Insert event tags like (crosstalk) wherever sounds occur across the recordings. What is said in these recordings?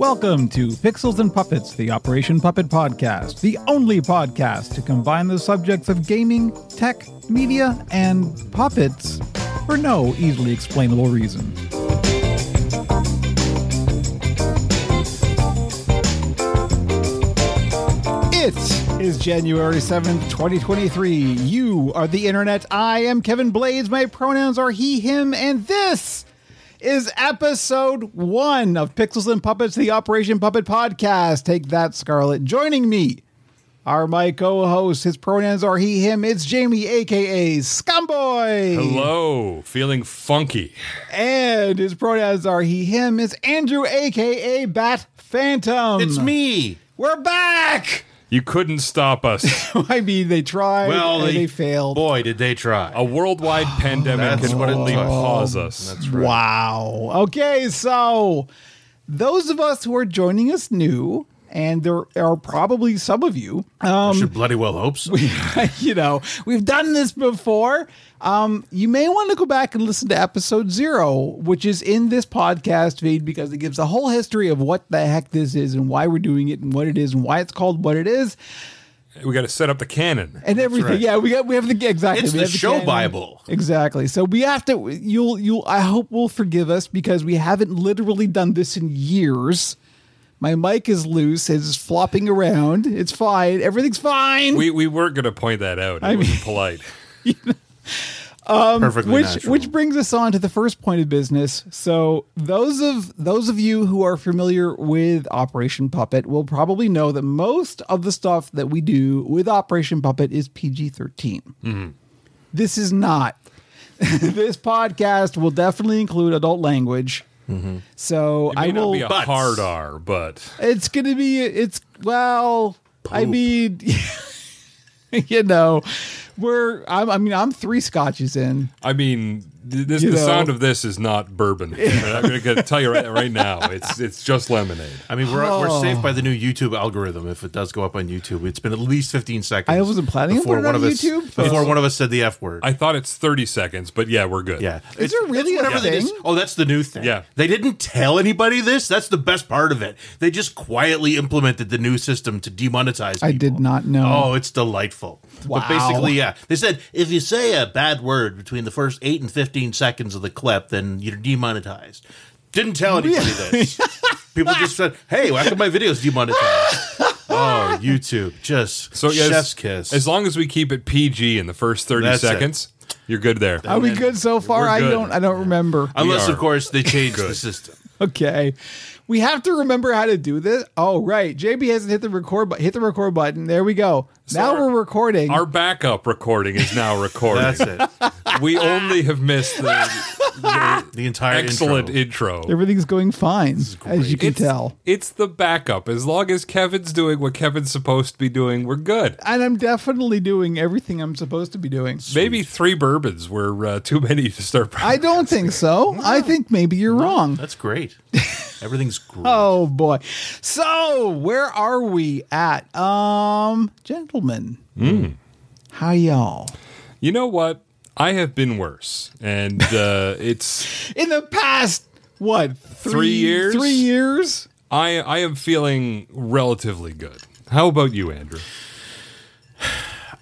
Welcome to Pixels and Puppets, the Operation Puppet podcast, the only podcast to combine the subjects of gaming, tech, media, and puppets for no easily explainable reason. It is January 7th, 2023. You are the internet. I am Kevin Blades. My pronouns are he, him, and this is episode one of Pixels and Puppets, the Operation Puppet podcast. Take that, Scarlet. Joining me are my co hosts. His pronouns are he, him. It's Jamie, aka Scumboy. Hello, feeling funky. And his pronouns are he, him. It's Andrew, aka Bat Phantom. It's me. We're back. You couldn't stop us. (laughs) I mean, they tried Well, and they- they failed. Boy, did they try. A worldwide (sighs) pandemic That's can what it only took. pause us. That's right. Wow. Okay, so those of us who are joining us new, and there are probably some of you, I should bloody well hope so. (laughs) you know, we've done this before. Um, you may want to go back and listen to episode zero, which is in this podcast feed because it gives a whole history of what the heck this is and why we're doing it and what it is and why it's called what it is We got to set up the canon. and everything. right. Yeah, we got we have the exactly. It's the have show canon. Bible. Exactly. So we have to. You'll you'll. I hope will forgive us because we haven't literally done this in years. My mic is loose. It's flopping around. It's fine. Everything's fine. We we weren't going to point that out. It I wasn't polite. (laughs) Perfectly which natural. which brings us on to the first point of business. So those of those of you who are familiar with Operation Puppet will probably know that most of the stuff that we do with Operation Puppet is PG 13 Mm-hmm. This is not. (laughs) this podcast will definitely include adult language. So It I will. be a Butts. hard R, but It's gonna be. It's well. I mean, (laughs) you know, we're. I'm, I mean, I'm three scotches in. I mean, this You the know. sound of this is not bourbon. I'm going to tell you right, right now. It's it's just lemonade. I mean, we're, Oh. we're safe oh. by the new YouTube algorithm. If it does go up on YouTube, it's been at least 15 seconds. I wasn't planning to before put one on of us, YouTube, but- Before one of us said the F word. I thought it's 30 seconds, but yeah, we're good. yeah. Is there really whatever they thing? just- oh, that's the new thing. Yeah. They didn't tell anybody this. That's the best part of it. They just quietly implemented the new system to demonetize people. I did not know. Oh, it's delightful. Wow. But basically, yeah. They said if you say a bad word between the first 8 and 15 seconds of the clip, then you're demonetized. Didn't tell anybody this. (laughs) People just said, "Hey, why come my videos demonetized?" (laughs) oh, YouTube, just So yes, chef's kiss. as long as we keep it PG in the first 30 That's it. seconds, you're good there. Are we good so far? We're I don't. I don't remember. Unless, of course, they (laughs) change the system. Okay, we have to remember how to do this. Oh, right. JB hasn't hit the record, but hit the record button. There we go. now our- we're recording. Our backup recording is now (laughs) recording. That's it. we only have missed the, the The entire excellent intro. intro. Everything's going fine, as you can It's, tell. it's the backup. As long as Kevin's doing what Kevin's supposed to be doing, we're good. And I'm definitely doing everything I'm supposed to be doing. Maybe three bourbons were uh, too many to start. I don't think so. I think maybe you're wrong. That's great. (laughs) Everything's great. Oh boy. So, where are we at? Um, gentlemen. Hmm. How y'all? You know what? I have been worse, and uh, (laughs) it's In the past, what? Three years? 3 years? I I am feeling relatively good. How about you, Andrew?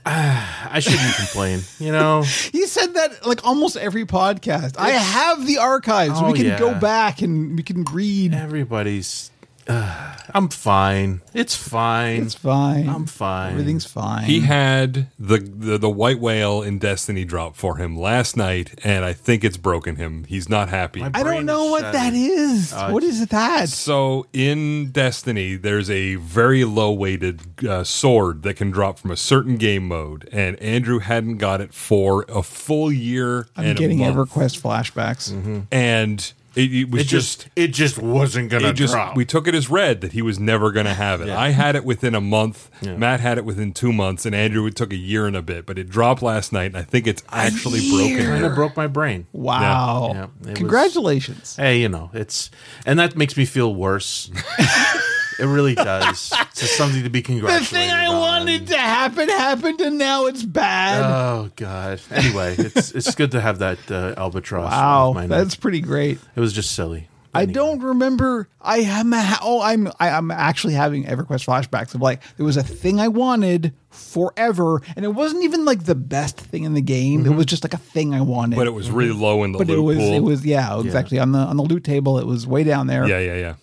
(sighs) I shouldn't complain. You know, (laughs) He said that like almost every podcast. I have the archives. Oh, we can yeah. go back and we can read. everybody's. Uh, (sighs) I'm fine. It's fine. It's fine. I'm fine. Everything's fine. He had the, the the white whale in Destiny drop for him last night, and I think it's broken him. He's not happy. I don't know what shattered. that is. what is that? So in Destiny, there's a very low weighted uh, sword that can drop from a certain game mode, and Andrew hadn't got it for a full year I'm and getting a month. EverQuest flashbacks. and it, it was It just. just, it just wasn't gonna just drop. we took it as read that he was never going to have it. I had it within a month. (laughs) Matt had it within two months, and Andrew it took a year and a bit. But it dropped last night, and I think it's actually broken. kind of broke my brain. Wow. Yeah, it was- Congratulations. Hey, you know, it's and that makes me feel worse. (laughs) it really does. (laughs) It's just something to be congratulated. The congratulated. thing I on. wanted to happen happened, and now it's bad. Oh God. Anyway, it's it's good to have that uh, albatross. wow, off my neck. that's pretty great. It was just silly. I don't remember. I am. Ha- oh, I'm. I, I'm actually having EverQuest flashbacks of like there was a thing I wanted forever, and it wasn't even like the best thing in the game. It was just like a thing I wanted. But it was really low in the But loot it was. pool. It was. Yeah, exactly on the on the loot table. It was way down there. yeah, yeah, yeah.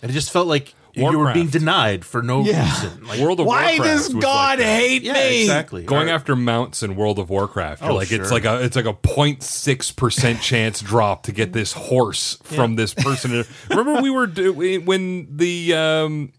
And it just felt like you were being denied for no Yeah. reason. Like, World of Why Warcraft does God like hate yeah, me? exactly. Going Or- after mounts in World of Warcraft, Oh, like it's like a it's like a 0.6 percent (laughs) chance drop to get this horse from this person. (laughs) Remember we were do- when the um,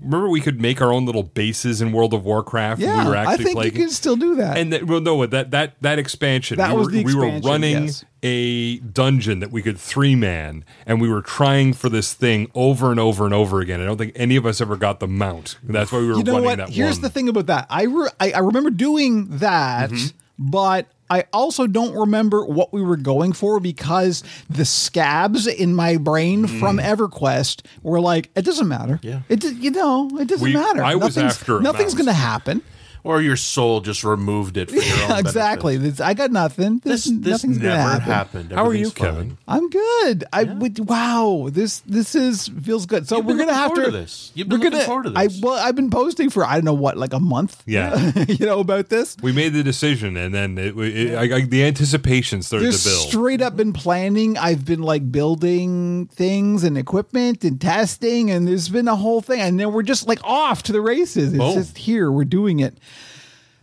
remember we could make our own little bases in World of Warcraft. Yeah, we were I actually think playing. you can still do that. and that, well, no, that that that expansion. That we was were, the we were running yes. a dungeon that we could three man, and we were trying for this thing over and over and over again. I don't think any of us ever got the mount. That's why we were you know running what? that. Here's one. the thing about that. I, re- I I remember doing that, Mm-hmm. but I also don't remember what we were going for because the scabs in my brain Mm. from EverQuest were like, it doesn't matter. Yeah. it you know it doesn't We- matter. I was nothing's, after nothing's going to happen. Or your soul just removed it for your (laughs) own Yeah, exactly. This- I got nothing. This, This, this nothing's never happen. happened. How are you, Kevin? I'm good. I would. Wow. This this is feels good. So You've we're gonna have to. this. You've been we're looking gonna. forward to I well, I've been posting for I don't know what, like a month. Yeah. (laughs) you know about this. We made the decision, and then it, it, I, I, the anticipation started There's to build. straight up been planning. I've been like building things and equipment and testing, and there's been a whole thing. And then we're just like off to the races. It's Boom. just here. We're doing it.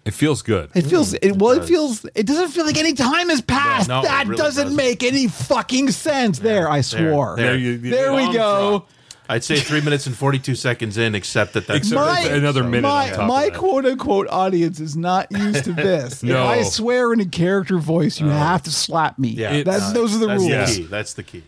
It feels good. It feels mm, it, well. It, does. feels. It doesn't feel like any time has passed. no, it that really doesn't, doesn't. make any fucking sense. there, I swore. There, There you- you- There we go. drop. I'd say three minutes and forty-two seconds in, except that that's Except My- it's another minute on my of my that. quote unquote audience is not used to this. (laughs) No. If I swear in a character voice, you uh, have to slap me. Yeah, It- That's, those are the that's rules. The key. That's the key.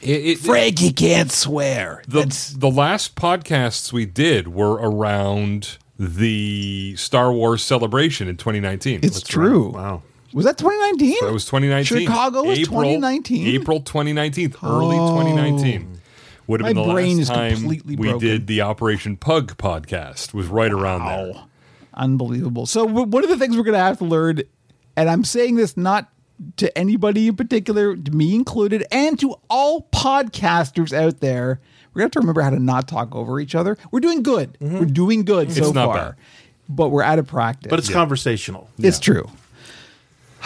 It- it- Frankie can't swear. the, That's the last podcasts we did were around the Star Wars celebration in 2019. it's true. Wow. Was that 2019? It was 2019. Chicago was April, 2019? April 2019, early 2019. Would have My been the brain last is time we broken. did the Operation Pug podcast. Was right around there. Unbelievable. So w- one of the things we're going to have to learn, and I'm saying this not to anybody in particular, to me included, and to all podcasters out there, we're going to have to remember how to not talk over each other. We're doing good. Mm-hmm. We're doing good so It's not far. bad. But we're out of practice. But it's conversational. It's true. (sighs)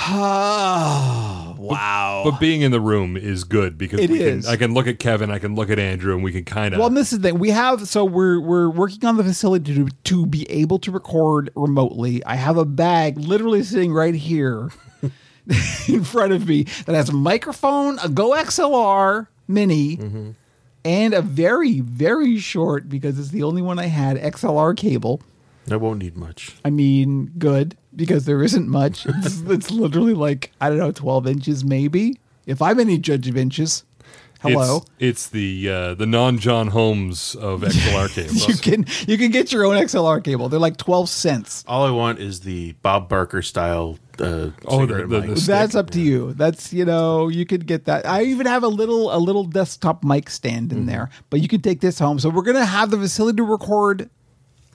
Oh, wow. But being in the room is good because It we is. Can, I can look at Kevin, I can look at Andrew, and we can kind of. well, and this is the thing. We have so we're we're working on the facility to to be able to record remotely. I have a bag literally sitting right here (laughs) (laughs) in front of me that has a microphone, a Go XLR Mini, Mm-hmm. and a very very short because it's the only one I had XLR cable. I won't need much. I mean, good because there isn't much. It's, (laughs) it's literally like I don't know, twelve inches maybe. If I'm any judge of inches, hello. It's, it's the uh, the non John Holmes of (laughs) XLR (laughs) cables. you can you can get your own XLR cable. They're like twelve cents. All I want is the Bob Barker style. Uh, Oh, the- the- the- That's stick, up to you. That's you know you could get that. I even have a little a little desktop mic stand in there, but you can take this home. So we're gonna have the facility to record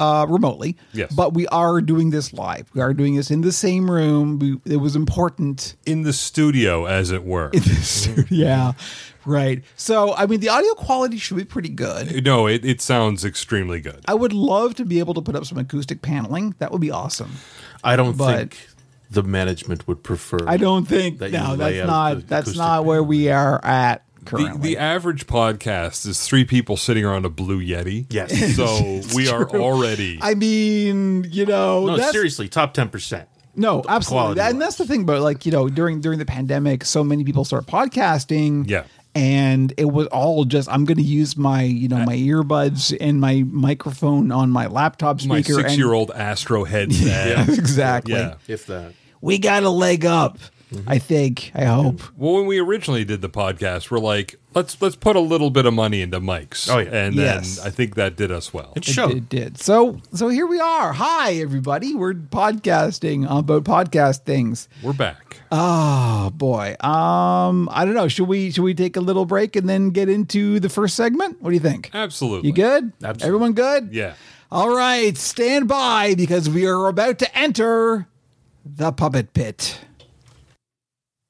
uh, remotely. Yes. but we are doing this live. We are doing this in the same room. We, it was important. in the studio, as it were. In the studio. yeah, right. So I mean, the audio quality should be pretty good. Uh, no, it, it sounds extremely good. I would love to be able to put up some acoustic paneling. That would be awesome. I don't But- think the management would prefer. I don't think That no, that's not that's acoustic not where we are at The, currently. the average podcast is three people sitting around a blue Yeti. Yes. (laughs) So (laughs) we are already. I mean, you know, No, that's, seriously, top ten percent. no, absolutely, and that's the thing about like you know during during the pandemic, so many people start podcasting, Yeah. And it was all just I'm going to use my you know my earbuds and my microphone on my laptop my speaker. and- six year old Astro headset. (laughs) Yeah, exactly. Yeah. If that. We got a leg up. Mm-hmm. I think. I hope. Well, when we originally did the podcast, we're like, let's let's put a little bit of money into mics. Oh, yeah. and then I think that did us well. It It, showed. it did. So so here we are. Hi everybody. We're podcasting about podcast things. We're back. Oh boy. Um I don't know. Should we should we take a little break and then get into the first segment? What do you think? Absolutely. You good? Absolutely. Everyone good? Yeah. All right, stand by because we are about to enter the puppet pit.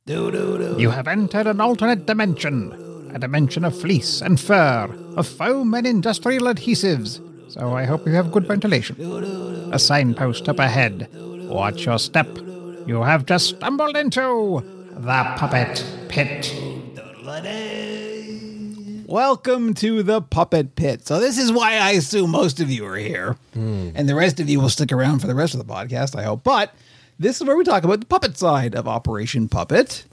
You have entered an alternate dimension. a dimension of fleece and fur, of foam and industrial adhesives. So I hope you have good ventilation. A signpost up ahead. Watch your step. You have just stumbled into the puppet pit. Welcome to the Puppet Pit. So, this is why I assume most of you are here. Hmm. And the rest of you will stick around for the rest of the podcast, I hope. But this is where we talk about the puppet side of Operation Puppet.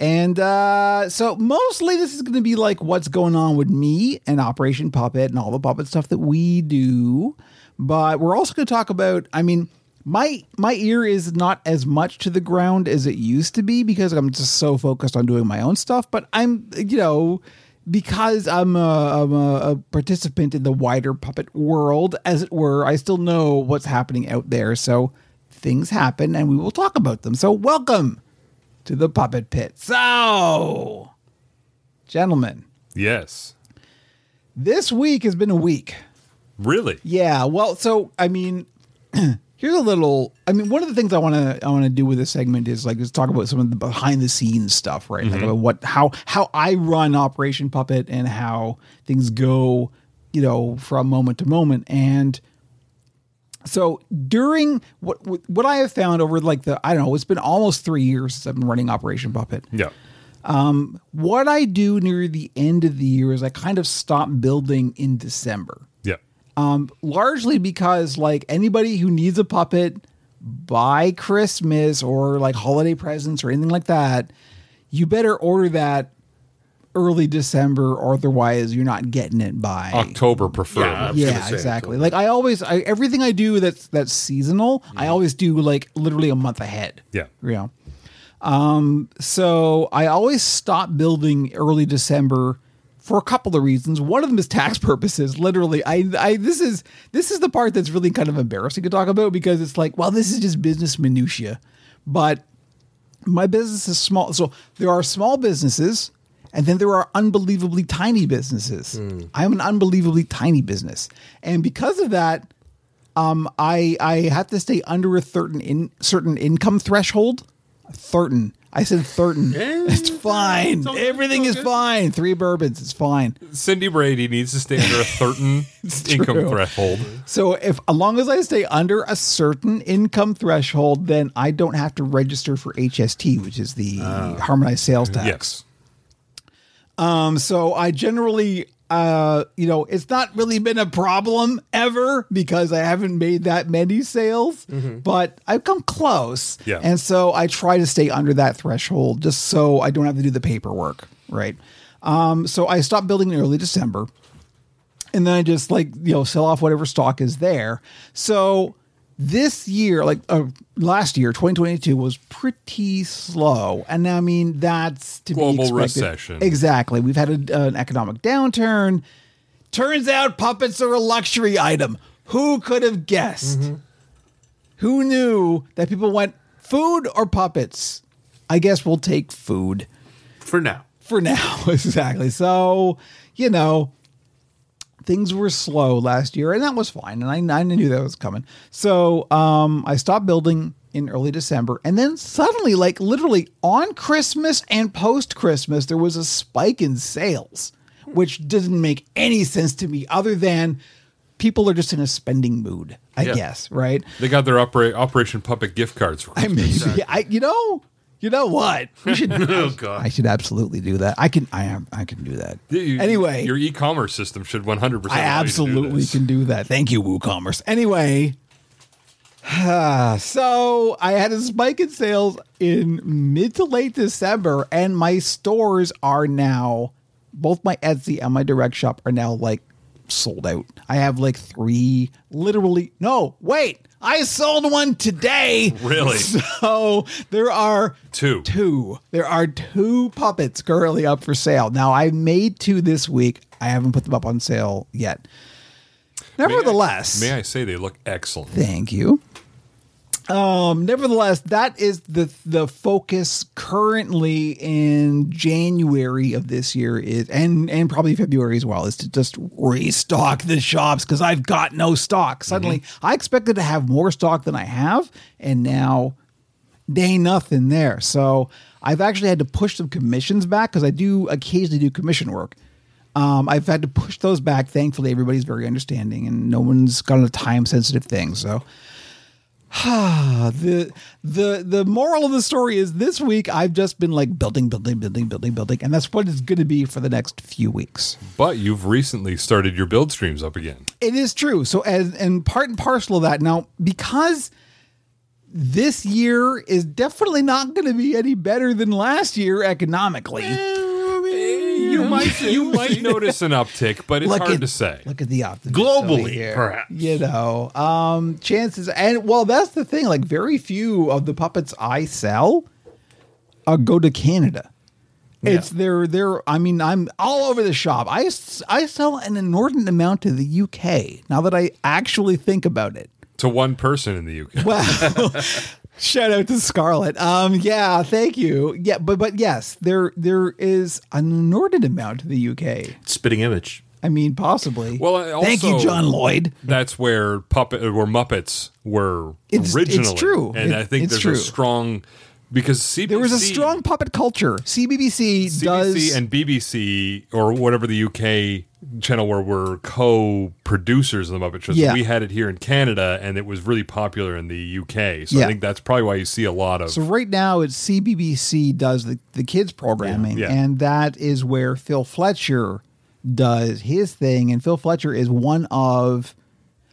And uh, so, mostly, this is going to be like what's going on with me and Operation Puppet and all the puppet stuff that we do. But we're also going to talk about, I mean, my my ear is not as much to the ground as it used to be because I'm just so focused on doing my own stuff. But I'm, you know, because I'm a, I'm a, a participant in the wider puppet world, as it were, I still know what's happening out there. So things happen and we will talk about them. So welcome to the puppet pit. So, gentlemen, Yes. this week has been a week. Really? Yeah, well, so I mean, (clears throat) here's a little. I mean, one of the things I want to I want to do with this segment is like just talk about some of the behind the scenes stuff, right? Like mm-hmm. about what how how I run Operation Puppet and how things go, you know, from moment to moment. And so during what what I have found over like the I don't know, it's been almost three years since I've been running Operation Puppet Yeah. what I do near the end of the year is I kind of stop building in December. Yeah. Um, largely because like anybody who needs a puppet by Christmas or like holiday presents or anything like that, you better order that early December or otherwise you're not getting it by October preferably. Yeah. yeah, exactly. October. Like I always, I, everything I do that's that's seasonal, I always do like literally a month ahead. Yeah. you know. Um, so I always stop building early December for a couple of reasons. One of them is tax (laughs) purposes. Literally, I, I this is this is the part that's really kind of embarrassing to talk about because it's like, well, this is just business minutia, but my business is small. So there are small businesses and then there are unbelievably tiny businesses. I'm an unbelievably tiny business. And because of that, um, I I have to stay under a certain in certain income threshold. Certain. I said certain. (laughs) Yeah, it's fine. it's Everything is fine. Three bourbons. It's fine. Cindy Brady needs to stay under a certain (laughs) income true. threshold. So if as long as I stay under a certain income threshold, then I don't have to register for HST, which is the harmonized sales tax. Yes. Um, so I generally, uh, you know, it's not really been a problem ever because I haven't made that many sales, but I've come close. Yeah. And so I try to stay under that threshold just so I don't have to do the paperwork. Right. Um, so I stopped building in early December and then I just like, you know, sell off whatever stock is there. So this year, like uh, last year, 2022 was pretty slow. And I mean, that's to Global be expected. recession. Exactly. We've had a, an economic downturn. Turns out puppets are a luxury item. Who could have guessed? Mm-hmm. Who knew that people went food or puppets? I guess we'll take food for now. for now. (laughs) exactly. So, you know, things were slow last year, and that was fine. And I, I knew that was coming. So um, I stopped building in early December. And then suddenly, like literally on Christmas and post Christmas, there was a spike in sales, which didn't make any sense to me other than people are just in a spending mood, I Yeah. guess, right? They got their opera- Operation Puppet gift cards for I Christmas. mean, (laughs) I, you know, you know what? We should. (laughs) Oh I should absolutely do that. I can. I am. I can do that. You- anyway, your e-commerce system should 100% I allow you to do absolutely can do that. Thank you, WooCommerce. Anyway, (sighs) so I had a spike in sales in mid to late December, and my stores are now both my Etsy and my direct shop are now like sold out. I have like three, literally. No, wait. I sold one today. Really? (laughs) So there are Two. Two. There are two puppets currently up for sale. Now I made two this week. I haven't put them up on sale yet. Nevertheless, May I say they look excellent? thank you. Um, nevertheless, that is the the focus currently in January of this year is and and probably February as well is to just restock the shops because I've got no stock. Suddenly, I expected to have more stock than I have, and now there ain't nothing there. So I've actually had to push some commissions back because I do occasionally do commission work. Um, I've had to push those back. Thankfully, everybody's very understanding, and no one's got a time sensitive thing. So, (sighs) the the the moral of the story is this week I've just been like building, building, building, building, building, and that's what it's going to be for the next few weeks. But you've recently started your build streams up again. It is true. So, as and part and parcel of that now, because this year is definitely not going to be any better than last year economically. Eh, You might you (laughs) might notice an uptick, but it's Look hard at- to say. Look at the optimism Globally, here. perhaps. You know, um, chances and well, that's the thing. Like, very few of the puppets I sell uh, go to Canada. It's they're they're. I mean, I'm all over the shop. I I sell an inordinate amount to the UK. Now that I actually think about it. To one person in the UK. Well, (laughs) (laughs) shout out to Scarlett. Um, yeah, thank you. Yeah, but but yes, there there is an inordinate amount to the UK. Spitting image. I mean, possibly. Well, I thank you, John Lloyd. That's where puppet where Muppets were It's- it's originally. true. and It- I think there's true. a strong because CBC, There was a strong puppet culture. CBBC CBC does and BBC or whatever the UK channel where we're co-producers of the Muppet Show. So Yeah. we had it here in Canada, and it was really popular in the UK. So Yeah. I think that's probably why you see a lot of. So right now, it's CBBC does the, the kids programming, Yeah. Yeah. and that is where Phil Fletcher does his thing. And Phil Fletcher is one of,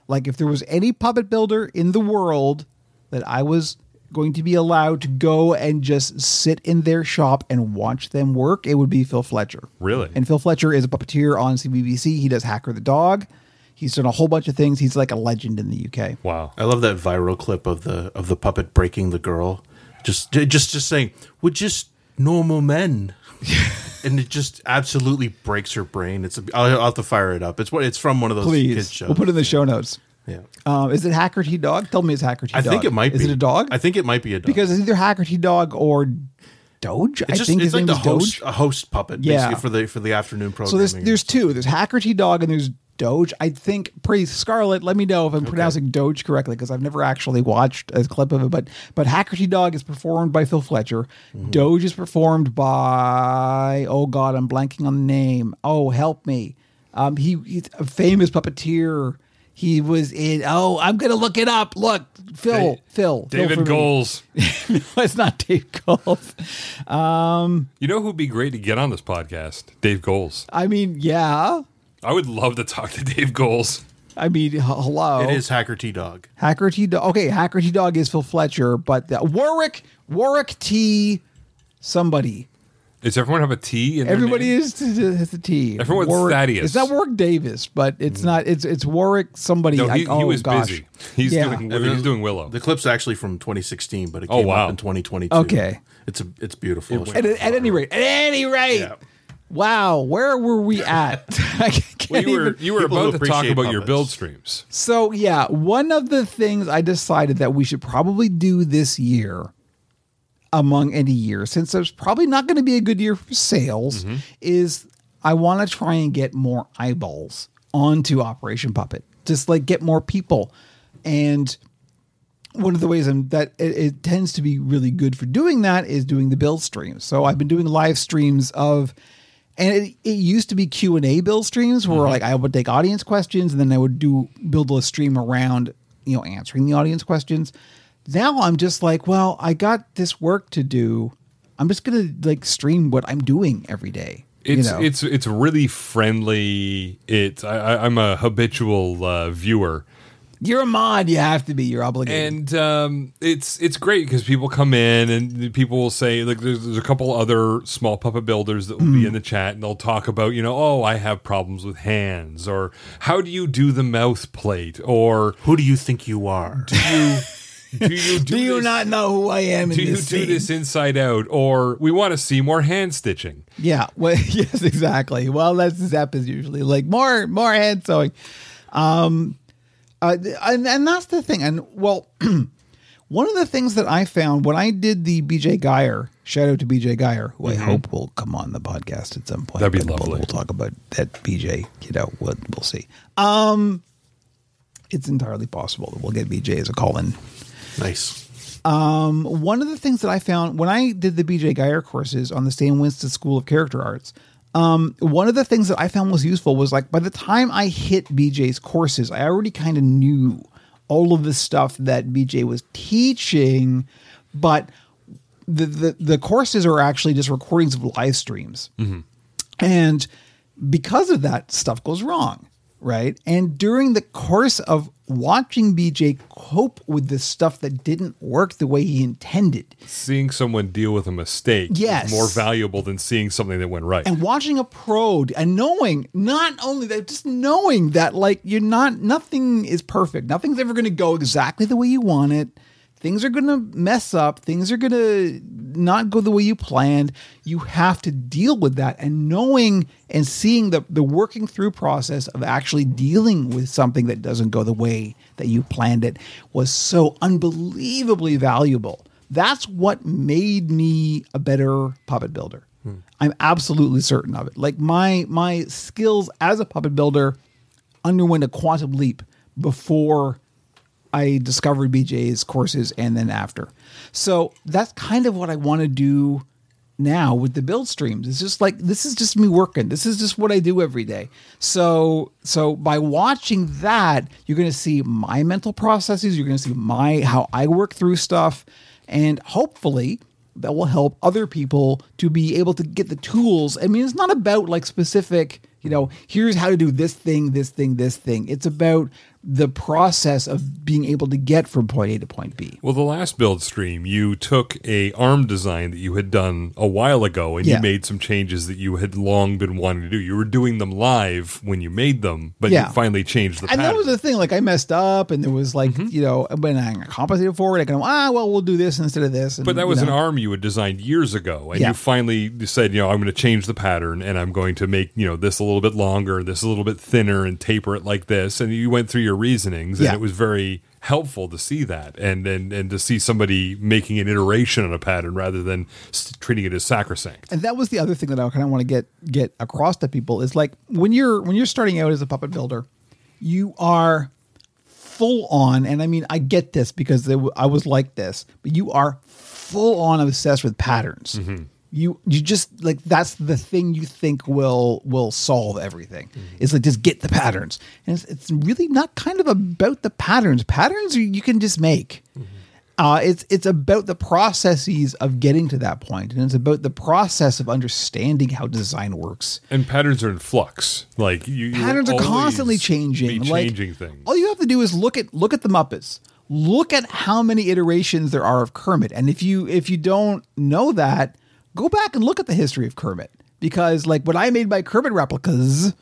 like, if there was any puppet builder in the world that I was going to be allowed to go and just sit in their shop and watch them work, it would be Phil Fletcher. Really? And Phil Fletcher is a puppeteer on CBBC. He does Hacker T Dog. He's done a whole bunch of things. He's like a legend in the UK. wow. I love that viral clip of the of the puppet breaking the girl, just just just saying we're just normal men, (laughs) and it just absolutely breaks her brain. It's a, I'll, I'll have to fire it up. It's what it's from one of those kids Please, shows. we'll put it in the show notes. Yeah, Um, is it Hacker T Dog? Tell me it's Hacker T I Dog. I think it might is be it a dog? I think it might be a dog because it's either Hacker T Dog or Doge. I it's just think it's his like name the is host Doge. a host puppet Yeah. basically for the for the afternoon program. So programming. there's there's two. There's Hacker T Dog and there's Doge. I think. pretty Scarlet. let me know if I'm pronouncing Doge correctly because I've never actually watched a clip of it. But but Hacker T Dog is performed by Phil Fletcher. Mm-hmm. Doge is performed by oh god, I'm blanking on the name. Oh help me. Um, he he's a famous puppeteer. He was in. Oh, I'm gonna look it up. Look, Phil, Da- Phil, Phil David for me. Goals. (laughs) no, it's not Dave Goelz. Um, you know who'd be great to get on this podcast? Dave Goelz. I mean, yeah. I would love to talk to Dave Goelz. I mean, h- hello. it is Hacker T Dog. Hacker T Dog. Okay, Hacker T Dog is Phil Fletcher, but the, Warwick Warwick T somebody. Does everyone have a T in their Everybody name? is has a T. Everyone's Warwick, Thaddeus. It's not Warwick Davis, but it's hmm. not. It's it's Warwick somebody. No, he, I, oh, he was gosh. busy. He's Yeah. doing he's doing Willow. The clip's actually from 2016, but it Oh, came wow. up in 2022. Okay. it's a it's beautiful. At, at any rate, at any rate. Yeah. Wow, where were we at? (laughs) I can't Well, you were even- you were People about to talk appreciate about your build streams. So yeah, one of the things I decided that we should probably do this year, among any year, since there's probably not going to be a good year for sales, mm-hmm. is I want to try and get more eyeballs onto Operation Puppet. Just like get more people, and one of the ways I'm, that it, it tends to be really good for doing that is doing the build streams. So I've been doing live streams of, and it, it used to be Q and A build streams where mm-hmm. like I would take audience questions and then I would do build a stream around you know answering the audience questions. Now I'm just like, well, I got this work to do. I'm just gonna like stream what I'm doing every day. It's you know? it's it's really friendly. It's I, I, I'm a habitual uh, viewer, you're a mod. You have to be. You're obligated. and um, it's it's great because people come in and people will say like there's, there's a couple other small puppet builders that will Hmm. be in the chat and they'll talk about you know oh I have problems with hands or how do you do the mouth plate or Who do you think you are? do you do you (laughs) do, do you this- not know who I am? In do you do scene? this inside out or we want to see more hand stitching Yeah. Well, (laughs) yes, exactly. Well, that's Zep is usually like more more hand sewing. Um, uh, and and that's the thing. And well, (clears throat) one of the things that I found when I did the BJ Guyer shout out to BJ Guyer, who I hope will come on the podcast at some point. That'd be but we'll- lovely. We'll, talk about that BJ. You know, we'll, we'll see. Um, it's entirely possible that we'll get BJ as a call in Nice. Um, one of the things that I found when I did the BJ Guyer courses on the Stan Winston School of Character Arts, um, one of the things that I found was useful was like by the time I hit BJ's courses, I already kind of knew all of the stuff that BJ was teaching, but the, the the courses are actually just recordings of live streams. And because of that, stuff goes wrong, right? And during the course of watching BJ cope with the stuff that didn't work the way he intended, Seeing someone deal with a mistake Yes. is more valuable than seeing something that went right. and watching a pro and knowing not only that, just knowing that like you're not, nothing is perfect. Nothing's ever going to go exactly the way you want it. Things are going to mess up. Things are going to not go the way you planned. You have to deal with that. And knowing and seeing the, the working through process of actually dealing with something that doesn't go the way that you planned it was so unbelievably valuable. That's what made me a better puppet builder. Hmm. I'm absolutely certain of it. Like my my skills as a puppet builder underwent a quantum leap before I discovered BJ's courses and then after. So that's kind of what I want to do now with the build streams. It's just like this is just me working. This is just what I do every day. So so by watching that, you're going to see my mental processes, you're going to see my how I work through stuff and hopefully that will help other people to be able to get the tools. I mean, it's not about like specific, you know, here's how to do this thing, this thing, this thing. It's about the process of being able to get from point A to point B. Well, the last build stream, you took a ARM design that you had done a while ago, and Yeah. you made some changes that you had long been wanting to do. You were doing them live when you made them, but Yeah. you finally changed the And that was the thing. Like I messed up, and there was like Mm-hmm. you know when I compensated for it, I go ah well we'll do this instead of this. And, but that you was an arm you had designed years ago, and Yeah. you finally said, you know, I'm going to change the pattern, and I'm going to make you know this a little bit longer, this a little bit thinner, and taper it like this. And you went through your reasonings, and Yeah. it was very helpful to see that, and and and to see somebody making an iteration on a pattern rather than treating it as sacrosanct. and that was the other thing that I kind of want to get get across to people is like when you're when you're starting out as a puppet builder, you are full on, and I mean I get this because w- I was like this, but you are full on obsessed with patterns. Mm-hmm. You you just like that's the thing you think will will solve everything. Is like just get the patterns, and it's, it's really not kind of about the patterns. Patterns you, you can just make. Uh, it's it's about the processes of getting to that point, and it's about the process of understanding how design works. And patterns are in flux. Like you, Patterns are constantly changing. Be like, changing things. All you have to do is look at look at the Muppets. Look at how many iterations there are of Kermit, and if you if you don't know that, go back and look at the history of Kermit. Because like when I made my Kermit replicas,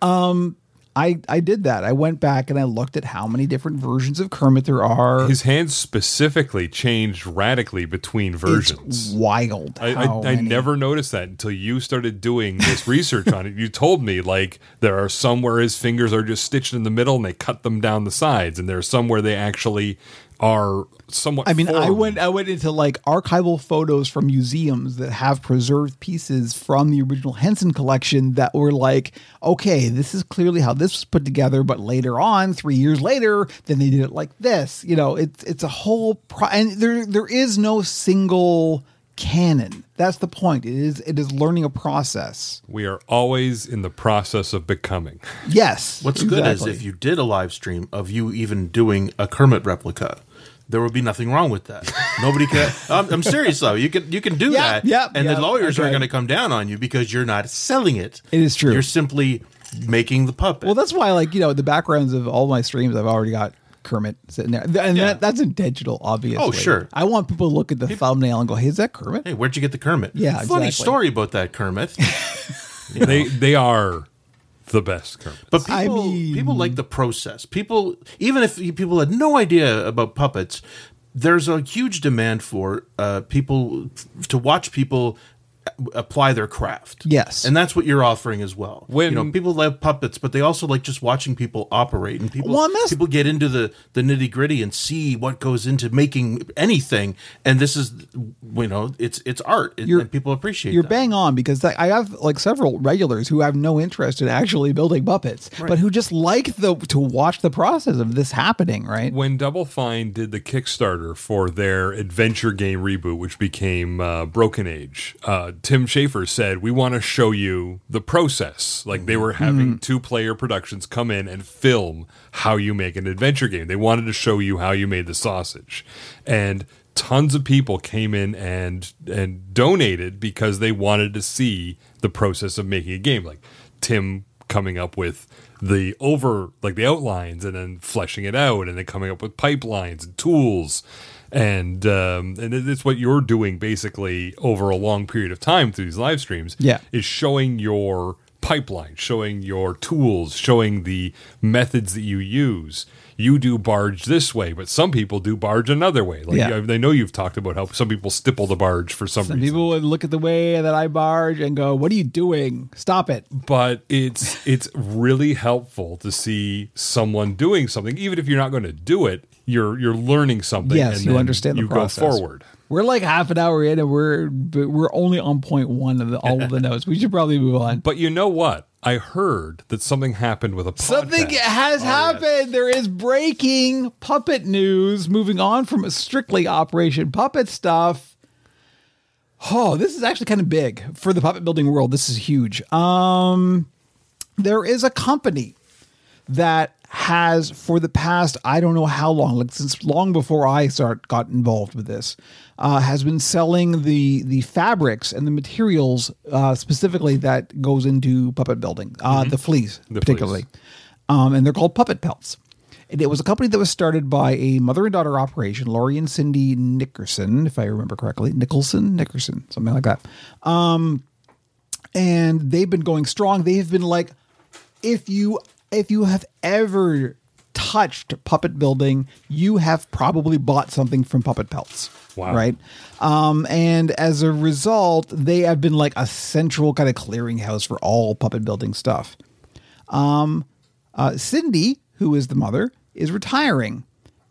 um, I I did that. I went back and I looked at how many different versions of Kermit there are. His hands specifically changed radically between versions. It's wild. I, how I, I never noticed that until you started doing this (laughs) research on it. You told me like there are some where his fingers are just stitched in the middle and they cut them down the sides, and there are some where they actually are somewhat. I mean, I went I went into like archival photos from museums that have preserved pieces from the original Henson collection that were like, okay, this is clearly how this was put together, but later on, three years later, then they did it like this. You know, it's it's a whole pro- and there there is no single canon. That's the point. It is it is learning a process. We are always in the process of becoming. Yes. What's good is if you did a live stream of you even doing a Kermit replica, there would be nothing wrong with that. Nobody can. (laughs) I'm, I'm serious though. You can you can do Yeah, that, yeah, and yeah, the lawyers that's are right. going to come down on you because you're not selling it. It is true. You're simply making the puppet. Well, that's why, like you know, the backgrounds of all my streams, I've already got Kermit sitting there, and Yeah. that, that's intentional, obviously. Oh, sure. I want people to look at the thumbnail and go, "Hey, is that Kermit?" hey, where'd you get the Kermit? Yeah, funny exactly. story about that Kermit. (laughs) They they are the best Kermit. But people, I mean- people like the process. People, even if people had no idea about puppets, there's a huge demand for uh, people to watch people apply their craft. Yes. and that's what you're offering as well. When- you know, people love puppets, but they also like just watching people operate, and people Well, and people get into the the nitty gritty and see what goes into making anything. And this is, you know, it's it's art, and, people appreciate. It. You're that. bang on because I have like several regulars who have no interest in actually building puppets, but who just like the to watch the process of this happening. Right? when Double Fine did the Kickstarter for their adventure game reboot, which became uh, Broken Age, uh, Tim Schafer said, "We want to show you the process." Like they mm-hmm. were having mm-hmm. two player productions come in and film how you make an adventure game. They wanted to show you how you made the sausage, and tons of people came in and and donated because they wanted to see the process of making a game. Like Tim coming up with the over like the outlines and then fleshing it out and then coming up with pipelines and tools and um, and it's what you're doing basically over a long period of time through these live streams Yeah. is showing your pipeline showing your tools showing the methods that you use you do barge this way but some people do barge another way like Yeah. I, know you've talked about how some people stipple the barge for some, Some reason people would look at the way that I barge and go, "What are you doing? Stop it!" but it's it's really helpful to see someone doing something even if you're not going to do it you're you're learning something Yes, and you then understand the you process. go forward We're like half an hour in, and we're we're only on point one of the, all of the (laughs) notes. We should probably move on. but you know what i heard that something happened with a podcast. Something has happened. There is breaking puppet news. Moving on from strictly Operation Puppet stuff. Oh, this is actually kind of big for the puppet building world. This is huge. Um, there is a company that has for the past I don't know how long, like since long before I start got involved with this, uh, has been selling the the fabrics and the materials uh, specifically that goes into puppet building, uh, the fleece The particularly, Um, and they're called puppet pelts. And it was a company that was started by a mother and daughter operation, Laurie and Cindy Nickerson, if I remember correctly, Nicholson, Nickerson, something like that. And they've been going strong. They've been like, if you if you have ever touched puppet building, you have probably bought something from Puppet Pelts. Wow. Right. Um, and as a result, they have been like a central kind of clearinghouse for all puppet building stuff. Um, uh, Cindy, who is the mother, is retiring.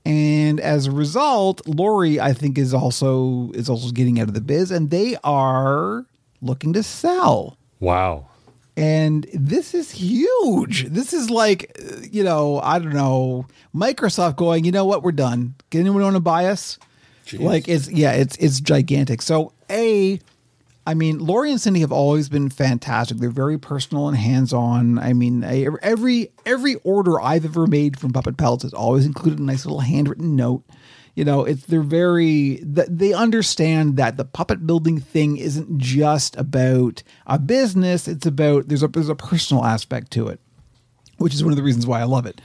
And as a result, Lori, I think, is also is also getting out of the biz, and they are looking to sell. wow And this is huge. This is like, uh, you know, I don't know, Microsoft going, you know what, we're done. Can anyone want to buy us? Like it's yeah, it's it's gigantic. So a I mean, Lori and Cindy have always been fantastic. They're very personal and hands-on. I mean, I, every every order I've ever made from Puppet Pelts has always included a nice little handwritten note. You know, it's they're very they understand that the puppet building thing isn't just about a business. It's about there's a there's a personal aspect to it, which is one of the reasons why I love it.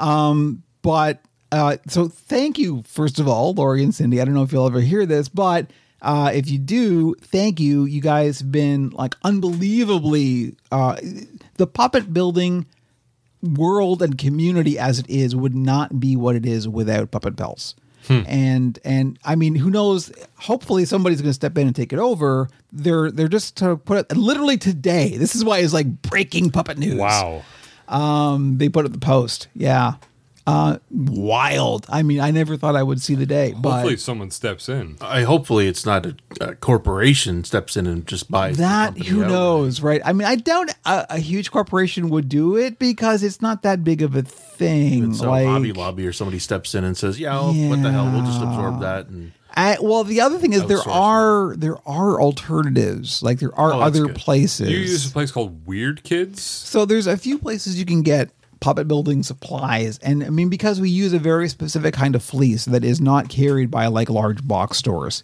Um, but uh, so thank you, first of all, Lori and Cindy. I don't know if you'll ever hear this, but uh, if you do, thank you. You guys have been like unbelievably uh, the puppet building world and community as it is would not be what it is without Puppet Pelts. And and I mean, who knows? Hopefully, somebody's going to step in and take it over. They're they're just to put it literally today. This is why it's like breaking puppet news. wow Um, they put it the post. Yeah. Uh, wild. I mean, I never thought I would see the day, hopefully but someone steps in I hopefully it's not a, a corporation steps in and just buys that company who outright. knows, right? I mean, I doubt a, a huge corporation would do it because it's not that big of a thing. So like, Hobby Lobby or somebody steps in and says, "Yeah, well, what the hell? We'll just absorb that." And I, well, the other thing is there Outsource are there are alternatives. Like there are Oh, other good. places. you use a place called weird kids So there's a few places you can get puppet building supplies, and I mean because we use a very specific kind of fleece that is not carried by like large box stores.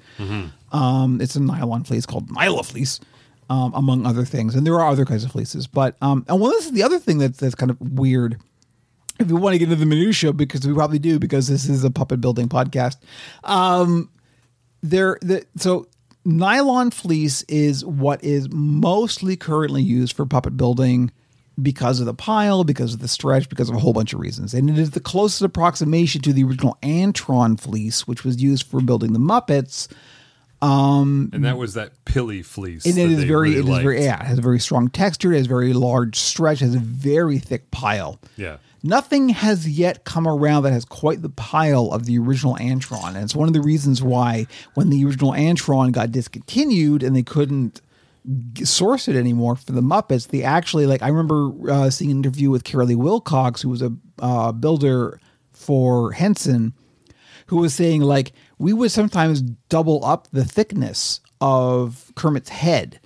Um, it's a nylon fleece called Nyla fleece, um, among other things, and there are other kinds of fleeces. But um, and well, this is the other thing that's that's kind of weird. If you want to get into the minutia, because we probably do, because this is a puppet building podcast there the so nylon fleece is what is mostly currently used for puppet building because of the pile, because of the stretch, because of a whole bunch of reasons. And it is the closest approximation to the original Antron fleece, which was used for building the Muppets. Um, and that was that pilly fleece. And it is very, really it is liked. very, yeah, it has a very strong texture. It has a very large stretch. It has a very thick pile. Yeah. Nothing has yet come around that has quite the pile of the original Antron. And it's one of the reasons why when the original Antron got discontinued and they couldn't source it anymore for the Muppets, they actually, like, I remember uh, seeing an interview with Caroly Wilcox, who was a uh, builder for Henson, who was saying, like, we would sometimes double up the thickness of Kermit's head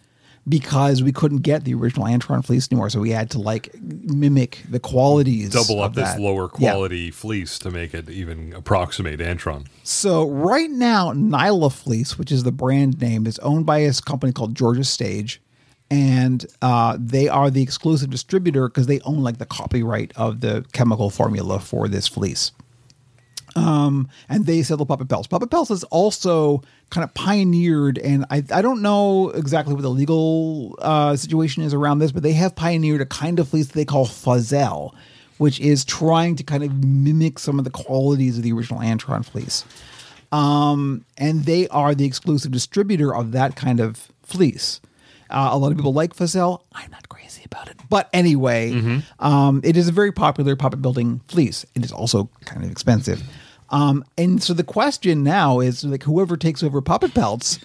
because we couldn't get the original Antron fleece anymore. So we had to like mimic the qualities. Double up of this that. lower Yeah. quality fleece to make it even approximate Antron. So right now, Nyla Fleece, which is the brand name, is owned by a company called Georgia Stage, and uh, they are the exclusive distributor because they own like the copyright of the chemical formula for this fleece. Um, and they sell the Puppet Pelts. Puppet Pelts is also kind of pioneered, and I, I don't know exactly what the legal uh, situation is around this, but they have pioneered a kind of fleece that they call Fuzzell, which is trying to kind of mimic some of the qualities of the original Antron fleece. Um, and they are the exclusive distributor of that kind of fleece. Uh, a lot of people like Fuzzell. I'm not crazy about it. But anyway, um, it is a very popular puppet building fleece. It is also kind of expensive. Um, and so the question now is like whoever takes over puppet pelts,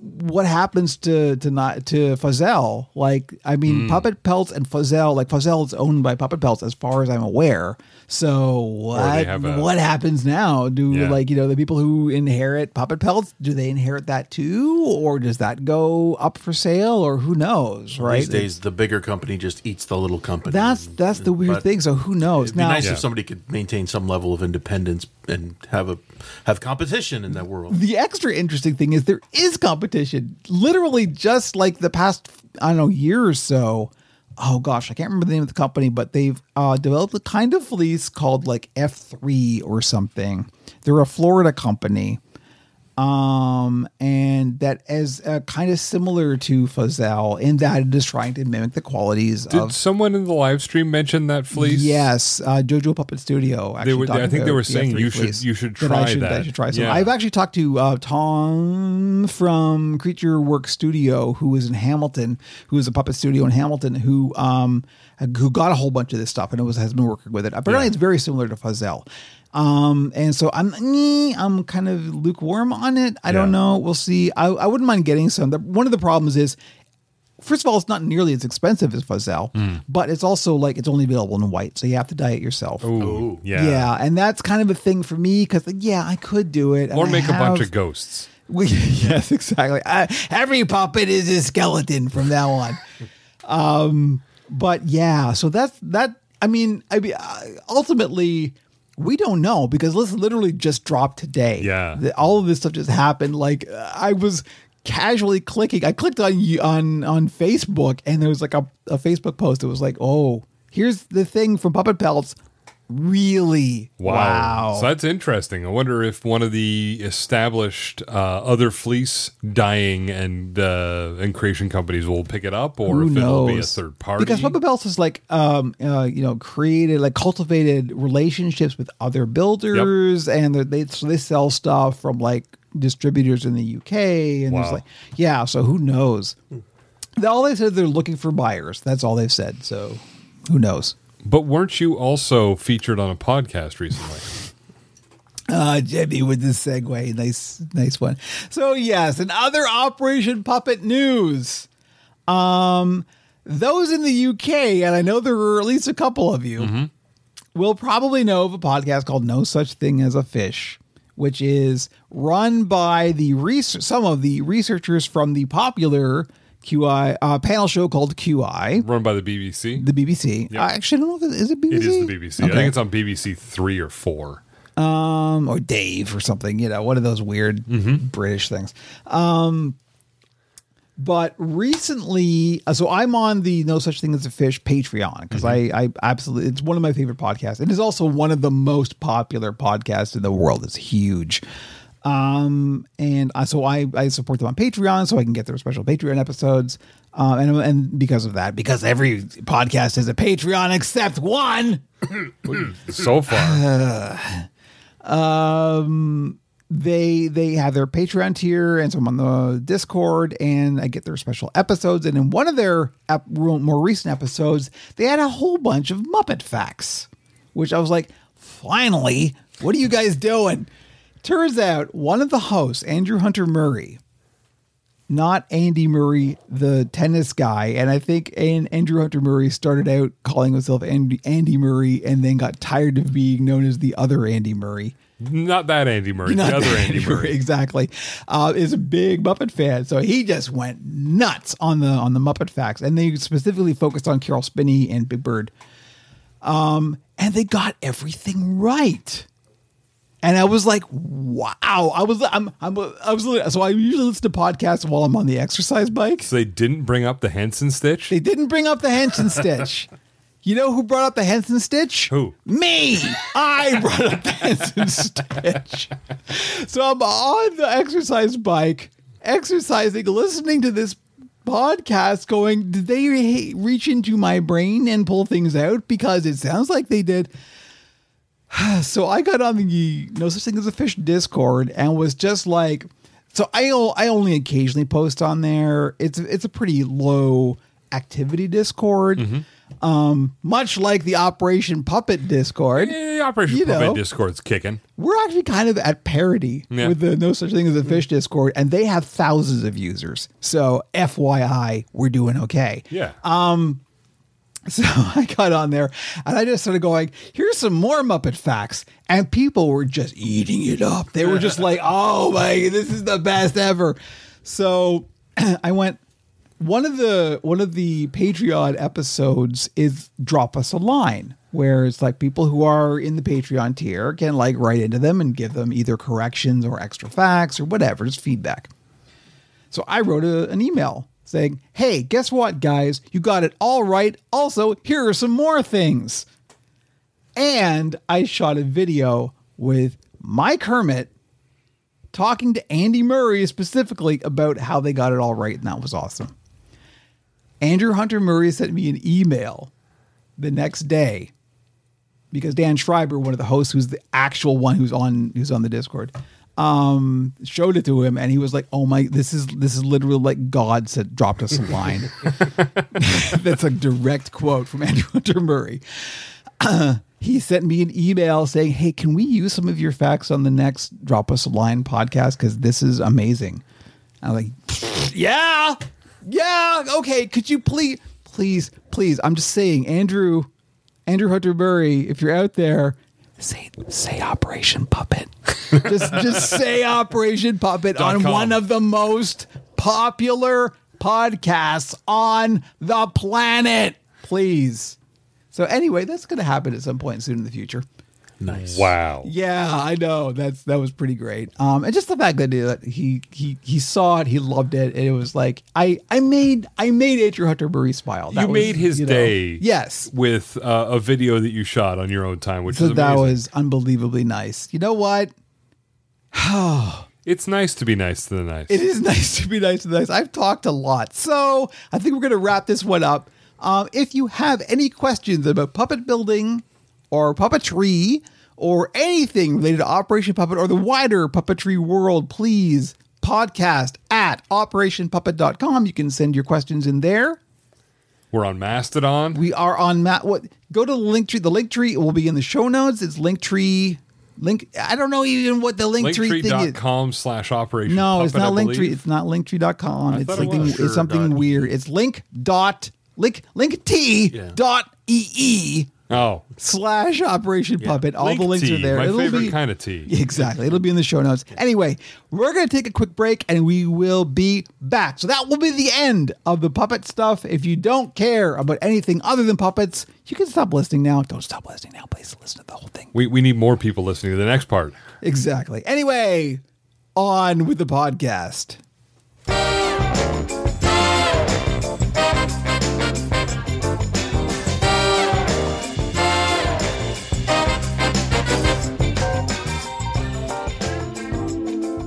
what happens to to not to Fuzzell? Like, I mean, Puppet Pelts and Fuzzell, like Fuzzell is owned by Puppet Pelts, as far as I'm aware. So what a- what happens now? Do Yeah. like you know the people who inherit Puppet Pelts? Do they inherit that too, or does that go up for sale, or who knows? Right? These days, the bigger company just eats the little company. That's that's the weird but thing. So who knows It'd be now? nice Yeah. if somebody could maintain some level of independence and have a have competition in that world. the extra interesting thing is there is competition. Literally, just like the past, I don't know, year or so. Oh gosh, I can't remember the name of the company, but they've uh, developed a kind of fleece called like F3 or something. They're a Florida company. Um, and that is uh, kind of similar to Fuzzell in that it is trying to mimic the qualities Did of. someone in the live stream mention that fleece? Yes, uh, JoJo Puppet Studio. Actually were- I think they were saying F3 you should- you should That I try should, I that. should try some. Yeah. I've actually talked to uh, Tom from Creature Work Studio, who is in Hamilton, who is a puppet studio in Hamilton, who um who got a whole bunch of this stuff and it was has been working with it. Apparently, Yeah. it's very similar to Fuzzell. Um, and so I'm eh, I'm kind of lukewarm on it. I don't know. We'll see. I, I wouldn't mind getting some. The, one of the problems is first of all, it's not nearly as expensive as Fuzzell, Hmm. but it's also like it's only available in white, so you have to dye it yourself. Ooh, yeah. Yeah. and that's kind of a thing for me because, yeah, I could do it. Or I make a bunch of ghosts. (laughs) We, (laughs) yes, exactly. I, every puppet is a skeleton from now on. (laughs) um, but yeah, so that's that. I mean, I mean, uh, ultimately, we don't know because this literally just dropped today. Yeah. All of this stuff just happened. Like uh, I was casually clicking. I clicked on on on Facebook, and there was like a, a Facebook post. It was like, oh, here's the thing from Puppet Pelts. Really? Wow. So that's interesting. I wonder if one of the established uh, other fleece dyeing and uh, and creation companies will pick it up, or Who if it'll be a third party. Because Puppet Pelts is like, um, uh, you know, created like cultivated relationships with other builders, and they're- they so they sell stuff from like distributors in the UK, and there's Wow. like, yeah. So who knows? All they said they're looking for buyers. That's all they've said. So who knows? But weren't you also featured on a podcast recently? Uh, Jimmy with this segue, nice, nice one. So yes, and other Operation Puppet news. Um, those in the UK, and I know there are at least a couple of you, will probably know of a podcast called No Such Thing as a Fish, which is run by the research, some of the researchers from the popular QI uh, panel show called QI, Run by the BBC. the BBC. Yep. I actually don't know if it is it BBC. it is the BBC. I Okay. think it's on BBC three or four. um, or Dave or something, you know, one of those weird British things. Um, but recently, uh, so I'm on the No Such Thing as a Fish Patreon because I, I absolutely, it's one of my favorite podcasts. It is also one of the most popular podcasts in the world. It's huge. Um, and I, so I, I support them on Patreon so I can get their special Patreon episodes. Uh, and, and because of that, because every podcast has a Patreon except one. (coughs) So far, (sighs) Um they they have their Patreon tier, and so I'm on the Discord, and I get their special episodes. And in one of their ep- more recent episodes, they had a whole bunch of Muppet facts, which I was like, finally, what are you guys doing? Turns out one of the hosts, Andrew Hunter Murray, not Andy Murray, the tennis guy. And I think Andrew Hunter Murray started out calling himself Andy, Andy Murray and then got tired of being known as the other Andy Murray. Not that Andy Murray, Not the other Andy Murray. exactly. Uh, is a big Muppet fan, so he just went nuts on the on the Muppet facts, and they specifically focused on Caroll Spinney and Big Bird. Um, and they got everything right. And I was like, "Wow!" I was, I'm, I'm, I was. So I usually listen to podcasts while I'm on the exercise bike. So they didn't bring up the Henson stitch? They didn't bring up the Henson stitch. (laughs) You know who brought up the Henson stitch? Who? Me. I brought up the Henson (laughs) stitch. So I'm on the exercise bike, exercising, listening to this podcast, going, did they re- reach into my brain and pull things out? Because it sounds like they did. (sighs) So I got on the No Such Thing as a Fish Discord and was just like, so I I only occasionally post on there. It's it's a pretty low activity Discord, mm-hmm. um, much like the Operation Puppet Discord. Yeah, Operation Puppet know. Discord's kicking. We're actually kind of at parity Yeah. with the No Such Thing as a mm-hmm. Fish Discord, and they have thousands of users. So FYI, we're doing okay. Yeah. Um, (laughs) So I got on there and I just started going, here's some more Muppet facts. And people were just eating it up. They were just like, (laughs) oh my, this is the best ever. So (clears throat) I went, one of the one of the Patreon episodes is drop us a line where it's like people who are in the Patreon tier can like write into them and give them either corrections or extra facts or whatever, just feedback. So I wrote a, an email saying, Hey, guess what, guys? You got it all right. Also, here are some more things. And I shot a video with Mike Hermit talking to Andy Murray specifically about how they got it all right. And that was awesome. Andrew Hunter Murray sent me an email the next day because Dan Schreiber, one of the hosts, who's the actual one who's on who's on the Discord, um, showed it to him, and he was like, "Oh my, this is this is literally like God said, dropped us a line." (laughs) (laughs) That's a direct quote from Andrew (laughs) Hunter Murray. (clears throat) he sent me an email saying, "Hey, can we use some of your facts on the next Drop Us a Line podcast? Because this is amazing." I'm like, "Yeah, yeah, okay. Could you please, please, please? I'm just saying, Andrew, Andrew Hunter Murray, if you're out there, say say Operation Puppet. (laughs) just just say Operation Puppet on com. one of the most popular podcasts on the planet, please." So anyway, that's going to happen at some point soon in the future. Nice. Wow. Yeah, I know. That's that was pretty great. Um, and just the fact that he he he saw it, he loved it, and it was like I I made I made Andrew Hunter Murray smile. That you was, made his you know- day. Yes, With uh, a video that you shot on your own time, which so that was unbelievably nice. You know what? (sighs) It's nice to be nice to the nice. It is (laughs) nice to be nice to the nice. I've talked a lot, so I think we're going to wrap this one up. Um, if you have any questions about puppet building or puppetry or anything related to Operation Puppet or the wider puppetry world, please podcast at operationpuppet.com. You can send your questions in there. We're on Mastodon. We are on Matt. What? Go to the link tree. The link tree will be in the show notes. It's link tree. Link. I don't know even what the link tree thing is. Linktree.com slash operation. No, it's not I Linktree. believe. It's not linktree.com. I It's it something it's something weird. It's link dot link link t Yeah. dot ee Oh, slash operation puppet. All Link the links tea, are there. My It'll favorite be kind of tea. Exactly. It'll be in the show notes. Anyway, we're going to take a quick break and we will be back. So that will be the end of the puppet stuff. If you don't care about anything other than puppets, you can stop listening now. Don't stop listening now. Please listen to the whole thing. We, we need more people listening to the next part. Exactly. Anyway, on with the podcast.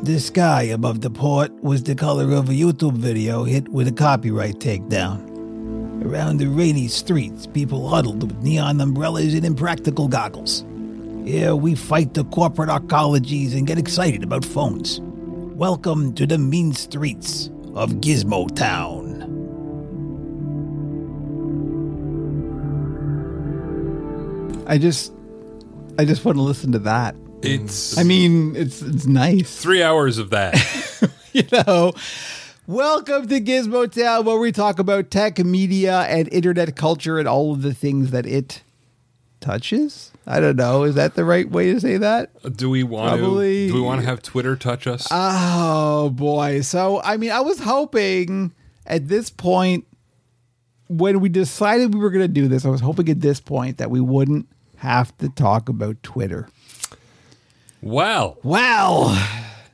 The sky above the port was the color of a YouTube video hit with a copyright takedown. Around the rainy streets, people huddled with neon umbrellas and impractical goggles. Here we fight the corporate ecologies and get excited about phones. Welcome to the mean streets of Gizmo Town. I just, I just want to listen to that. It's I mean, it's it's nice. three hours of that. (laughs) you know. Welcome to Gizmo Town, where we talk about tech, media, and internet culture and all of the things that it touches. I don't know. Is that the right way to say that? do we want Probably- to? Do we want to have Twitter touch us? Oh boy. So I mean, I was hoping at this point when we decided we were going to do this, I was hoping at this point that we wouldn't have to talk about Twitter. Well, Well,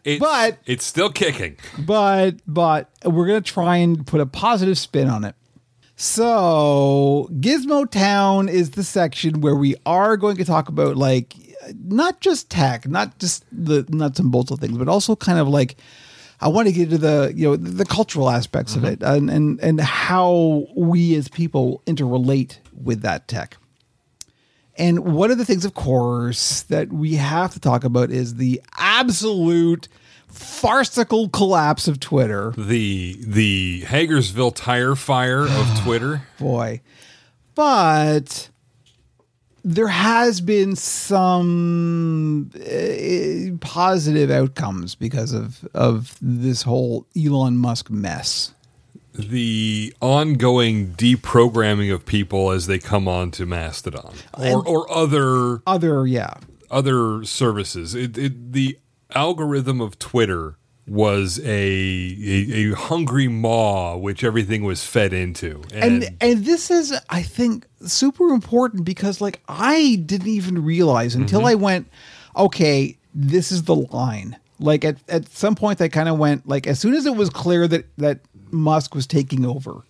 it's, But- it's still kicking. but but we're to try and put a positive spin on it. So, Gizmo Town is the section where we are going to talk about like not just tech, not just the nuts and bolts of things, but also kind of like I want to get into the you know the, the cultural aspects of mm-hmm. it and, and and how we as people interrelate with that tech. And one of the things, of course, that we have to talk about is the absolute farcical collapse of Twitter. The the Hagersville tire fire of (sighs) Twitter. boy. But there has been some uh, positive outcomes because of of this whole Elon Musk mess. The ongoing deprogramming of people as they come on to Mastodon. Or, or other Other, yeah, other services. It, it, the algorithm of Twitter was a, a a hungry maw which everything was fed into, and, and and this is i think super important because like i didn't even realize until mm-hmm. i went okay this is the line. Like at, at some point i kind of went like as soon as it was clear that that musk was taking over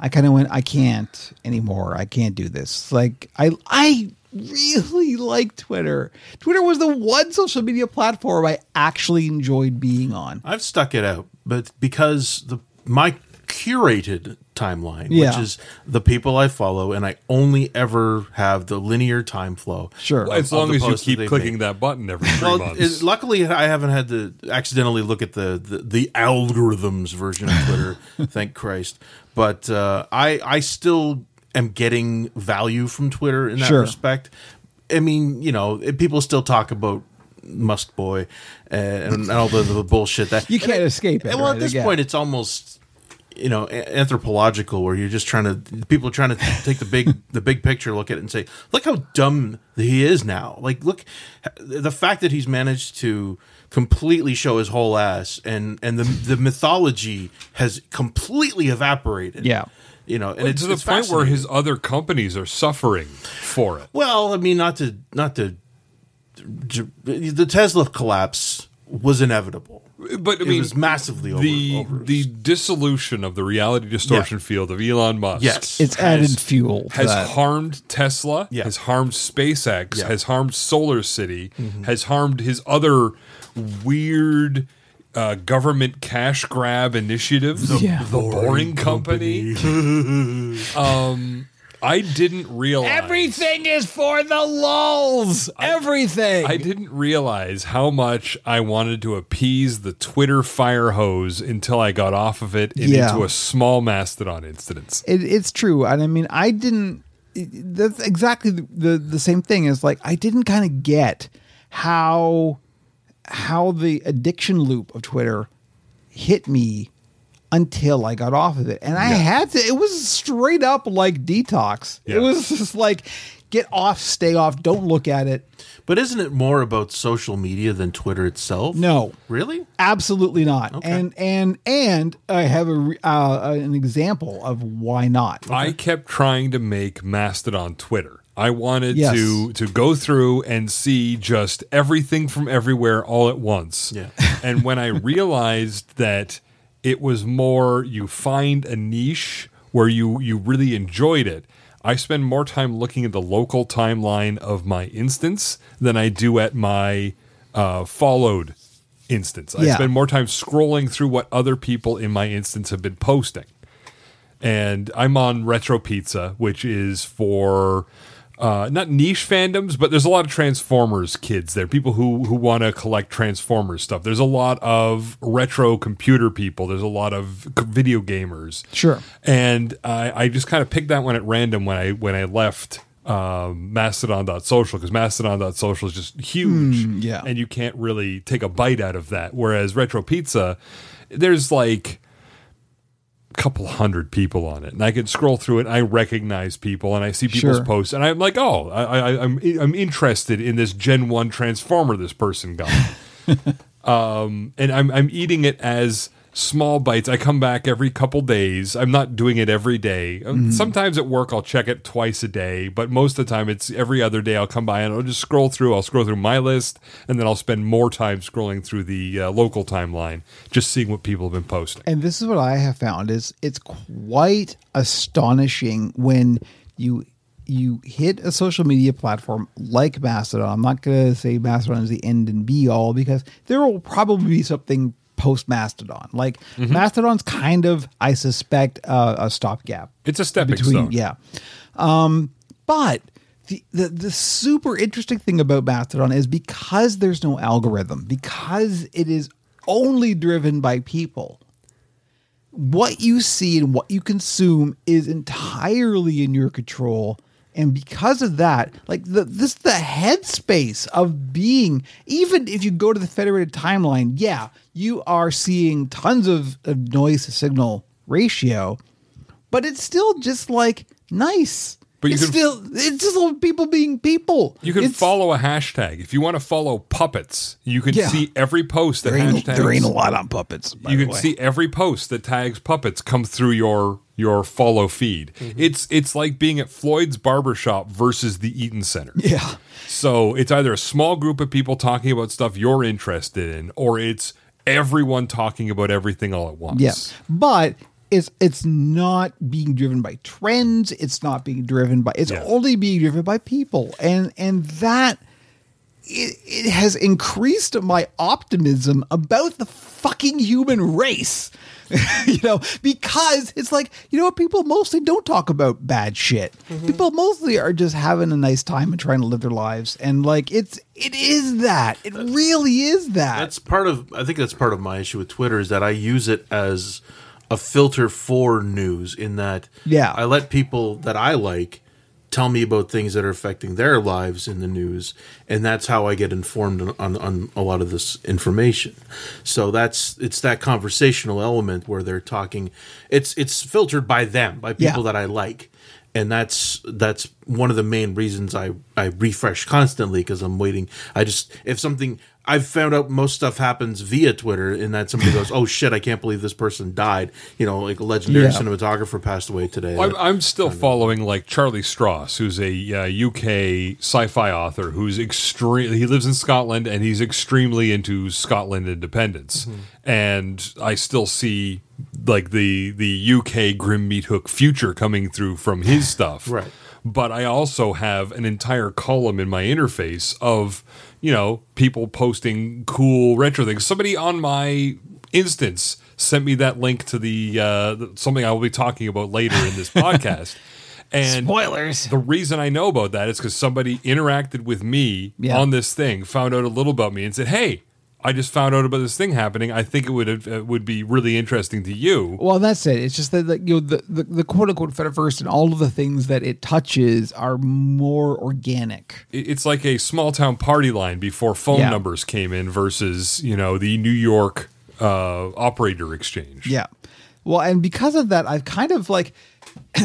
i kind of went i can't anymore. I can't do this. Like i i really like twitter. Twitter was the one social media platform i actually enjoyed being on. I've stuck it out, but because the my curated timeline, Yeah. which is the people I follow, and I only ever have the linear time flow. Sure. as long as you keep clicking made. that button every three Well, months. it, luckily I haven't had to accidentally look at the the, the algorithms version of Twitter. (laughs) thank Christ. But uh, I I still am getting value from Twitter in that Sure. respect. I mean, you know, people still talk about Musk Boy and, and all the, the bullshit that You can't escape it, And well, right, at this again. point, it's almost you know anthropological, where you're just trying to people are trying to take the big (laughs) the big picture, look at it, and say, look how dumb he is now. Like, look the fact that he's managed to completely show his whole ass, and and the the mythology has completely evaporated. Yeah. You know, and it's to the it's point where his other companies are suffering for it. Well, I mean, not to not to the Tesla collapse was inevitable. But I It mean, was massively over- the over- the dissolution of the reality distortion Yeah. field of Elon Musk. Yes, it's has- added fuel has that. harmed Tesla, Yeah. has harmed SpaceX, Yeah. has harmed Solar City, has harmed his other weird uh, government cash grab initiatives. Yeah. The Boring Company. (laughs) um, I didn't realize Everything is for the lulls. Everything. I didn't realize how much I wanted to appease the Twitter fire hose until I got off of it and Yeah. into a small Mastodon instance. it, it's true, and I mean, I didn't. it- That's exactly the, the the same thing. Is like I didn't kind of get how how the addiction loop of Twitter hit me until I got off of it, and I had to. It was straight up like detox. Yeah. It was (laughs) just like get off, stay off, don't look at it. But isn't it more about social media than Twitter itself? No, Really? Absolutely not. And and and I have a uh, an example of why not. I kept trying to make Mastodon Twitter. I wanted Yes. to to go through and see just everything from everywhere all at once. Yeah. and when I (laughs) realized that it was more you find a niche where you you really enjoyed it. I spend more time looking at the local timeline of my instance than I do at my uh, followed instance. I spend more time scrolling through what other people in my instance have been posting and I'm on Retro Pizza, which is for uh, not niche fandoms, but there's a lot of Transformers kids there. People who who want to collect Transformers stuff. There's a lot of retro computer people. There's a lot of video gamers. Sure. And I, I just kind of picked that one at random when I when I left um, Mastodon.social because Mastodon.social is just huge. Hmm, yeah. And you can't really take a bite out of that. Whereas Retro Pizza, there's like couple hundred people on it and i can scroll through it and i recognize people and i see people's Sure. posts and i'm like oh I, I, i'm i'm interested in this gen 1 transformer this person got (laughs) um and i'm i'm eating it as small bites. I come back every couple days. I'm not doing it every day. Um, sometimes at work i'll check it twice a day but most of the time it's every other day i'll come by and i'll just scroll through. I'll scroll through my list and then i'll spend more time scrolling through the uh, local timeline just seeing what people have been posting. And this is what I have found is it's quite astonishing when you you hit a social media platform like Mastodon. I'm not going to say Mastodon is the end and be all because there will probably be something post Mastodon. Like Mastodon's kind of, I suspect, uh, a stopgap. it's a stepping between stone yeah um but the, the the super interesting thing about mastodon is because there's no algorithm because it is only driven by people what you see and what you consume is entirely in your control and because of that like the this the headspace of being even if you go to the federated timeline yeah you are seeing tons of, of noise to signal ratio but it's still just like nice. But you it's can- still it's just people being people. You can It's- follow a hashtag. If you want to follow puppets, you can Yeah. see every post that There hashtags. there ain't a lot on puppets. by you can way. see every post that tags puppets come through your your follow feed. Mm-hmm. It's it's like being at Floyd's barbershop versus the Eaton Center. Yeah, So it's either a small group of people talking about stuff you're interested in, or it's everyone talking about everything all at once. yeah, but it's it's not being driven by trends. It's not being driven by. It's Yeah. only being driven by people, and and that it, it has increased my optimism about the fucking human race. (laughs) you know, because it's like, you know what, people mostly don't talk about bad shit. Mm-hmm. People mostly are just having a nice time and trying to live their lives. And like it's it is that. It really is that. That's part of. I think that's part of my issue with Twitter is that I use it as a filter for news. In that, Yeah. I let people that I like tell me about things that are affecting their lives in the news, and that's how I get informed on, on, a lot of this information. So that's it's that conversational element where they're talking. It's it's filtered by them, by people Yeah. that I like. And that's that's one of the main reasons I, I refresh constantly because I'm waiting. I just if something I've found out most stuff happens via Twitter, and that somebody goes, "Oh shit, I can't believe this person died." You know, like a legendary Yeah. cinematographer passed away today. I'm, I'm still following like Charlie Stross, who's a uh, UK sci-fi author who's extreme. He lives in Scotland and he's extremely into Scotland independence. And I still see like the the UK Grim Meat Hook future coming through from his (laughs) stuff. Right. But I also have an entire column in my interface of you know people posting cool retro things. Somebody on my instance sent me that link to the uh, something I will be talking about later in this (laughs) podcast. And Spoilers. the reason I know about that is because somebody interacted with me Yeah. on this thing, found out a little about me, and said, "Hey, I just found out about this thing happening. I think it would have, uh, would be really interesting to you." Well, that's it. It's just that like, you know the, the, the quote unquote Fediverse and all of the things that it touches are more organic. It- It's like a small town party line before phone Yeah. numbers came in versus you know the New York uh, operator exchange. Yeah. Well, and because of that, I've kind of like. (clears throat)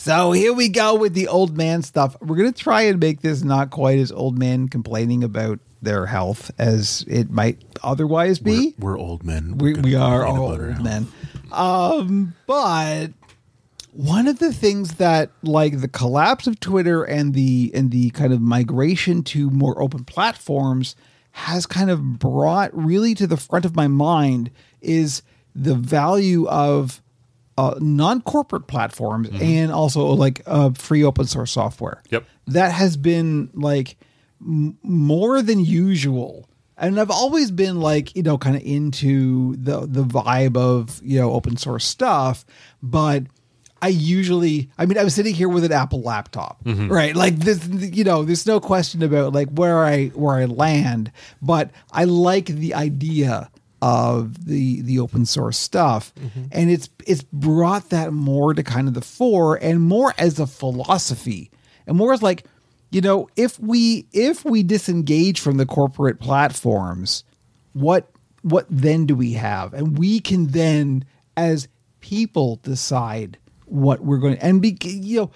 so here we go with the old man stuff. We're gonna try and make this not quite as old man complaining about their health as it might otherwise be. we're, we're old men. we, We're gonna we are complain all about our old men. Um, but one of the things that like the collapse of Twitter and the and the kind of migration to more open platforms has kind of brought really to the front of my mind is the value of uh, non-corporate platforms and also like uh, free open source software. Yep. that has been like m- more than usual. And I've always been like, you know, kind of into the the vibe of, you know, open source stuff, but I usually, I mean, I'm sitting here with an Apple laptop, right? Like this, you know, there's no question about like where I where I land, but I like the idea of the the open source stuff, mm-hmm. and it's it's brought that more to kind of the fore and more as a philosophy, and more as like, you know, if we if we disengage from the corporate platforms, what what then do we have? And we can then as people decide what we're going to and be you know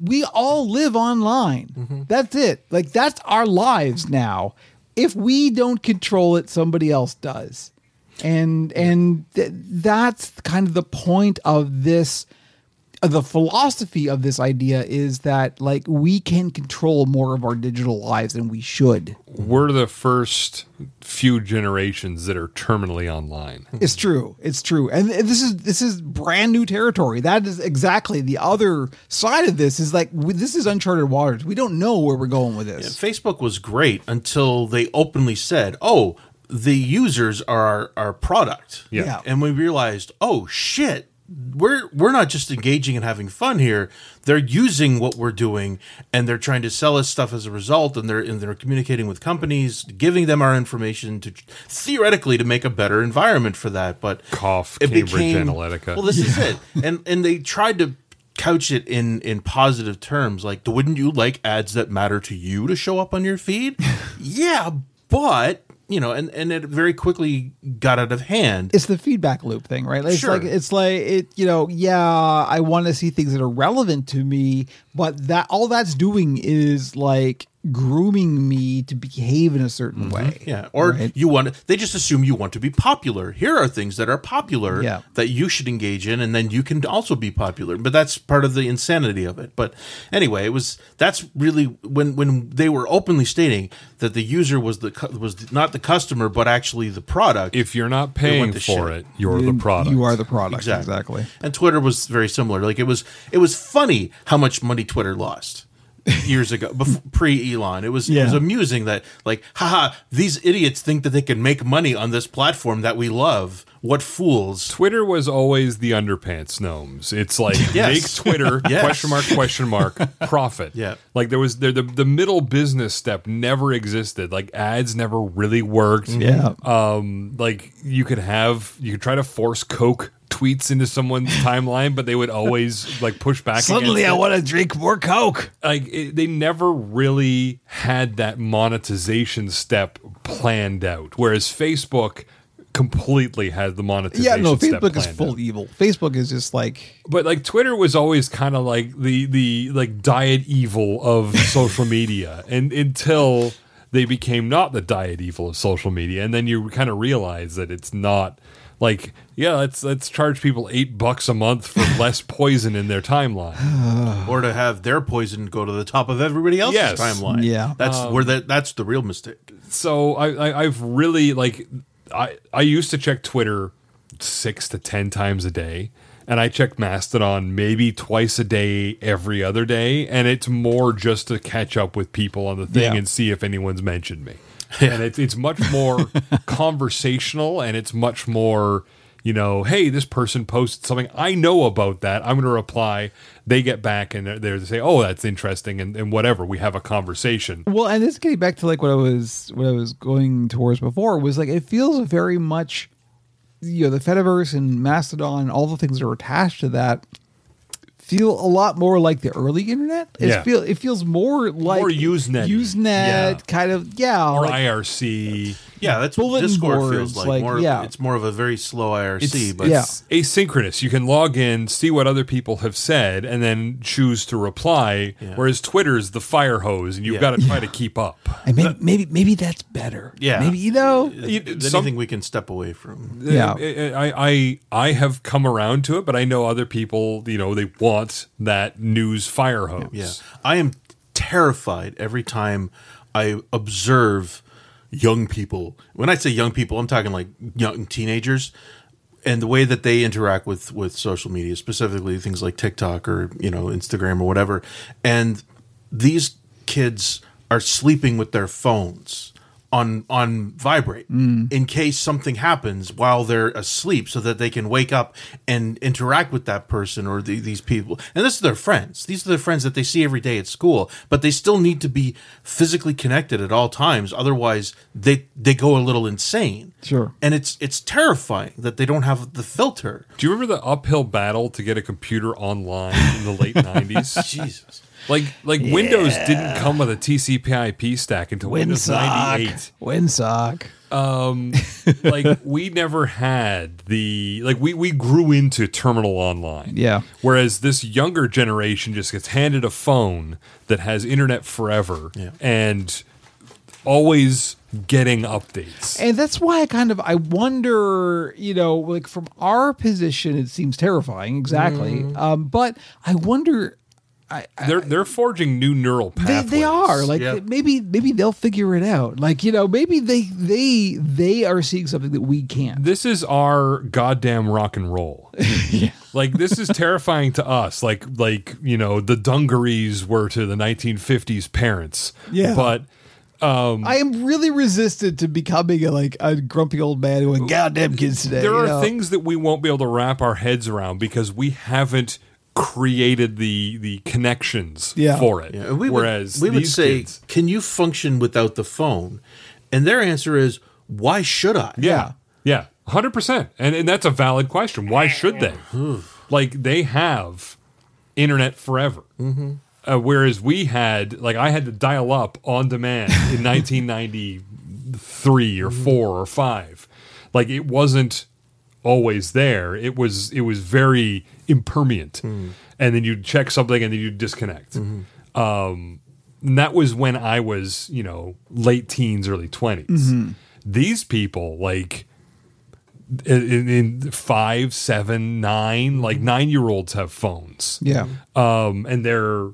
we all live online. Mm-hmm. That's it. Like that's our lives now if we don't control it somebody else does. And and th- that's kind of the point of this the philosophy of this idea is that like we can control more of our digital lives than we should We're the first few generations that are terminally online. (laughs) It's true. It's true. And this is this is brand new territory. That is exactly the other side of this is like we, this is uncharted waters. We don't know where we're going with this. Facebook was great until they openly said, "Oh, the users are our, our product." Yeah. Yeah. and we realized, "Oh shit, we're we're not just engaging and having fun here. They're using what we're doing, and they're trying to sell us stuff as a result. And they're and they're communicating with companies, giving them our information to theoretically to make a better environment for that. But Cough, it Cambridge became- Analytica. Well, this is it, and and they tried to couch it in in positive terms like wouldn't you like ads that matter to you to show up on your feed (laughs) yeah but you know and and it very quickly got out of hand It's the feedback loop thing, right? It's Sure. like it's like it, you know, yeah, I want to see things that are relevant to me, but that all that's doing is like grooming me to behave in a certain way. Mm-hmm. yeah or Right. you want they just assume you want to be popular here are things that are popular Yeah. that you should engage in and then you can also be popular but that's part of the insanity of it but anyway it was that's really when when they were openly stating that the user was the was not the customer but actually the product if you're not paying for shit. it, you're the product. You are the product. Exactly. And Twitter was very similar. Like it was, it was funny how much money Twitter lost years ago, before, pre Elon. It was, it was amusing that, like, haha, these idiots think that they can make money on this platform that we love. What fools! Twitter was always the underpants gnomes. It's like (laughs) Yes. make Twitter (laughs) Yes. question mark question mark (laughs) profit. Yeah. like there was there the the middle business step never existed. Like ads never really worked. Yeah. Um, like you could have you could try to force Coke tweets into someone's timeline, but they would always like push back. Suddenly, I want to drink more Coke. like it, they never really had that monetization step planned out whereas facebook completely had the monetization. Yeah, monetization no, step Facebook is full out. evil. Facebook is just like but like twitter was always kind of like the the like diet evil of (laughs) social media and until they became not the diet evil of social media and then you kind of realize that it's not like yeah let's let's charge people eight bucks a month for (laughs) less poison in their timeline (sighs) Or to have their poison go to the top of everybody else's Yes. timeline. Yeah. that's where um, that that's the real mistake. so I, I I've really like I I used to check Twitter six to ten times a day, and I check Mastodon maybe twice a day, every other day, and it's more just to catch up with people on the thing Yeah. and see if anyone's mentioned me. And it's it's much more (laughs) conversational, and it's much more. You know, hey, this person posted something. I know about that. I'm going to reply. They get back and they're there to say, "Oh, that's interesting," and, and whatever. We have a conversation. Well, and this getting back to like what I was what I was going towards before was like it feels very much you know the Fediverse and Mastodon and all the things that are attached to that feel a lot more like the early internet. It Yeah. feel it feels more like More Usenet-y. Usenet Yeah. kind of yeah. or like- IRC. Yeah, that's what Discord boards, feels like. like, more, yeah. it's more of a very slow IRC, It's, but Yeah. it's asynchronous. You can log in, see what other people have said, and then choose to reply. Yeah. Whereas Twitter's the fire hose, and you've Yeah. got to try to keep up. and maybe maybe maybe that's better. Yeah. maybe you know. You- anything some- we can step away from. Yeah. I, I I have come around to it, but I know other people. You know, they want that news fire hose. Yeah. I am terrified every time I observe young people. When I say young people, I'm talking like young teenagers and the way that they interact with with social media, specifically things like TikTok or, you know, Instagram or whatever. And these kids are sleeping with their phones on on vibrate mm. in case something happens while they're asleep so that they can wake up and interact with that person or the, these people. And this is their friends. These are their friends that they see every day at school but they still need to be physically connected at all times. Otherwise they they go a little insane. Sure. and it's it's terrifying that they don't have the filter. Do you remember the uphill battle to get a computer online in the late (laughs) '90s? jesus Like, like Windows didn't come with a TCP/IP stack until Windows '98. Winsock. Um, like (laughs) we never had the like we we grew into terminal online. Yeah. Whereas this younger generation just gets handed a phone that has internet forever Yeah. and always getting updates. And that's why I kind of I wonder, you know, like from our position, it seems terrifying, exactly. Um, but I wonder, I, I they're they're forging new neural they, pathways. they are like Yeah. maybe maybe they'll figure it out. Like you know, maybe they they they are seeing something that we can't. this is our goddamn rock and roll. (laughs) Like this is terrifying to us. Like like you know the Dungarees were to the 1950s parents. Yeah. But um, I am really resistant to becoming a, like a grumpy old man who going, "Goddamn kids today." there are know? things that we won't be able to wrap our heads around because we haven't created the the connections Yeah. for it. Yeah, we Whereas would, we would say, kids- "Can you function without the phone?" And their answer is, "Why should I?" Yeah. Yeah. 100%. And and that's a valid question. Why should they? like they have internet forever. Mm-hmm. Uh, whereas we had like I had to dial up on demand in (laughs) 1993 or 4 or 5. Like it wasn't always there. It was it was very impermeant. And then you'd check something and then you'd disconnect. Um and that was when I was, you know, late teens, early 20s. These people, like, in, in five, seven, nine, like nine year olds have phones. Yeah. Um, and they're,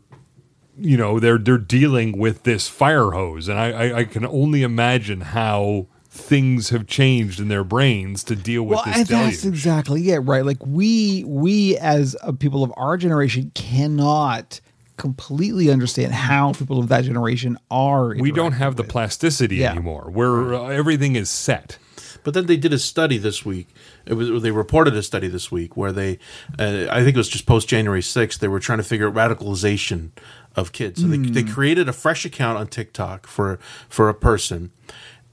you know, they're they're dealing with this fire hose, and I, I, I can only imagine how things have changed in their brains to deal with well, this and deluge. that's exactly it, right? Like we we as a people of our generation cannot completely understand how people of that generation are. we don't interacting have the plasticity Yeah. anymore, where uh, everything is set. But then they did a study this week. It was they reported a study this week where they, uh, I think it was just post January sixth. They were trying to figure out radicalization of kids. So they, they created a fresh account on TikTok for for a person,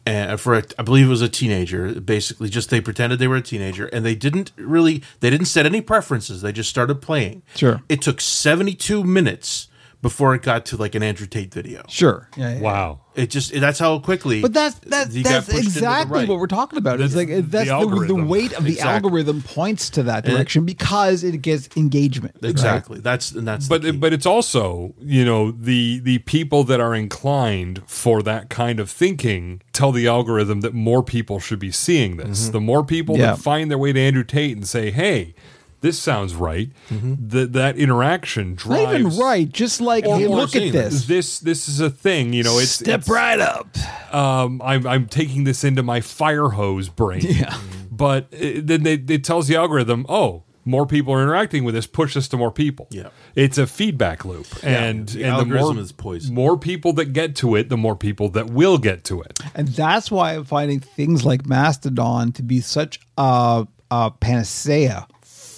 and for a, I believe it was a teenager. Basically, just they pretended they were a teenager, and they didn't really they didn't set any preferences. They just started playing. Sure. It took seventy two minutes before it got to like an Andrew Tate video. Sure. Yeah, yeah. Wow. It just that's how quickly. But that's that's you that's pushed into the exactly right. what we're talking about. It's like the that's the, the, algorithm. weight of the Exactly. algorithm points to that direction because it gets engagement. Exactly. That's and that's. but but it's also you know the the people that are inclined for that kind of thinking tell the algorithm that more people should be seeing this. Mm-hmm. The more people Yeah. that find their way to Andrew Tate and say, "Hey, this sounds right," that that interaction drives Not even right. Just like Or hey, more look at this. This this is a thing, you know. It's Step it's, right up. um, I'm, I'm taking this into my fire hose brain. Yeah. But it, then they, it tells the algorithm, oh, more people are interacting with this, push this to more people. Yeah. It's a feedback loop. and the and the algorithm more, is poison. more people that get to it, the more people that will get to it. And that's why I'm finding things like Mastodon to be such a, a panacea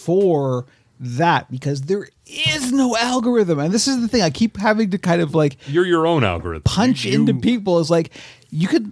for that because there is no algorithm. And this is the thing I keep having to kind of like You're your own algorithm. punch You- into people is like you could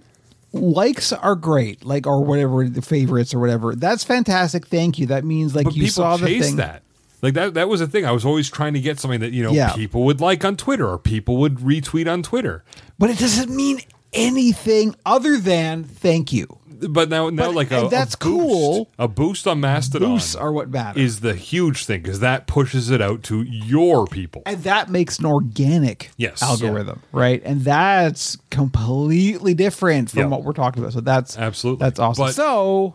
likes are great like or whatever the favorites or whatever that's fantastic thank you that means like you saw the thing that. Like that that was a thing. I was always trying to get something that, you know, Yeah. people would like on Twitter or people would retweet on Twitter. but it doesn't mean anything other than thank you But now, now But- like a, that's a boost, cool. A boost on Mastodon boosts are what matter is the huge thing because that pushes it out to your people. and that makes an organic Yes. algorithm right and that's completely different from Yeah. what we're talking about so that's Absolutely. that's awesome But- so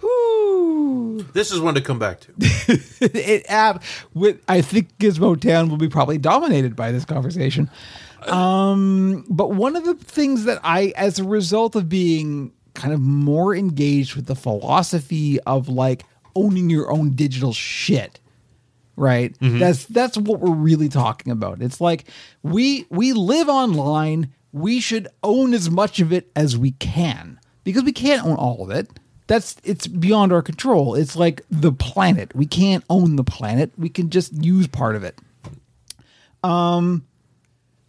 whew, this is one to come back to. (laughs) it app with I think Gizmo Town will be probably dominated by this conversation. (laughs) Um, but one of the things that I, as a result of being kind of more engaged with the philosophy of like owning your own digital shit, right? That's that's what we're really talking about. It's like we we live online we should own as much of it as we can because we can't own all of it. That's it's beyond our control. It's like the planet. We can't own the planet. We can just use part of it. Um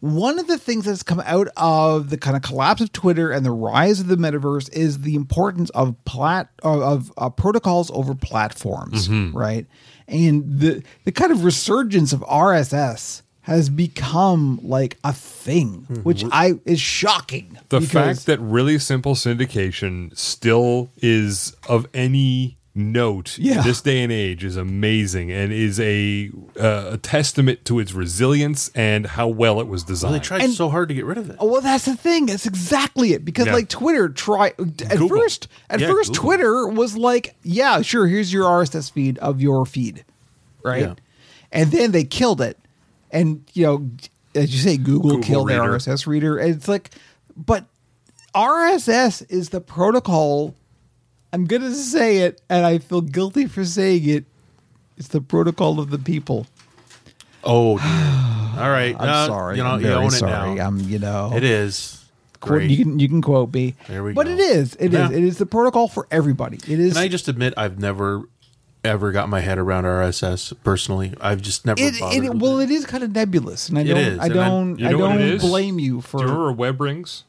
one of the things that's come out of the kind of collapse of Twitter and the rise of the metaverse is the importance of plat of, of uh, protocols over platforms, right? And the the kind of resurgence of RSS has become like a thing, which I is shocking. The fact that really simple syndication still is of any note Yeah. in this day and age is amazing and is a uh, a testament to its resilience and how well it was Well, designed. they tried And- so hard to get rid of it. Oh, well, that's the thing. That's exactly it. Because Yeah. like Twitter try at Google. first, at Yeah, first Google. Twitter was like, yeah, sure, here's your RSS feed of your feed, right? Yeah. And then they killed it, and you know, as you say, Google, Google killed their RSS reader. And it's like, but RSS is the protocol. I'm gonna say it, and I feel guilty for saying it. It's the protocol of the people. Oh, all right. (sighs) I'm Uh, sorry. You know, I'm you very own it now. I'm, you know, It is. Quote- Great. You can you can quote me. There we go. but go. it is. It is. Yeah. It is the protocol for everybody. It is. Can I just admit I've never ever got my head around RSS personally. I've just never it, bothered. it, with well, it. it is kind of nebulous, and I don't. is, I and I'm- don't. You I know what don't blame you for. Do you for. remember web rings?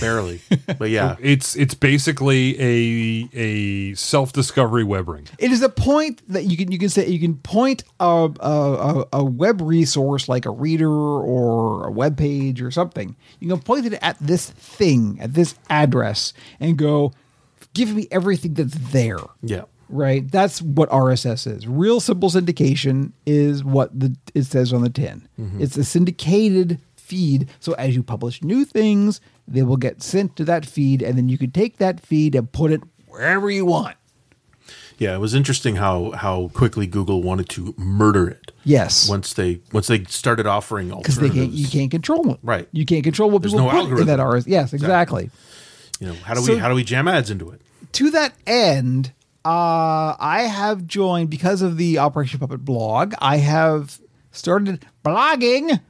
Barely. But yeah. (laughs) It's it's basically a a self discovery web ring. It is a point that you can you can say you can point a a, a, a web resource like a reader or a web page or something. You can point it at this thing at this address and go, give me everything that's there. Yeah. Right. That's what RSS is. Real simple syndication is what the it says on the tin. Mm-hmm. It's a syndicated feed. So as you publish new things, they will get sent to that feed, and then you can take that feed and put it wherever you want. Yeah, it was interesting how how quickly Google wanted to murder it. Yes. Once they once they started offering Because they alternatives. can't, you can't control it. Right. You can't control what There's people no put in that algorithm. RSS. Yes, exactly. You know, how do So- we how do we jam ads into it? to that end, uh, I have joined because of the Operation Puppet blog. I have started blogging,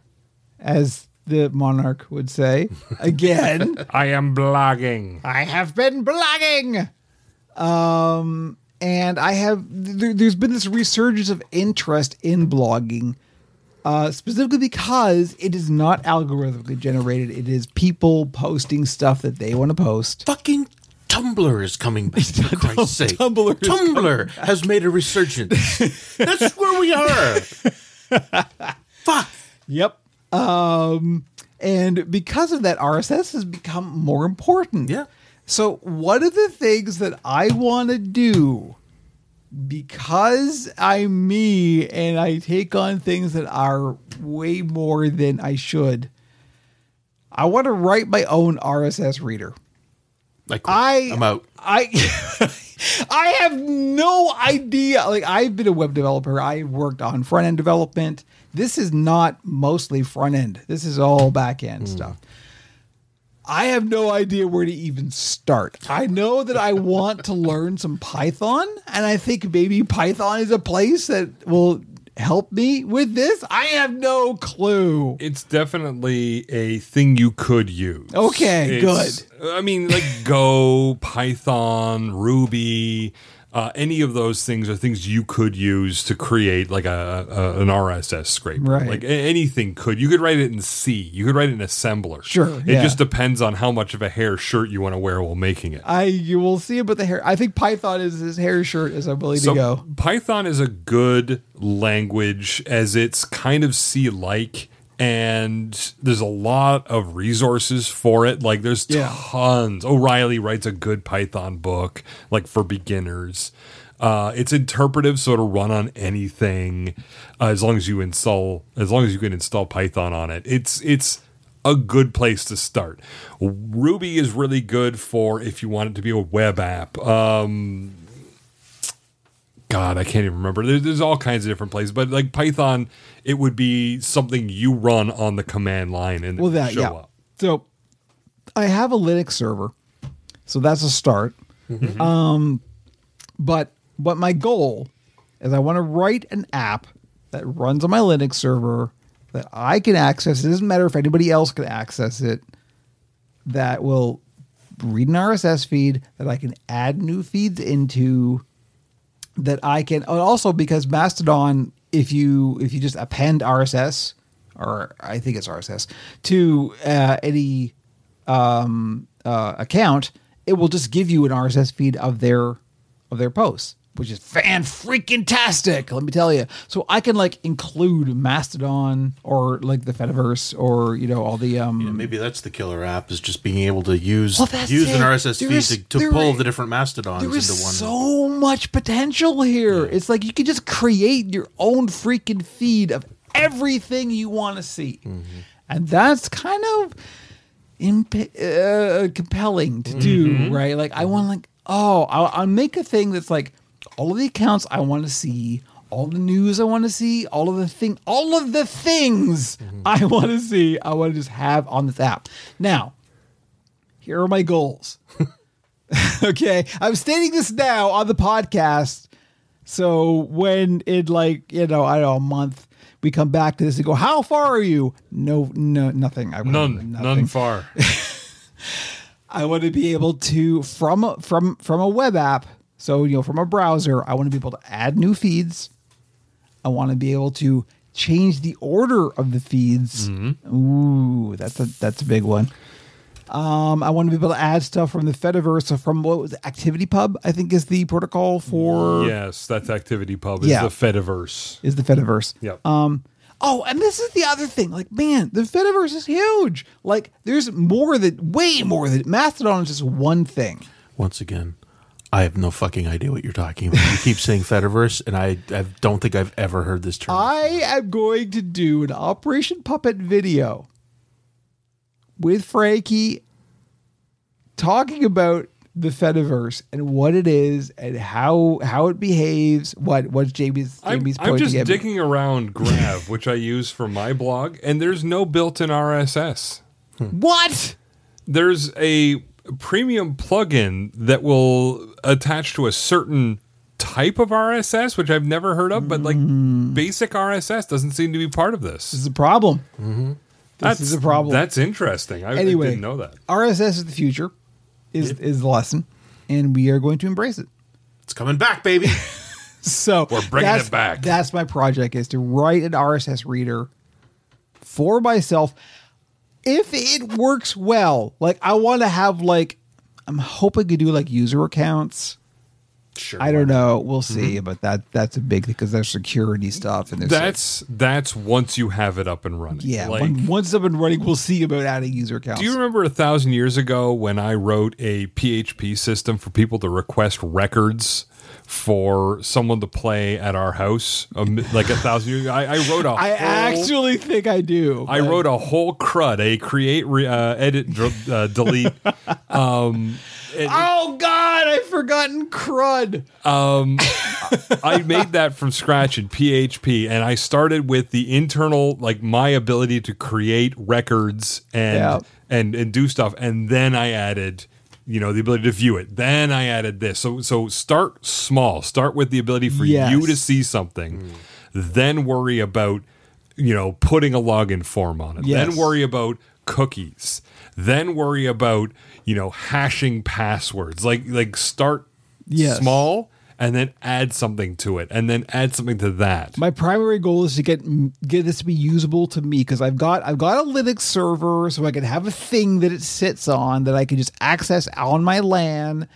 as the monarch would say. Again, (laughs) I am blogging. I have been blogging. Um, and I have there, there's been this resurgence of interest in blogging. Uh, specifically because it is not algorithmically generated. It is people posting stuff that they want to post. Fucking Tumblr is coming back for (laughs) Christ's sake. Tumblr Tumblr has made a resurgence. (laughs) That's where we are. Fuck. Yep. Um, and because of that, RSS has become more important. Yeah. So one of the things that I want to do, because I'm me and I take on things that are way more than I should, I want to write my own RSS reader. Like I I'm out. I (laughs) I have no idea. Like I've been a web developer. I've worked on front end development. This is not mostly front end. This is all back end hmm. stuff. I have no idea where to even start. I know that I want to learn some Python, and I think maybe Python is a place that will help me with this. I have no clue. It's definitely a thing you could use. Okay, It's- I mean, like Go, Python, Ruby, uh, any of those things are things you could use to create like a, a an RSS scraper. Right. Like a- anything could. You could write it in C. You could write it in assembler. Sure, It yeah. just depends on how much of a hair shirt you want to wear while making it. I you will see it, but the hair. I think Python is as hair shirt as I'm willing to go. Python is a good language as it's kind of C like and there's a lot of resources for it. Like there's Yeah. tons. O'Reilly writes a good Python book, like for beginners. Uh, it's interpretive, so it'll run on anything uh, as long as you install, as long as you can install Python on it. It's it's a good place to start. Ruby is really good for if you want it to be a web app. Um, God, I can't even remember. There's, there's all kinds of different places, but like Python, it would be something you run on the command line and Well, that show yeah. up. So I have a Linux server, so that's a start. Um, but but my goal is I want to write an app that runs on my Linux server that I can access. It doesn't matter if anybody else can access it. that will read an RSS feed that I can add new feeds into that I can also because Mastodon if you if you just append RSS or I think it's RSS to uh, any um, uh, account, it will just give you an RSS feed of their of their posts, which is fan freaking tastic. Let me tell you. So I can like include Mastodon or like the Fediverse or you know all the um. Yeah, maybe that's the killer app is just being able to use Well, use an. RSS There feed is- to, to pull is- the different mastodons there into one. so much potential here. It's like you can just create your own freaking feed of everything you want to see, and that's kind of imp- uh, compelling to do, right? Like I want like oh, I'll, I'll make a thing that's like all of the accounts I want to see. All the news I want to see, all of the thing, all of the things mm-hmm. I want to see, I want to just have on this app. Now, here are my goals. (laughs) okay, I'm stating this now on the podcast. So when in like you know I don't know a month we come back to this and go, how far are you? No, no, nothing. I None, nothing. none far. (laughs) I want to be able to from from from a web app. So you know from a browser, I want to be able to add new feeds. I want to be able to change the order of the feeds. Ooh, that's a that's a big one. Um, I want to be able to add stuff from the Fediverse, so from what was it, ActivityPub, I think is the protocol for yes, that's ActivityPub. Is Yeah. the Fediverse. is the Fediverse. Yep. Um. Oh, and this is the other thing. Like, man, the Fediverse is huge. Like, there's more than way more than Mastodon is just one thing. Once again, I have no fucking idea what you're talking about. You keep saying Fediverse, and I, I don't think I've ever heard this term. I am going to do an Operation Puppet video with Frankie talking about the Fediverse and what it is and how how it behaves. What what's Jamie's I'm, Jamie's I'm point just to get me. digging around Grav, (laughs) which I use for my blog, and there's no built-in RSS. What? There's a premium plugin that will attach to a certain type of RSS, which I've never heard of, but like mm. basic RSS doesn't seem to be part of This this. is a problem. Mm-hmm. That's is a problem. That's interesting. I, I Anyway. didn't know that. RSS is the future. Is is the lesson, and we are going to embrace it. it's coming back, baby. (laughs) So We're bringing that's- it back. That's my project: is to write an RSS reader for myself. If it works well, like I want to have like, I'm hoping to do like user accounts. Sure. I don't know. We'll Mm-hmm. see, but that that's a big thing because there's security stuff and there's That's that's once you have it up and running. yeah. Like, once it's up and running, we'll see about adding user accounts. Do you remember a thousand years ago when I wrote a PHP system for people to request records for someone to play at our house? Um, like a thousand years ago, I, I wrote a I whole, actually think I do. I wrote a whole crud, a create, re, uh, edit, dr- uh, delete. (laughs) um, it- Oh God, I've forgotten crud. I made that from scratch in PHP, and I started with the internal, like my ability to create records and Yeah. and and do stuff, and then I added, you know, the ability to view it. Then I added this. So so start small. Start with the ability for Yes. you to see something, mm. then worry about, you know, putting a login form on it. Yes. Then worry about cookies. Then worry about you know hashing passwords. Like like start Yes. small and then add something to it and then add something to that. My primary goal is to get get this to be usable to me because I've got I've got a Linux server, so I can have a thing that it sits on that I can just access on my LAN.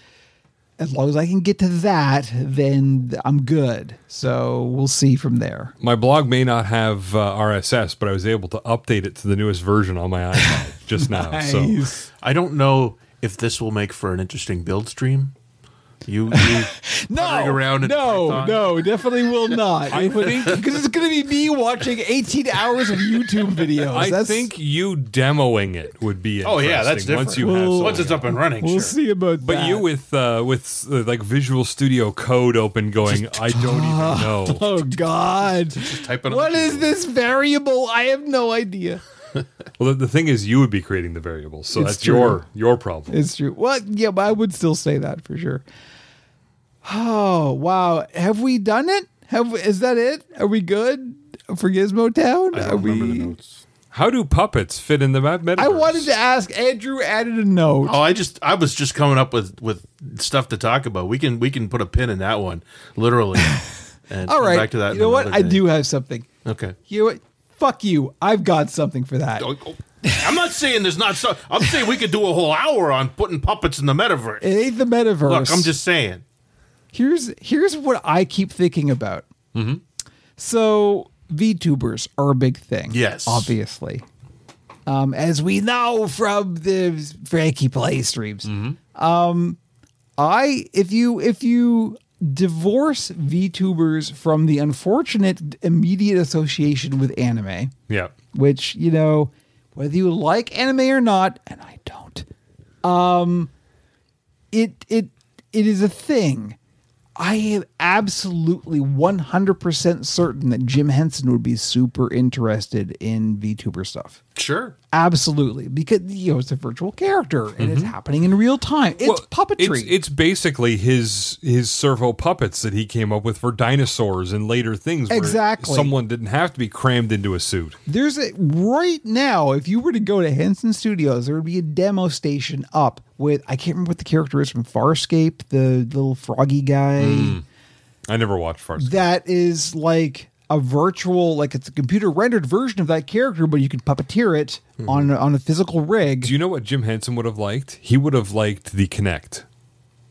As long as I can get to that, then I'm good. So we'll see from there. My blog may not have uh, RSS, but I was able to update it to the newest version on my iPad just now. (laughs) So I don't know if this will make for an interesting build stream. You, you (laughs) No, around no, Python? no, definitely will (laughs) not. I think- because it's going to be me watching 18 hours of YouTube (laughs) videos. I That's- think you demoing it would be Oh yeah, that's different. once you have Well, something. Once it's up and running, we'll sure. see about But that. you with uh, with uh, like Visual Studio Code open, going, I don't even know. Oh God! type it What the is this variable? I have no idea. Well, the, the thing is, you would be creating the variables, so It's that's true. your your problem. It's true. Well, yeah, but I would still say that for sure. Oh wow! Have we done it? Have is that it? Are we good for Gizmo Town? I don't remember we? the notes. How do puppets fit in the meta- metaverse? I wanted to ask. Andrew added a note. Oh, I just I was just coming up with with stuff to talk about. We can we can put a pin in that one, literally. (laughs) And All come right. back to that. you know what? another I do have something. Okay. You know what? Fuck you. I've got something for that. Oh, oh. I'm not saying there's not. So, I'm saying we could do a whole hour on putting puppets in the metaverse. It ain't the metaverse. Look, I'm just saying. Here's here's what I keep thinking about. Mm-hmm. So VTubers are a big thing. Yes. obviously. Um, as we know from the Frankie Play streams. Mm-hmm. Um, I if you if you divorce VTubers from the unfortunate immediate association with anime, Yeah. which you know whether you like anime or not and i don't um it it it is a thing i am absolutely 100% certain that jim henson would be super interested in vtuber stuff Sure. absolutely because you know it's a virtual character and it's mm-hmm. happening in real time it's Well, puppetry It's, it's basically his his servo puppets that he came up with for dinosaurs and later things. where Exactly. Someone didn't have to be crammed into a suit. There's a right now, if you were to go to Henson Studios, there would be a demo station up with I can't remember what the character is from Farscape, the little froggy guy. Mm. I never watched Farscape. That is like a virtual, like it's a computer rendered version of that character, but you can puppeteer it hmm. on on a physical rig. Do you know what Jim Henson would have liked? He would have liked the Kinect.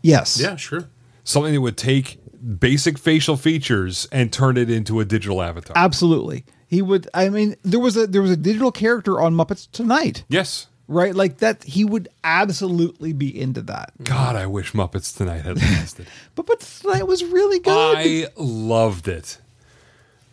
yes. Yeah, sure. Something that would take basic facial features and turn it into a digital avatar. Absolutely. He would I mean, there was a there was a digital character on Muppets Tonight. yes. Right? Like that he would absolutely be into that. God, I wish Muppets Tonight had lasted. (laughs) But but Tonight was really good. I loved it.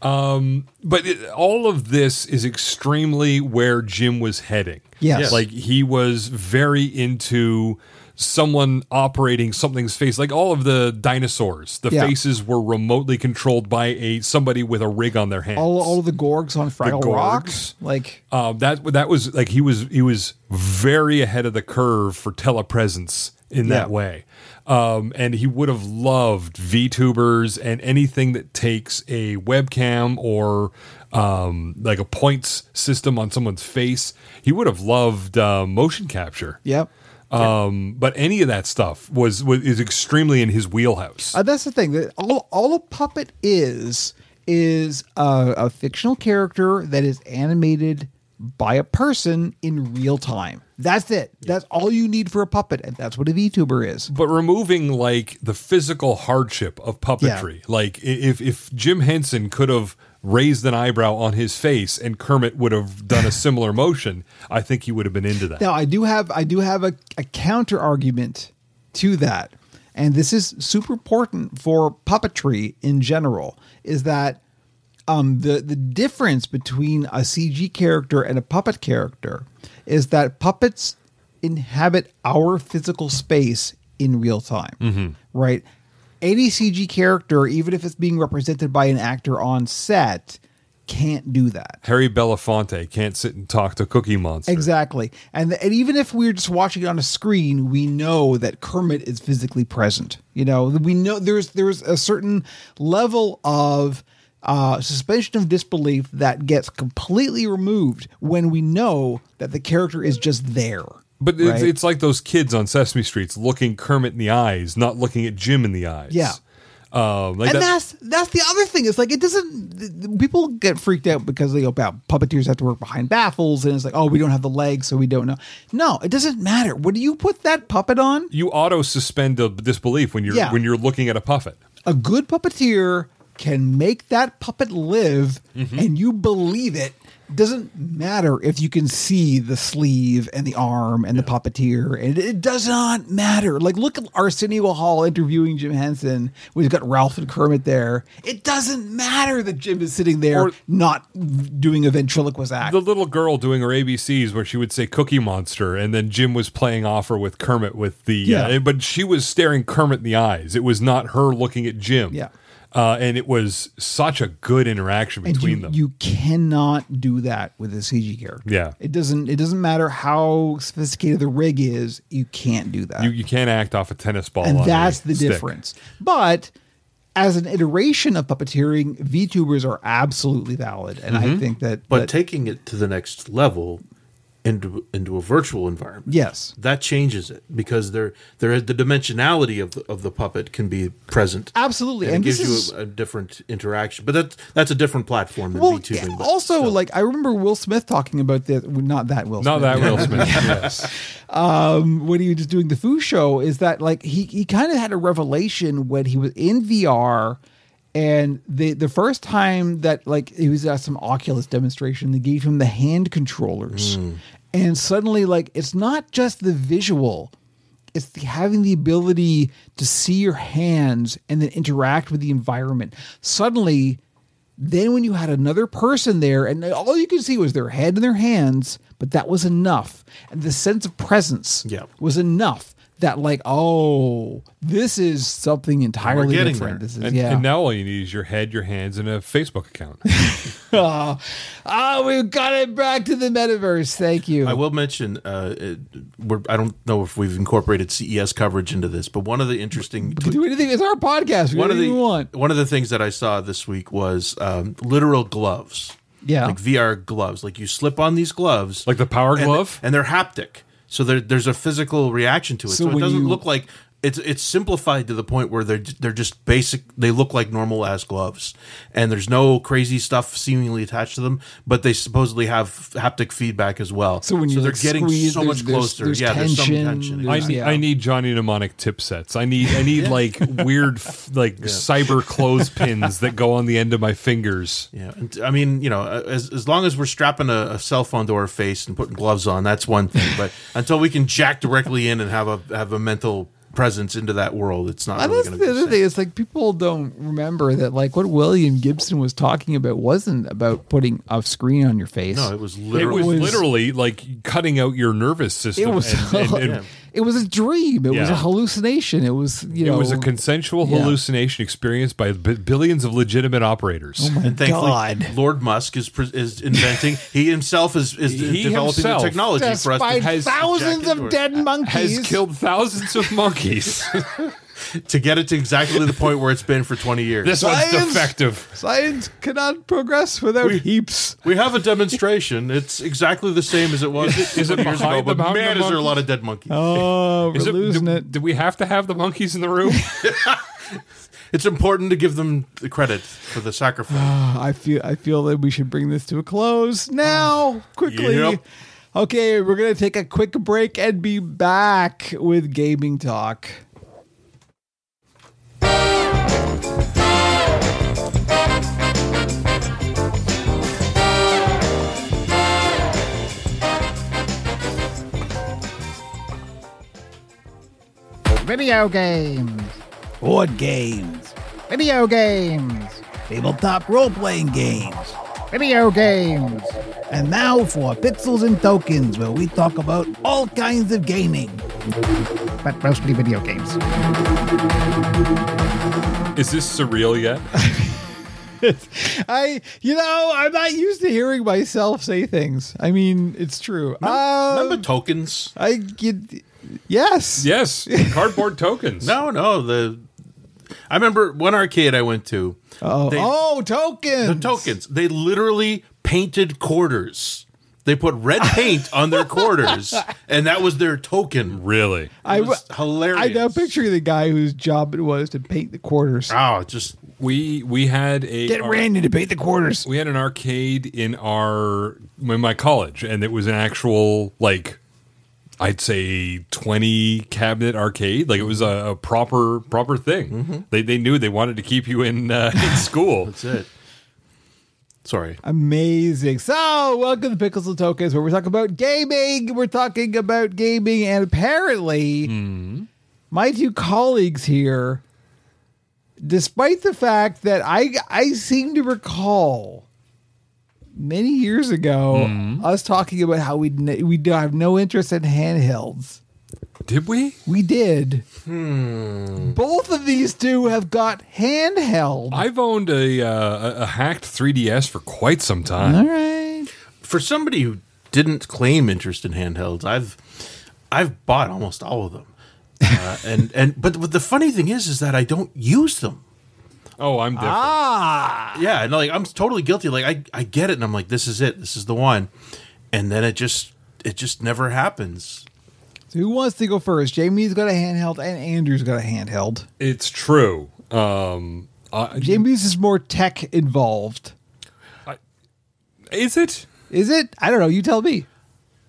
Um, but it, all of this is extremely where Jim was heading. Yes. Yes. like he was very into someone operating something's face. Like all of the dinosaurs, the Yeah. faces were remotely controlled by a somebody with a rig on their hands. all all the gorgs on Fraggle Rock. Gorgs. Like Um, that that was like he was he was very ahead of the curve for telepresence in that way, um, and he would have loved VTubers and anything that takes a webcam or um, like a points system on someone's face. He would have loved uh, motion capture. Yep. Um, but any of that stuff was, was is extremely in his wheelhouse. Uh, that's the thing. That all all a puppet is is a, a fictional character that is animated by a person in real time. That's it. That's all you need for a puppet, and that's what a VTuber is. but removing like the physical hardship of puppetry like if if jim henson could have raised an eyebrow on his face and kermit would have done a (laughs) similar motion i think he would have been into that Now, I do have I do have a, a counter argument to that, and this is super important for puppetry in general. Is that um, the the difference between a CG character and a puppet character is that puppets inhabit our physical space in real time, right? Any CG character, even if it's being represented by an actor on set, can't do that. harry belafonte can't sit and talk to cookie monster Exactly. And, and even if we're just watching it on a screen, we know that Kermit is physically present. You know, we know there's there's a certain level of uh, suspension of disbelief that gets completely removed when we know that the character is just there. but it's, right? it's like those kids on sesame streets looking kermit in the eyes not looking at jim in the eyes Yeah. um, like and that, that's that's the other thing. It's like it doesn't. People get freaked out because they go about puppeteers have to work behind baffles, and it's like, oh, we don't have the legs, so we don't know. No, it doesn't matter. When you put that puppet on, you auto suspend a disbelief when you're Yeah. when you're looking at a puppet a good puppeteer can make that puppet live and you believe it doesn't matter if you can see the sleeve and the arm and the puppeteer and it does not matter like look at arsenio hall interviewing jim henson we've got ralph and kermit there it doesn't matter that jim is sitting there Or- not doing a ventriloquist act the little girl doing her ABCs where she would say Cookie Monster, and then Jim was playing off her with Kermit with the. Yeah. Uh, but she was staring Kermit in the eyes. It was not her looking at Jim. Yeah. Uh, and it was such a good interaction and between you, them. you cannot do that with a CG character. Yeah. it doesn't. It doesn't matter how sophisticated the rig is. You can't do that. you, you can't act off a tennis ball. and on a that's the stick. difference. But as an iteration of puppeteering, VTubers are absolutely valid, and I think that. Mm-hmm. But that- taking it to the next level into into a virtual environment. yes, That changes it because there there the dimensionality of the, of the puppet can be present. absolutely, And, and, it this gives you a, a different interaction. But that that's a different platform than well. VTubing. yeah, also, still. like I remember Will Smith talking about this. well, Not that Will. Not Smith. that Will (laughs) Smith. yes. (laughs) Um, when he was just doing the Foo show is that like he he kind of had a revelation when he was in VR and the the first time that like he was at some Oculus demonstration they gave him the hand controllers. Hmm. And suddenly like it's not just the visual. It's the, having the ability to see your hands and then interact with the environment. Suddenly then when you had another person there and all you could see was their head and their hands, but that was enough. And the sense of presence Yeah. was enough that like, oh, this is something entirely getting different. there. This is And, yeah. and now all you need is your head, your hands, and a Facebook account. Ah, (laughs) ah, we've got it back to the metaverse. Thank you. I will mention, uh, it, we're, I don't know if we've incorporated CES coverage into this, but one of the interesting do anything. It's our podcast. We one do of the want. one of the things that I saw this week was um, literal gloves. Yeah. like VR gloves. Like you slip on these gloves, Like the power and, glove? and they're haptic. So there, there's a physical reaction to it. So So, it doesn't you- look like it's it's simplified to the point where they're they're just basic. They look like normal ass gloves, and there's no crazy stuff seemingly attached to them. But they supposedly have haptic feedback as well. So when you they're like, getting squeeze, so there's- much there's- closer. there's yeah, there's some tension, tension. there's- I, need, Yeah. I need Johnny mnemonic tip sets. I need I need like (laughs) weird f- like cyber clothespins that go on the end of my fingers. Yeah, and I mean, you know, as as long as we're strapping a, a cell phone to our face and putting gloves on, that's one thing. But (laughs) until we can jack directly in and have a have a mental presence into that world, it's not And really that's the other be. thing. safe. It's like people don't remember that like what William Gibson was talking about wasn't about putting a screen on your face. No, it was It literally. was, was- literally like cutting out your nervous system. it was and- and- and it was a dream. It was a hallucination. It was you know, it was a consensual Yeah. hallucination experienced by b- billions of legitimate operators. Oh and thankfully, God. Lord Musk is pre- is inventing. He himself is is He developing himself- the technology for us to, has- thousands of dead monkeys. has killed thousands of monkeys. (laughs) to get it to exactly the point where it's been for twenty years. this one's defective. Science cannot progress without heaps. we have a demonstration. It's exactly the same as it was Is it years ago. But man, of is there a lot of dead monkeys? Oh, we're Is it, losing do, it. do we have to have the monkeys in the room? (laughs) (laughs) It's important to give them the credit for the sacrifice. (sighs) I feel I feel that we should bring this to a close now, oh, quickly. Yep. Okay, we're gonna take a quick break and be back with gaming talk. Video games. Board games, Video games. tabletop role playing games. Video games. And now for Pixels and Tokens, where we talk about all kinds of gaming. But mostly video games. Is this surreal yet? (laughs) I, you know, I'm not used to hearing myself say things. I mean, it's true. Um, Remember tokens? I get, yes. yes, cardboard tokens. (laughs) No, no. The I remember one arcade I went to. Oh, They- oh, tokens. The tokens. They literally painted quarters. They put red paint on their quarters, (laughs) and that was their token. Really? I, It was hilarious. I now picturing the guy whose job it was to paint the quarters. Oh, just We we had a Get our- Randy to paint the quarters. we had an arcade in our in my college, and it was an actual like I'd say twenty cabinet arcade. Like it was a, a proper proper thing. They they knew they wanted to keep you in uh, (laughs) in school. that's it. Sorry. Amazing. So, welcome to Pickles and Tokens, where we're talking about gaming. We're talking about gaming, and apparently, my two colleagues here, despite the fact that I I seem to recall many years ago us talking about how we we do have no interest in handhelds. Did we? We did. Both of these two have got handheld. I've owned a uh, a- a hacked 3ds for quite some time. All right. For somebody who didn't claim interest in handhelds, I've I've bought almost all of them. Uh, and and but, but the funny thing is, is that I don't use them. Oh, I'm different. Ah, Yeah, and like I'm totally guilty. Like I, I get it, and I'm like, this is it. This is the one. And then it just, it just never happens. so who wants to go first? Jamie's got a handheld, and Andrew's got a handheld. It's true. Um, I- Jamie's is more tech involved. is it? Is it? I don't know. You tell me.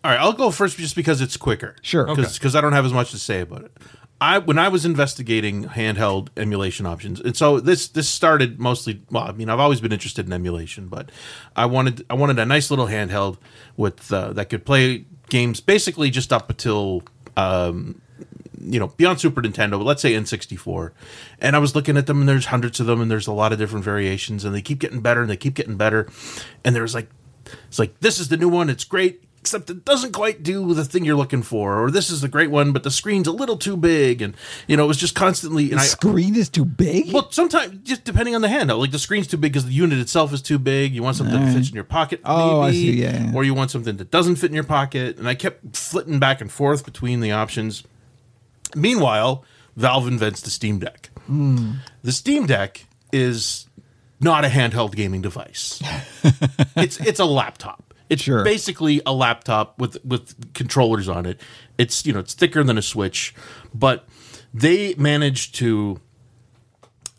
All right, I'll go first just because it's quicker. Sure. Because Okay. I don't have as much to say about it. I when I was investigating handheld emulation options, and so this this started mostly. Well, I mean, I've always been interested in emulation, but I wanted I wanted a nice little handheld with uh, that could play games basically just up until um, you know beyond Super Nintendo, but let's say N64. And I was looking at them, and there's hundreds of them, and there's a lot of different variations, and they keep getting better, and they keep getting better. And there's like it's like this is the new one. It's great, except it doesn't quite do the thing you're looking for. Or this is the great one, but the screen's a little too big, and you know it was just constantly. And The I, screen is too big. well, sometimes just depending on the handheld, like the screen's too big because the unit itself is too big. You want something that fits in your pocket, Oh, I see, yeah, yeah. or you want something that doesn't fit in your pocket. And I kept flitting back and forth between the options. Meanwhile, Valve invents the Steam Deck. Hmm. The Steam Deck is not a handheld gaming device. (laughs) it's it's a laptop. It's Sure. basically a laptop with with controllers on it. It's you know it's thicker than a Switch, but they managed to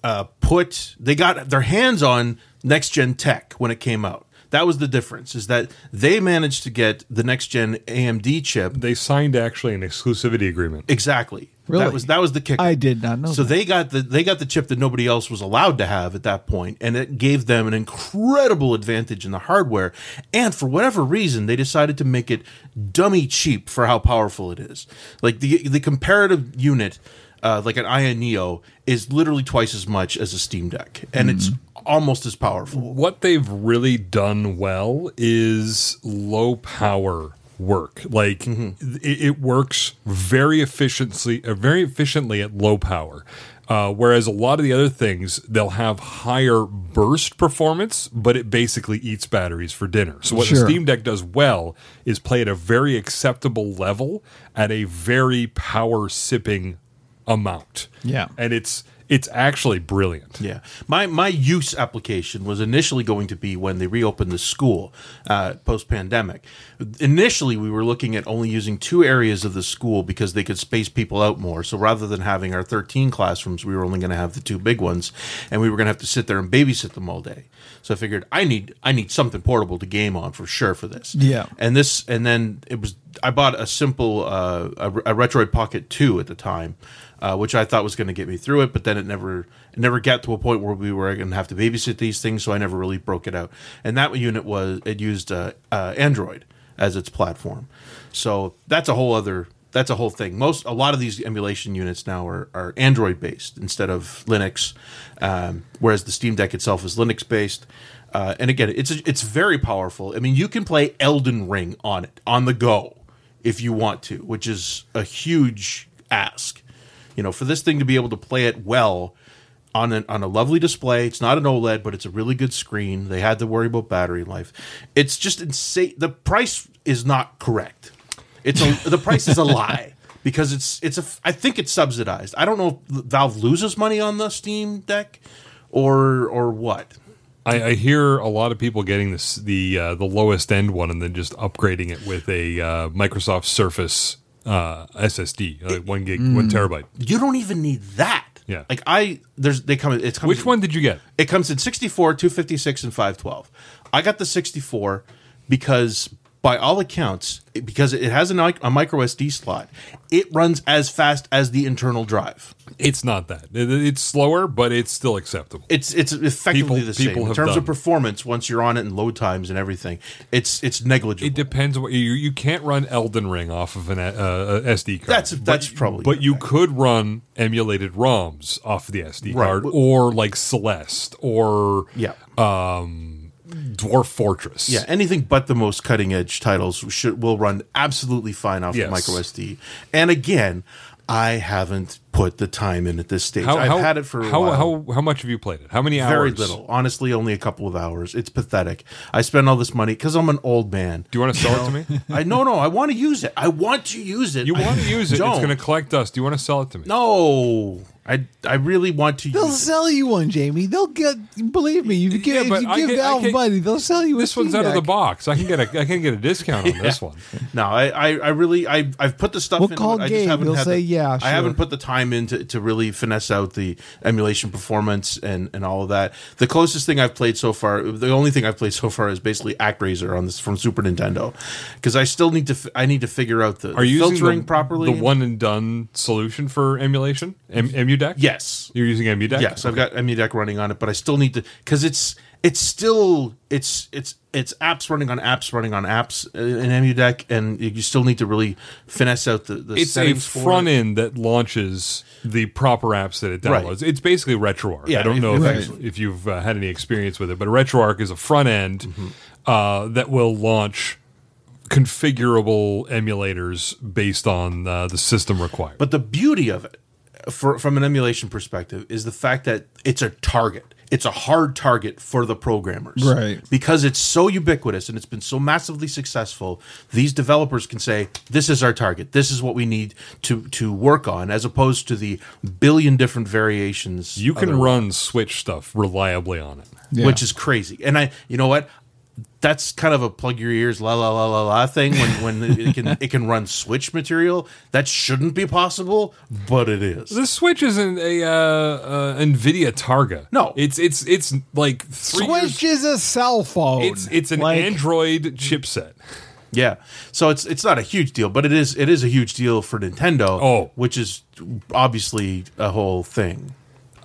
uh, put they got their hands on next gen tech when it came out. That was the difference. Is that they managed to get the next gen AMD chip They signed actually an exclusivity agreement. exactly. Really? That was that was the kick. I did not know So that. they got the they got the chip that nobody else was allowed to have at that point, and it gave them an incredible advantage in the hardware. And for whatever reason, they decided to make it dummy cheap for how powerful it is. Like the the comparative unit, uh, like an Aya Neo, is literally twice as much as a Steam Deck, and it's almost as powerful. what they've really done well is low power work. Like Mm-hmm. it, it works very efficiently, uh, very efficiently at low power. Uh, whereas a lot of the other things, they'll have higher burst performance, but it basically eats batteries for dinner. So what Sure. the Steam Deck does well is play at a very acceptable level at a very power sipping amount. Yeah. and it's it's actually brilliant. Yeah, my my use application was initially going to be when they reopened the school uh, post pandemic. Initially, we were looking at only using two areas of the school because they could space people out more. So rather than having our thirteen classrooms, we were only going to have the two big ones, and we were going to have to sit there and babysit them all day. So I figured I need I need something portable to game on for sure for this. Yeah. and this and then it was I bought a simple uh, a, a Retroid Pocket Two at the time, uh, which I thought was going to get me through it, but then it never it never got to a point where we were going to have to babysit these things, so I never really broke it out. And that unit was it used uh, uh, Android as its platform, so that's a whole other that's a whole thing. Most a lot of these emulation units now are, are Android based instead of Linux, um, whereas the Steam Deck itself is Linux based. Uh, and again, it's it's very powerful. I mean, you can play Elden Ring on it on the go if you want to, which is a huge ask. You know, for this thing to be able to play it well on an, on a lovely display. It's not an OLED, but it's a really good screen. They had to worry about battery life. It's just insane. The price is not correct. It's a, the price is a lie (laughs) because it's it's a I think it's subsidized. I don't know if Valve loses money on the Steam Deck or or what. I, I hear a lot of people getting this the uh, the lowest end one and then just upgrading it with a uh, Microsoft Surface uh, SSD, like one gig, one terabyte. You don't even need that. Yeah. Like I there's they come it's comes Which one did you get? It comes in 64, 256 and 512. I got the 64 because by all accounts it- because it has a, a micro SD slot, it runs as fast as the internal drive. It's not that. It- it's slower, but it's still acceptable. It's it's effectively People- the same people in terms done. of performance. Once you're on it and load times and everything, it's it's negligible. It depends. What you you can't run Elden Ring off of an uh, uh, SD card. That's- But- that's probably But you right. could run emulated ROMs off the SD Right. card, or like Celeste, or yeah. Dwarf Fortress. Yeah, anything but the most cutting edge titles should will run absolutely fine off Yes. of micro SD. And again, I haven't put the time in at this stage. How, I've how, had it for a how, while. how how much have you played it? How many hours? Very little. Honestly, only a couple of hours. It's pathetic. I spend all this money because I'm an old man. Do you want to sell it to me? I no no. I want to use it. I want to use it. You want to use it? It's don't. going to collect dust. Do you want to sell it to me? No, I I really want to They'll use. it. sell you one, Jamie. They'll get. Believe me, you give, but you I give can- I Valve can- money. They'll sell you. a This one's Steam out of the box. I can get a I can get a discount on (laughs) this one. No, I, I, I really, I, I've put the stuff. We'll in, call I just Gabe. haven't He'll had say, the- "Yeah, I haven't put the time in to, to really finesse out the emulation performance and, and all of that. The closest thing I've played so far, the only thing I've played so far is basically ActRaiser on this from Super Nintendo, because I still need to, I need to figure out the, Are you filtering the, properly. the one and done solution for emulation? Em, EmuDeck? yes, You're using EmuDeck? Yes, I've got EmuDeck running on it, but I still need to because it's it's still it's it's it's apps running on apps running on apps in EmuDeck, and you still need to really finesse out the, the It's a settings for front end that launches the proper apps that it Right. downloads. It's basically RetroArch. Yeah, I don't know if, Right. you've- if you've uh, had any experience with it, but RetroArch is a front end Mm-hmm. uh, that will launch configurable emulators based on uh, the system required. But the beauty of it, for, from an emulation perspective, is the fact that it's a target. It's a hard target for the programmers. Right. Because it's so ubiquitous and it's been so massively successful, these developers can say, this is our target. This is what we need to, to work on, as opposed to the billion different variations. you can otherwise, run Switch stuff reliably on it. Yeah. Which is crazy. And I, you know what? That's kind of a plug your ears la la la la la thing when, when it can it can run Switch material. That shouldn't be possible, but it is. The Switch isn't a uh, uh, Nvidia Tegra. No. it's it's it's like three Switch years- is a cell phone. It's it's an Like, Android chipset. Yeah. So it's it's not a huge deal, but it is it is a huge deal for Nintendo. Oh. which is obviously a whole thing.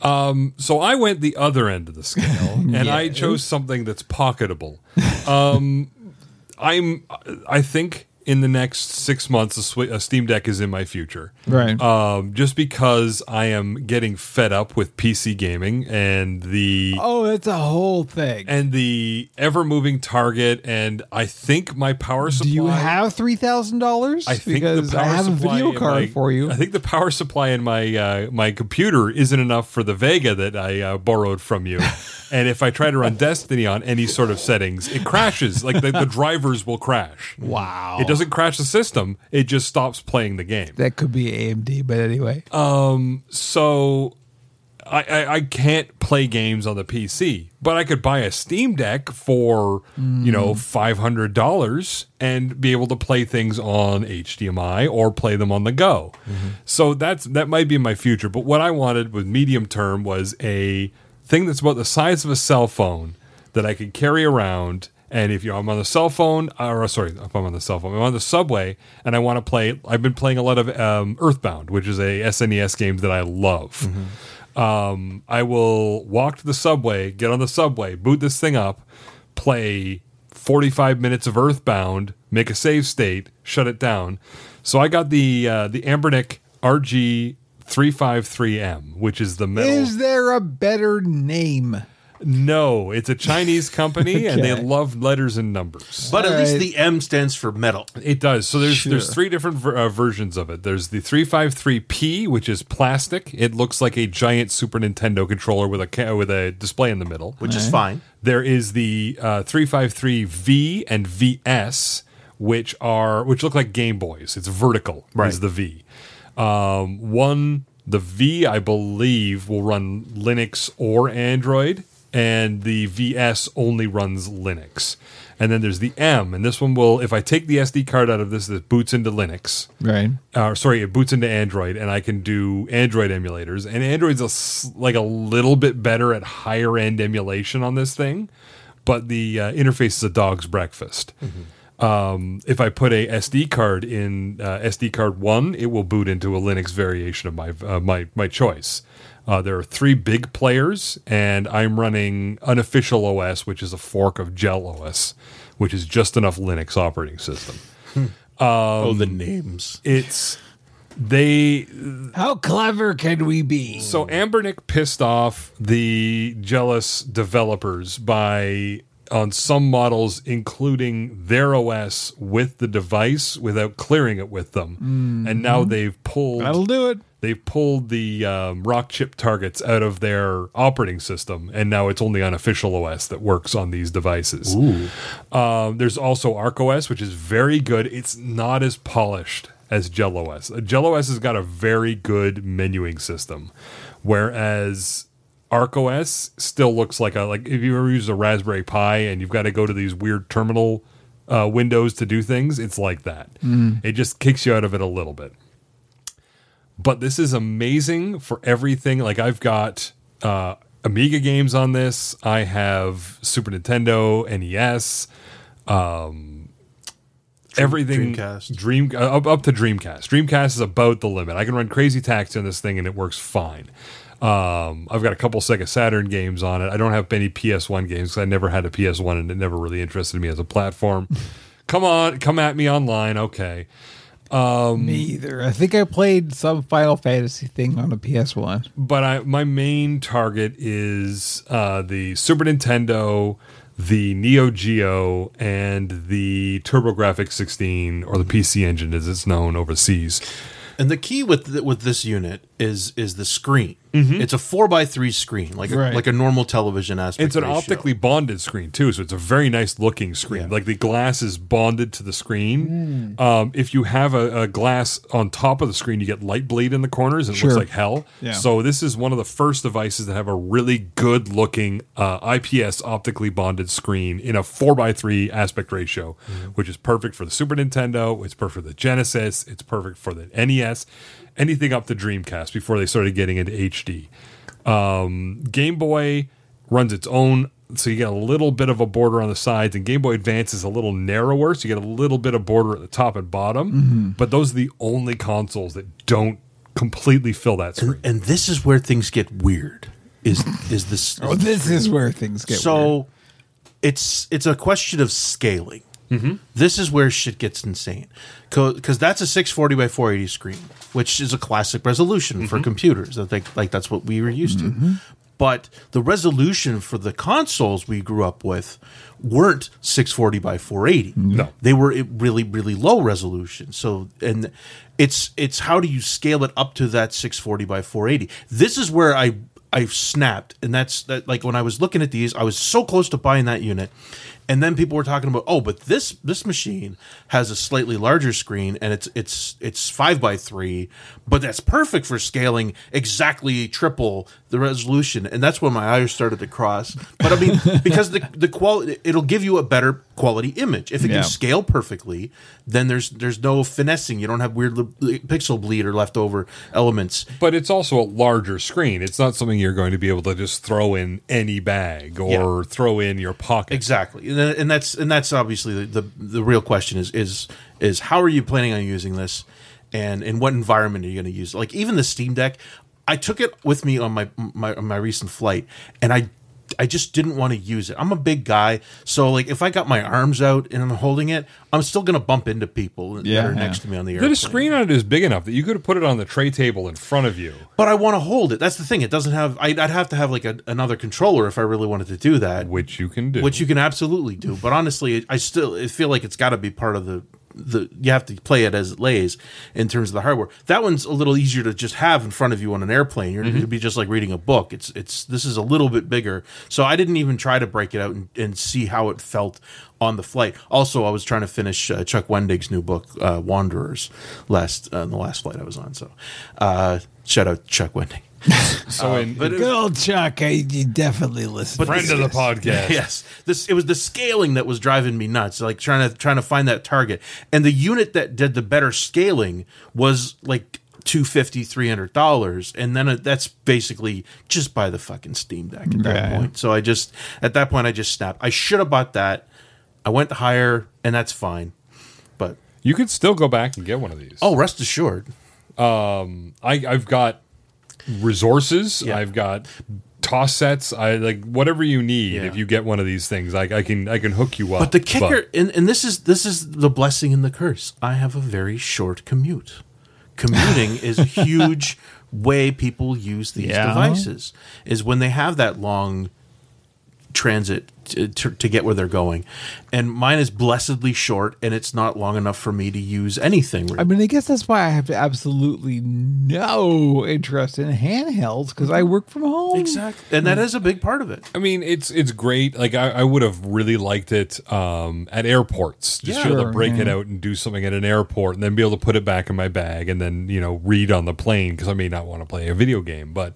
So I went the other end of the scale, (laughs) and I chose something that's pocketable. Um, (laughs) I'm, I think, in the next six months, a, Swi- a Steam Deck is in my future. Right. Um, just because I am getting fed up with PC gaming and the oh, it's a whole thing. and the ever moving target, and I think my power supply. Do you have three thousand dollars? I think because the power I have a supply video card my- for you. I think the power supply in my uh, my computer isn't enough for the Vega that I uh, borrowed from you. (laughs) and if I try to run Destiny on any sort of settings, it crashes. Like the, the drivers will crash. wow, It doesn't crash the system. It just stops playing the game. That could be AMD, but anyway. Um. So I, I, I can't play games on the PC, but I could buy a Steam Deck for you know five hundred dollars and be able to play things on HDMI or play them on the go. So that's that might be my future. But what I wanted with medium term was a thing that's about the size of a cell phone that I could carry around. And if you I'm on the cell phone, or sorry, if I'm on the cell phone, I'm on the subway, and I want to play. I've been playing a lot of um, Earthbound, which is a SNES game that I love. Um, I will walk to the subway, get on the subway, boot this thing up, play 45 minutes of Earthbound, make a save state, shut it down. So I got the uh, the Anbernic RG 353M, which is the metal. Is there a better name? No, it's a Chinese company and they Okay. love letters and numbers. But at All least right. the M stands for metal. It does. So there's there's Sure. three different ver- uh, versions of it. There's the 353P, which is plastic. It looks like a giant Super Nintendo controller with a ca- with a display in the middle. Which is fine. There is the uh, 353V and VS, which are which look like Game Boys. It's vertical. Right. Is the V. Um, one the V I believe will run Linux or Android, and the VS only runs Linux. And then there's the M, and this one will, if I take the SD card out of this, it boots into Linux Right. uh, sorry, it boots into Android, and I can do Android emulators. And Android's a, like a little bit better at higher end emulation on this thing, but the uh, interface is a dog's breakfast. Um, if I put a SD card in uh, SD card one, it will boot into a Linux variation of my uh, my my choice. Uh, there are three big players, and I'm running unofficial OS, which is a fork of JELOS, which is just enough Linux operating system. oh, the names. It's they How clever can we be? so Anbernic pissed off the JELOS developers by on some models including their OS with the device without clearing it with them. And now they've pulled That'll do it. They've pulled the um, Rockchip targets out of their operating system, and now it's only on official OS that works on these devices. Um, there's also ArkOS, which is very good. It's not as polished as JELOS. Uh, JELOS has got a very good menuing system, whereas ArkOS still looks like a like if you ever use a Raspberry Pi and you've got to go to these weird terminal uh, windows to do things, it's like that. It just kicks you out of it a little bit. But this is amazing for everything. Like I've got uh, Amiga games on this. I have Super Nintendo, NES, um, everything. Dreamcast. Dream uh, up, up to Dreamcast. Dreamcast is about the limit. I can run Crazy Taxi on this thing and it works fine. Um, I've got a couple Sega Saturn games on it. I don't have any PS1 games because I never had a PS1 and it never really interested me as a platform. (laughs) come on, come at me online. Okay. Me either. I think I played some Final Fantasy thing on a PS1. but I my main target is uh, the Super Nintendo, the Neo Geo, and the TurboGrafx 16 or the PC Engine as it's known overseas. And the key with th- with this unit is is the screen. It's a four by three screen, like Right. a, like a normal television aspect. It's an ratio. optically bonded screen too, so it's a very nice looking screen. Yeah. Like the glass is bonded to the screen. Um, if you have a, a glass on top of the screen, you get light bleed in the corners. And it Sure. looks like hell. Yeah. So this is one of the first devices that have a really good looking uh, IPS optically bonded screen in a four by three aspect ratio, which is perfect for the Super Nintendo. It's perfect for the Genesis. It's perfect for the NES. Anything up to Dreamcast before they started getting into HD. Um, Game Boy runs its own, so you get a little bit of a border on the sides, and Game Boy Advance is a little narrower, so you get a little bit of border at the top and bottom. But those are the only consoles that don't completely fill that screen. and this is where things get weird. Is is this? (laughs) Oh, this is where things get so weird. it's it's a question of scaling. Mm-hmm. This is where shit gets insane because that's a 640 by 480 screen, which is a classic resolution Mm-hmm. for computers. I think like that's what we were used to. But the resolution for the consoles we grew up with weren't 640 by 480. No. they were really really low resolution. So and it's it's how do you scale it up to that 640 by 480? This is where I I snapped, and that's that. Like when I was looking at these, I was so close to buying that unit, and then people were talking about, oh, but this this machine has a slightly larger screen, and it's it's it's five by three, but that's perfect for scaling exactly triple the resolution, and that's when my eyes started to cross. But I mean, (laughs) because the the quality, it'll give you a better quality image if it Yeah. can scale perfectly. Then there's there's no finessing. You don't have weird li- pixel bleed or leftover elements. But it's also a larger screen. It's not something you're going to be able to just throw in any bag or throw in your pocket. Exactly, and, and that's and that's obviously the, the the real question is is is how are you planning on using this, and in what environment are you going to use? Like even the Steam Deck, I took it with me on my my on my recent flight, and I I just didn't want to use it. I'm a big guy, so like if I got my arms out and I'm holding it, I'm still going to bump into people Yeah, that are yeah. next to me on the airplane. The screen on it is big enough that you could have put it on the tray table in front of you, But I want to hold it. That's the thing. It doesn't have. I'd, I'd have to have like a, another controller if I really wanted to do that. which you can do. which you can absolutely do. But honestly, I still I feel like it's got to be part of the the you have to play it as it lays in terms of the hardware. That one's a little easier to just have in front of you on an airplane. You're it'd be just like reading a book. It's it's this is a little bit bigger. So I didn't even try to break it out and, and see how it felt on the flight. Also, I was trying to finish uh, Chuck Wendig's new book uh, Wanderers last uh, the last flight I was on. So uh, shout out Chuck Wendig. (laughs) so in, but in- it- Good old Chuck. I, you definitely listen. friend of the podcast. (laughs) yes this it was the scaling that was driving me nuts like trying to trying to find that target and the unit that did the better scaling was like 250 300 dollars and then it, that's basically just buy the fucking steam deck at that Yeah. point so i just at that point i just snapped i should have bought that i went higher and that's fine but You could still go back and get one of these. oh rest assured um, I, I've got resources. Yeah. I've got toss sets. I like whatever you need. Yeah. If you get one of these things, I, I can I can hook you up. But the kicker, and, and this is this is the blessing and the curse. I have a very short commute. Commuting is a (laughs) huge way people use these Yeah. devices. Is when they have that long transit to, to, to get where they're going. And mine is blessedly short, and it's not long enough for me to use anything. Really. I mean, I guess that's why I have absolutely no interest in handhelds because I work from home. exactly, and that is a big part of it. I mean, it's it's great. Like I, I would have really liked it um, at airports. Just Yeah. be able to break it out and do something at an airport, and then be able to put it back in my bag, and then you know read on the plane because I may not want to play a video game. But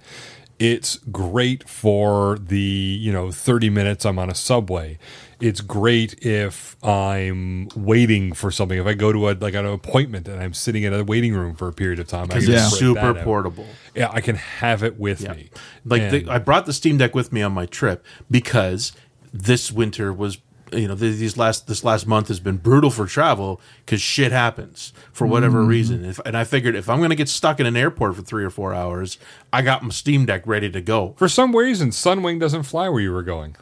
it's great for the you know thirty minutes I'm on a subway. It's great if I'm waiting for something. If I go to a like an appointment and I'm sitting in a waiting room for a period of time, Because it's super portable. Yeah, I can have it with Yeah. me. Like the, I brought the Steam Deck with me on my trip because this winter was you know th- these last this last month has been brutal for travel because shit happens for whatever mm-hmm. reason. If, and I figured if I'm going to get stuck in an airport for three or four hours, I got my Steam Deck ready to go. For some reason, Sunwing doesn't fly where you were going.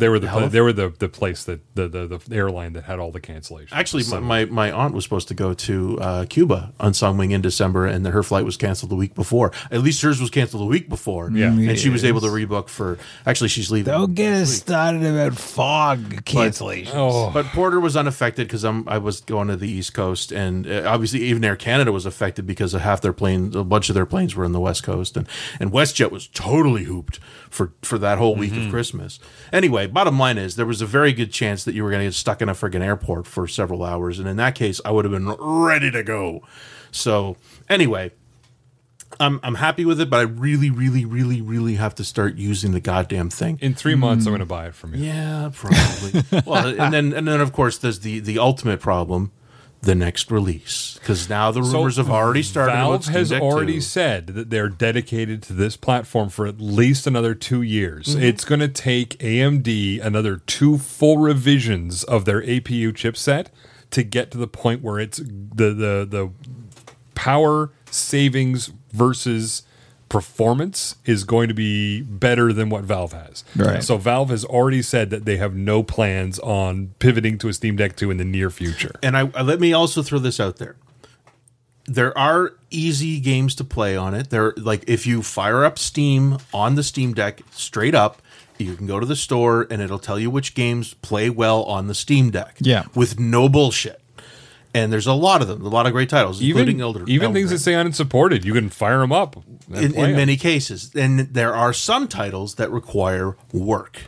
They were the Hell if- they were the, the place that the, the the airline that had all the cancellations. Actually, my, my, my aunt was supposed to go to uh, Cuba on Sunwing in December, and then her flight was canceled the week before. At least hers was canceled the week before. Yeah. and she was able to rebook for. Actually, she's leaving. Don't get us started about fog cancellation. oh, But Porter was unaffected because I'm I was going to the East Coast, and uh, obviously even Air Canada was affected because of half their planes, a bunch of their planes were in the West Coast, and and WestJet was totally hooped for for that whole week of Christmas. Anyway, bottom line is there was a very good chance that you were going to get stuck in a friggin' airport for several hours, and in that case, I would have been ready to go. So anyway. I'm I'm happy with it, but I really, really, really, really have to start using the goddamn thing. in three months, I'm mm. going to buy it from you. Yeah, probably. (laughs) well, and then and then of course there's the the ultimate problem, the next release, because now the So, rumors have already started. Valve has already 2. said that they're dedicated to this platform for at least another two years. Mm-hmm. It's going to take AMD another two full revisions of their APU chipset to get to the point where it's the the the power savings versus performance is going to be better than what Valve has. Right. So Valve has already said that they have no plans on pivoting to a Steam Deck 2 in the near future. And I let me also throw this out there. There are easy games to play on it. There, like if you fire up Steam on the Steam Deck straight up, you can go to the store and it'll tell you which games play well on the Steam Deck. Yeah. with no bullshit. And there's a lot of them, a lot of great titles, Even including Elder. even Elden things Ring. that say unsupported, you can fire them up in, in many cases. And there are some titles that require work.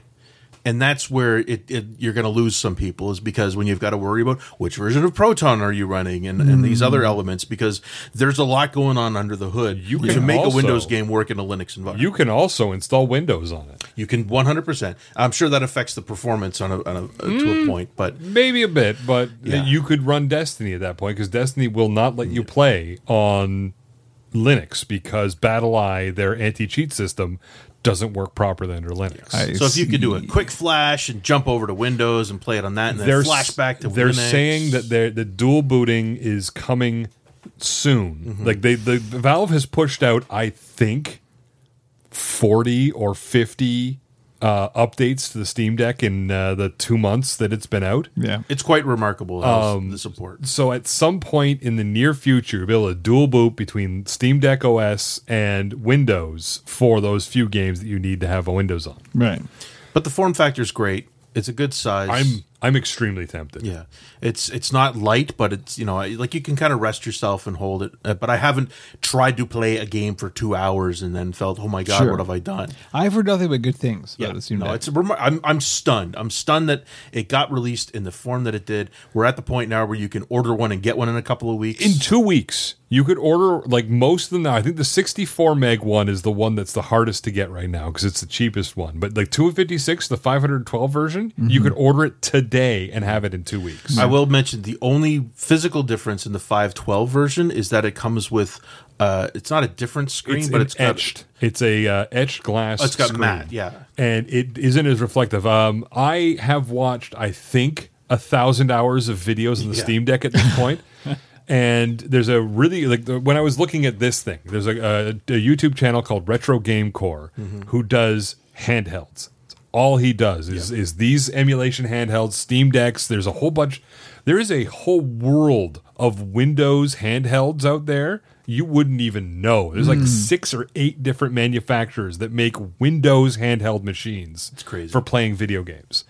And that's where it, it you're going to lose some people is because when you've got to worry about which version of Proton are you running and, and these Mm. other elements because there's a lot going on under the hood You to can make also- a Windows game work in a Linux environment. You can also install Windows on it. You can 100%. I'm sure that affects the performance on a, on a to a point, but Maybe a bit, but Yeah. you could run Destiny at that point because Destiny will not let you play on Linux because BattlEye, their anti-cheat system, doesn't work properly under Linux. I so if you could do a quick flash and jump over to Windows and play it on that and then they're flash back to they're Linux. saying that they're, the dual booting is coming soon. Mm-hmm. Like they the Valve has pushed out, I think, forty or fifty uh, updates to the Steam Deck in uh, the two months that it's been out. Yeah. it's quite remarkable Um, the support. So at some point in the near future, you'll be able to dual boot between Steam Deck OS and Windows for those few games that you need to have a Windows on. Right. But the form factor is great. It's a good size. I'm I'm extremely tempted. Yeah, it's it's not light, but it's you know like you can kind of rest yourself and hold it. Uh, but I haven't tried to play a game for two hours and then felt, oh my god, Sure. what have I done? I've heard nothing but good things Yeah, the no, Deck. it's remar- I'm I'm stunned. I'm stunned that it got released in the form that it did. We're at the point now where you can order one and get one in a couple of weeks. In two weeks, you could order like most of them now. I think the 64 meg one is the one that's the hardest to get right now because it's the cheapest one. But like 256, the 512 version, you could order it today and have it in two weeks. I will mention the only physical difference in the 512 version is that it comes with. Uh, it's not a different screen, it's but it's got, etched. It's a uh, etched glass. Oh, it's got screen. matte, yeah. and it isn't as reflective. Um, I have watched, I think, a thousand hours of videos on the Yeah. Steam Deck at this point. (laughs) And there's a really like the, when I was looking at this thing, there's a, a, a YouTube channel called Retro Game Corps Mm-hmm. who does handhelds. All he does is is these emulation handhelds, Steam Decks. There's a whole bunch. There is a whole world of Windows handhelds out there, you wouldn't even know. There's like six or eight different manufacturers that make Windows handheld machines. It's crazy. for playing video games.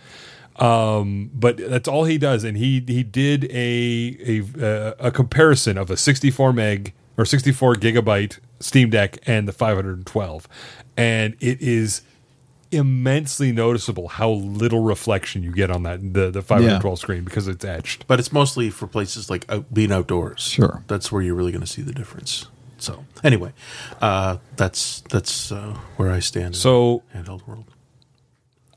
Um, but that's all he does, and he he did a a a comparison of a 64 meg or 64 gigabyte Steam Deck and the 512, and it is immensely noticeable how little reflection you get on that the the 512 screen because it's etched. But it's mostly for places like out, being outdoors. Sure. that's where you're really going to see the difference. So anyway, uh, that's that's uh, where I stand. So in handheld world.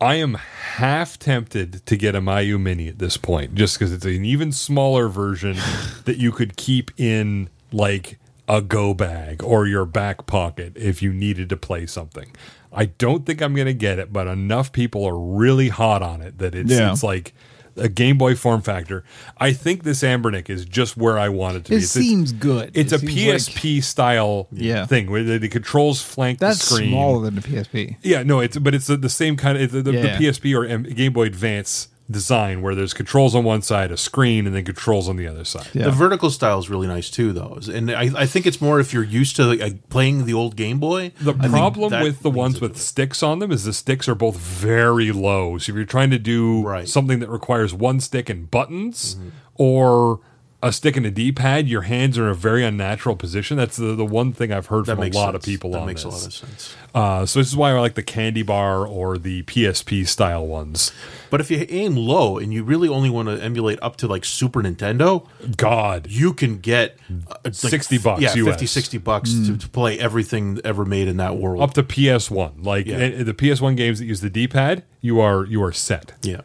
I am half tempted to get a Miyoo Mini at this point, just because it's an even smaller version (sighs) that you could keep in like a go bag or your back pocket if you needed to play something. I don't think I'm going to get it, but enough people are really hot on it that it's Yeah. it's like a Game Boy form factor. I think this Anbernic is just where I want it to It be. It's- it's- seems good. It's It a seems like- PSP style Yeah. thing where the, the controls flank that's the screen. That's smaller than the PSP. Yeah, no, it's but it's the, the same kind of the, the, Yeah. the PSP or M- Game Boy Advance design where there's controls on one side, a screen, and then controls on the other side. Yeah. The vertical style is really nice too, though, and I, I think it's more if you're used to like, playing the old Game Boy. The I problem with the ones with it. sticks on them is the sticks are both very low. So if you're trying to do Right. something that requires one stick and buttons Mm-hmm. or a stick and a D-pad, your hands are in a very unnatural position. That's the, the one thing I've heard that from a lot of sense. people that on makes this. a lot of sense. Uh, so this is why I like the candy bar or the PSP style ones. But if you aim low and you really only want to emulate up to like Super Nintendo, God, you can get uh, like 60 bucks yeah, US. 50, 60 bucks to, to play everything ever made in that world. up to PS1. Like Yeah. the PS1 games that use the D-pad, you are you are set. yeah.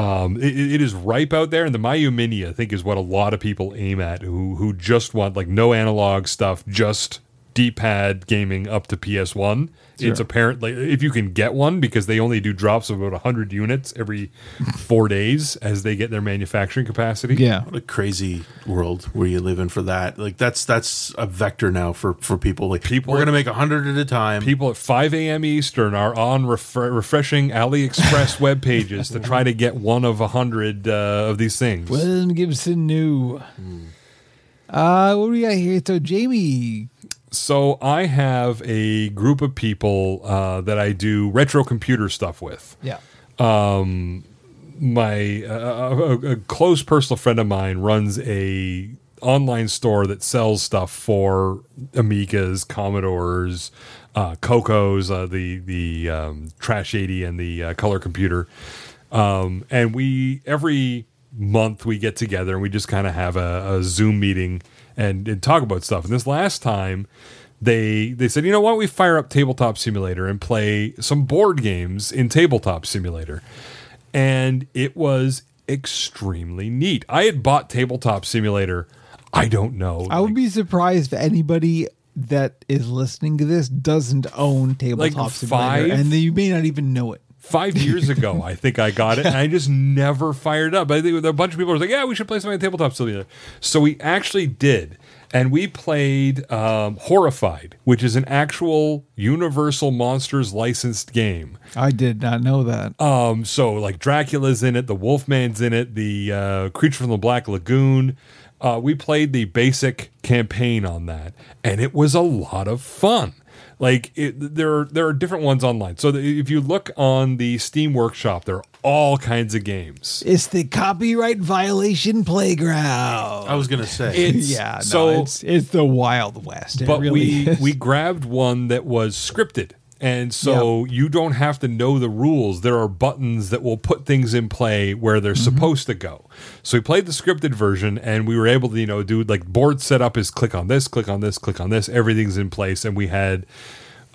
Um, it, it is ripe out there, and the Miyoo Mini, I think, is what a lot of people aim at who who just want like no analog stuff, just D-pad gaming up to PS1. It's apparently if you can get one because they only do drops of about 100 units every four days as they get their manufacturing capacity. Yeah. What a crazy world where you live in for that. Like that's that's a vector now for for people. Like People- we're gonna make a hundred at a time. People at 5 a.m. Eastern are on refre- refreshing AliExpress (laughs) web pages to try to get one of a hundred uh, of these things. William Gibson knew. Uh, what do we got here? So Jamie, So I have a group of people uh, that I do retro computer stuff with. yeah, My uh, a, a close personal friend of mine runs a online store that sells stuff for Amigas, Commodores, uh, Cocos, uh, the the um, Trash eighty, and the uh, Color Computer. Um, and we every month we get together and we just kind of have a, a Zoom meeting and, and talk about stuff. And this last time, they they said, you know, why don't we fire up Tabletop Simulator and play some board games in Tabletop Simulator? And it was extremely neat. I had bought Tabletop Simulator. I don't know. I would be surprised if anybody that is listening to this doesn't own tabletop Like simulator, five? and you may not even know it. Five years ago, (laughs) I think I got it, and I just never fired up. I think a bunch of people were like, "Yeah, we should play something on tabletop simulator." So we actually did, and we played um, Horrified, which is an actual Universal Monsters licensed game. I did not know that. Um, so like Dracula's in it, the Wolfman's in it, the uh, Creature from the Black Lagoon. Uh, we played the basic campaign on that, and it was a lot of fun. Like it, there, are, there are different ones online. So that if you look on the Steam Workshop, there are all kinds of games. It's the copyright violation playground. I was gonna say It's yeah, no, so it's it's the Wild West. It but really we is. we grabbed one that was scripted and so you don't have to know the rules there are buttons that will put things in play where they're Mm-hmm. supposed to go so we played the scripted version and we were able to you know do like board setup is click on this click on this click on this everything's in place and we had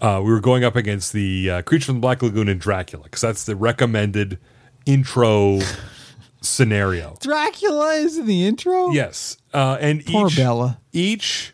uh, we were going up against the uh, creature from the black lagoon and dracula because that's the recommended intro (laughs) scenario Dracula is in the intro. Yes, uh, and Poor each Bella. each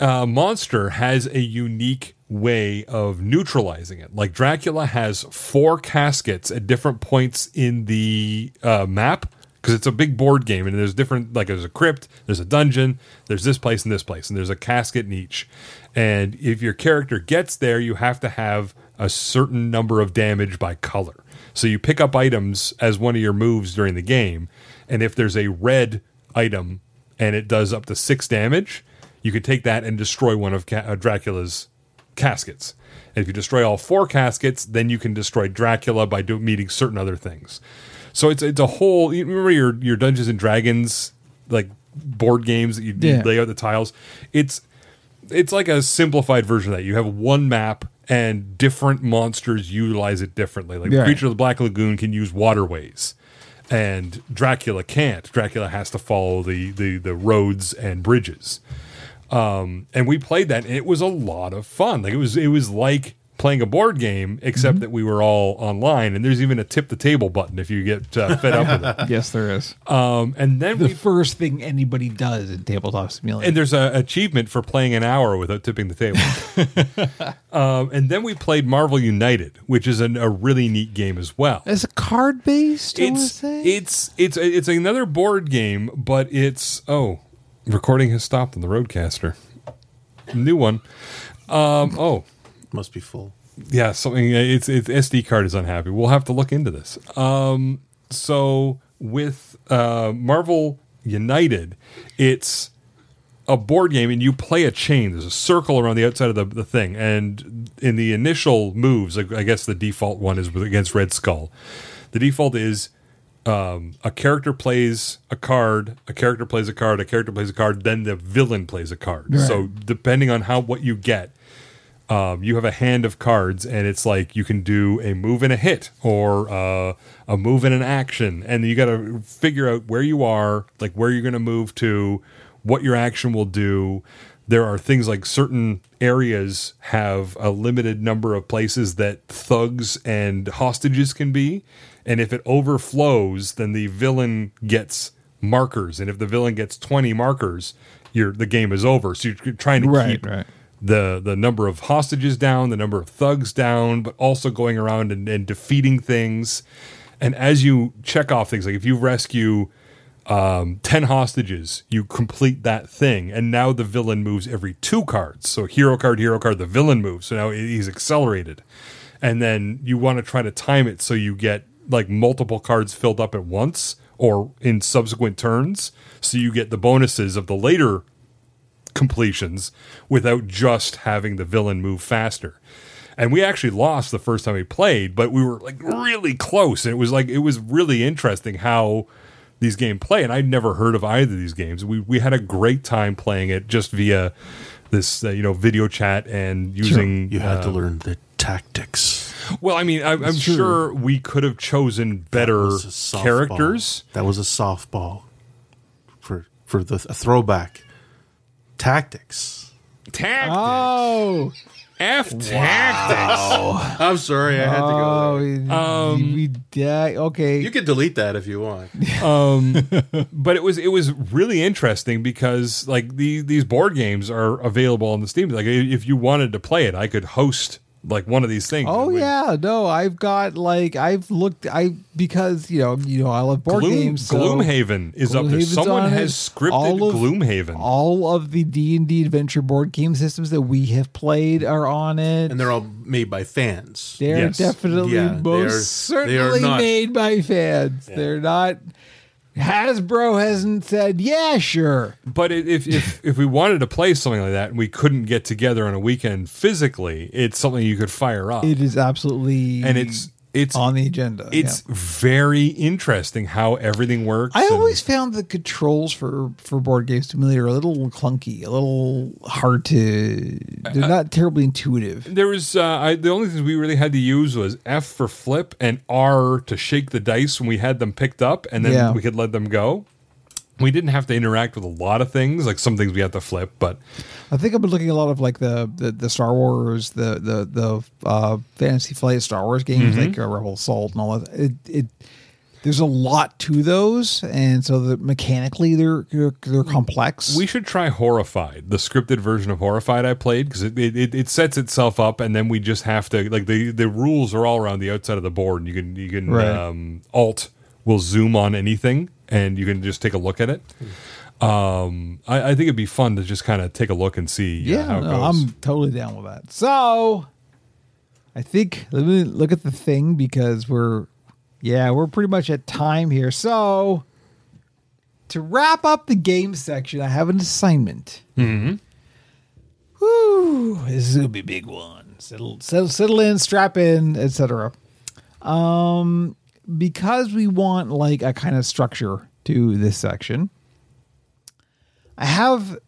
uh, monster has a unique way of neutralizing it. Like Dracula has four caskets at different points in the uh, map because it's a big board game, and there's different. Like there's a crypt, there's a dungeon, there's this place and this place, and there's a casket in each. And if your character gets there, you have to have a certain number of damage by color. So you pick up items as one of your moves during the game, and if there's a red item and it does up to six damage, you could take that and destroy one of uh, Dracula's caskets. And if you destroy all four caskets, then you can destroy Dracula by do- meeting certain other things. So it's it's a whole. You remember your your Dungeons and Dragons like board games that you, you lay out the tiles. It's it's like a simplified version of that. You have one map and different monsters utilize it differently. Like Right. Creature of the Black Lagoon can use waterways. And Dracula can't. Dracula has to follow the, the, the roads and bridges. Um, and we played that, and it was a lot of fun. Like it was, it was like playing a board game, except that we were all online. And there's even a tip the table button if you get uh, fed up with it. (laughs) Yes, there is. Um, and then the we first thing anybody does in tabletop simulator. and there's a achievement for playing an hour without tipping the table. (laughs) um, and then we played Marvel United, which is an, a really neat game as well. Is it card based? It's it's it's it's another board game, but it's oh, recording has stopped on the RODECaster. New one. Um, oh, Must be full. yeah, something. It's it's SD card is unhappy. We'll have to look into this. Um, so with uh, Marvel United, it's a board game, and you play a chain. There's a circle around the outside of the, the thing, and in the initial moves, like, I guess the default one is against Red Skull. The default is um, a character plays a card, a character plays a card, a character plays a card, then the villain plays a card. Right. So depending on how what you get, um, you have a hand of cards, and it's like you can do a move and a hit, or uh, a move and an action, and you got to figure out where you are, like where you're going to move to, what your action will do. There are things like certain areas have a limited number of places that thugs and hostages can be, and if it overflows, then the villain gets markers, and if the villain gets twenty markers, your the game is over. So you're trying to Right, keep right. the the number of hostages down, the number of thugs down, but also going around and, and defeating things. And as you check off things, like if you rescue um, 10 hostages, you complete that thing. And now the villain moves every two cards. So hero card, hero card, the villain moves. So now he's accelerated. And then you want to try to time it so you get like multiple cards filled up at once or in subsequent turns. So you get the bonuses of the later completions without just having the villain move faster. And we actually lost the first time we played, but we were like really close. And it was like it was really interesting how these games play. And I'd never heard of either of these games. We we had a great time playing it just via this uh, you know video chat and using You had to uh, learn the tactics. Well i mean I, i'm true. sure we could have chosen better That was a softball. characters That was a softball for for the a throwback. Tactics. tactics Oh, f tactics I'm sorry, I had to oh, go. Um, we, yeah, okay. You can delete that if you want. (laughs) but it was it was really interesting because like these these board games are available on the Steam. Like if you wanted to play it, I could host like one of these things. Oh It yeah, no, I've got like I've looked I because you know you know I love board Gloom, games. So Gloomhaven is up there. Someone has it. scripted All of- Gloomhaven. All of the D and D adventure board game systems that we have played are on it. And they're all made by fans. They're Yes. definitely Yeah, they are- most they are certainly not- made by fans. They're not. Hasbro hasn't said, "Yeah, sure." but if if (laughs) if we wanted to play something like that and we couldn't get together on a weekend physically, it's something you could fire up. It is absolutely and it's it's on the agenda. it's yeah. very interesting how everything works. I always found the controls for for board game simulator a little clunky, a little hard to. They're not terribly intuitive. there was uh, I, the only things we really had to use was F for flip and R to shake the dice when we had them picked up, and then Yeah. we could let them go. We didn't have to interact with a lot of things, like some things we had to flip, but I think I've been looking a lot of like the the, the Star Wars, the the the uh, Fantasy Flight Star Wars games, Mm-hmm. like uh, Rebel Assault and all that. It, it there's a lot to those, and so that mechanically they're they're, they're complex. we should try Horrified, the scripted version of Horrified I played because it, it it sets itself up, and then we just have to like the the rules are all around the outside of the board, and you can you can Right. um, Alt will zoom on anything, and you can just take a look at it. Um, I, I think it'd be fun to just kind of take a look and see uh, yeah, how it no, goes. I'm totally down with that. So I think let me look at the thing because we're yeah we're pretty much at time here. So to wrap up the game section, I have an assignment. Mm-hmm. Woo! This is gonna be a big one. Settle, settle, settle in, strap in, etc. Um, because we want like a kind of structure to this section. I have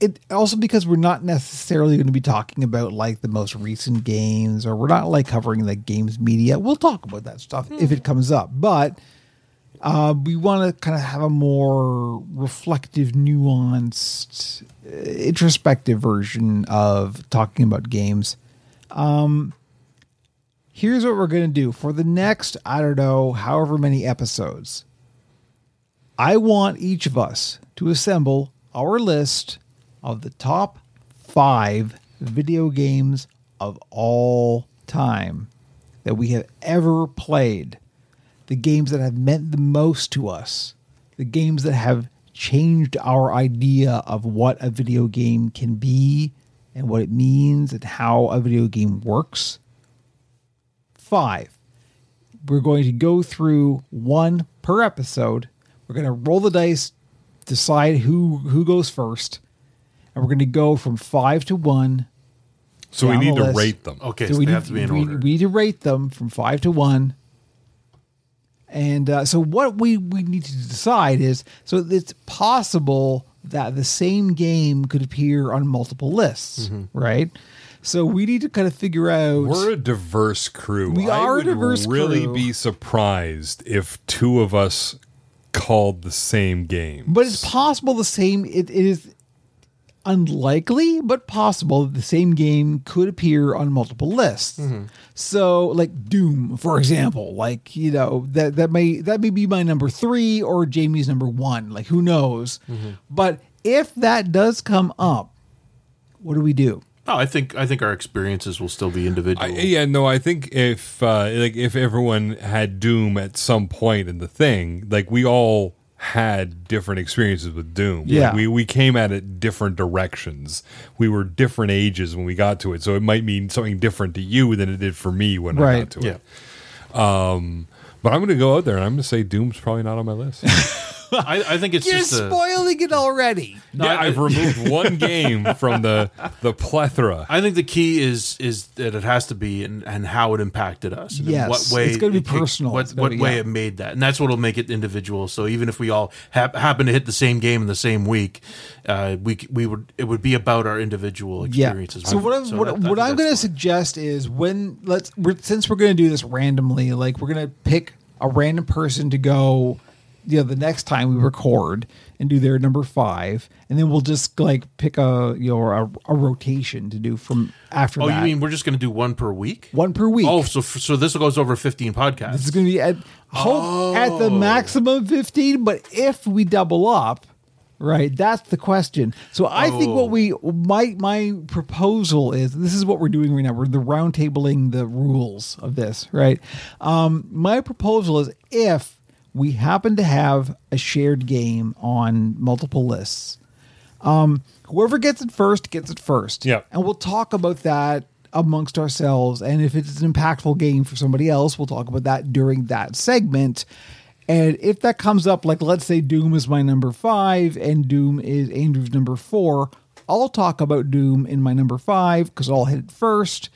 it also because we're not necessarily going to be talking about like the most recent games or we're not like covering the games media. We'll talk about that stuff if it comes up, but uh, we want to kind of have a more reflective, nuanced, uh, introspective version of talking about games. Um, here's what we're going to do for the next, I don't know, however many episodes. I want each of us to assemble our list of the top five video games of all time that we have ever played. The games that have meant the most to us. The games that have changed our idea of what a video game can be and what it means and how a video game works. Five. We're going to go through one per episode. We're going to roll the dice, decide who who goes first, and we're going to go from five to one. So we need to rate them. Okay, So so, we they need, have to be in we, order. we need to rate them from five to one. And uh, so what we, we need to decide is so it's possible that the same game could appear on multiple lists, Mm-hmm. right? So we need to kind of figure out. We're a diverse crew. We I are a would diverse really crew. be surprised if two of us called the same game. But it's possible the same. It, it is unlikely, but possible that the same game could appear on multiple lists. Mm-hmm. So, like Doom, for example, like you know that that may that may be my number three or Jamie's number one. Like who knows? Mm-hmm. But if that does come up, what do we do? No, I think I think our experiences will still be I, individual. yeah, no, I think if uh, like if everyone had Doom at some point in the thing, like we all had different experiences with Doom. Like, Yeah. we we came at it different directions. We were different ages when we got to it, so it might mean something different to you than it did for me when I got to yeah. it. Um, but I'm going to go out there and I'm going to say Doom's probably not on my list. (laughs) I, I think it's You're just a, spoiling it already. No, yeah, I- I've removed (laughs) one game from the the plethora. I think the key is is that it has to be and, and how it impacted us. And in Yes, what way it's gonna be it- it- personal. What, It's gonna what be- way yeah. it made that, and that's what'll make it individual. So even if we all hap- happen to hit the same game in the same week, uh, we c- we would it would be about our individual experiences. So what I'm, So what, what I'm going to suggest is when let's we're, since we're going to do this randomly, like we're going to pick a random person to go, you know, the next time we record and do their number five, and then we'll just like pick a you know a, a rotation to do from after Oh, that. you mean we're just going to do one per week? one per week? Oh, so so this goes over 15 podcasts. This is going to be at hope at Oh. the maximum 15, but if we double up, right, that's the question. So I think what Oh. we my my proposal is this is what we're doing right now. We're the round tabling the rules of this, right? Um my proposal is if we happen to have a shared game on multiple lists, um, whoever gets it first gets it first. Yeah. And we'll talk about that amongst ourselves. And if it's an impactful game for somebody else, we'll talk about that during that segment. And if that comes up, like let's say Doom is my number five and Doom is Andrew's number four, I'll talk about Doom in my number five because I'll hit it first.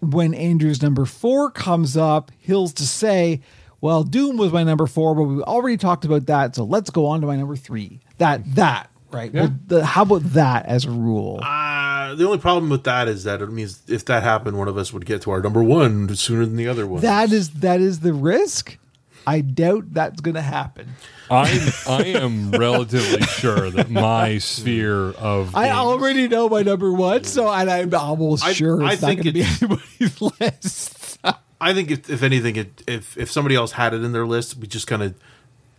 When Andrew's number four comes up, he'll to say, Well, Doom was my number four, but we already talked about that. So let's go on to my number three. That, that, right? Well, the, how about that as a rule? Uh, the only problem with that is that it means if that happened, one of us would get to our number one sooner than the other one. That is that is the risk. I doubt that's going to happen. I'm I am relatively sure that my sphere of I games- already know my number one, so and I'm almost I- sure I it's not think going to be anybody's (laughs) list. (laughs) I think if, if anything, it, if if somebody else had it in their list, we just kind of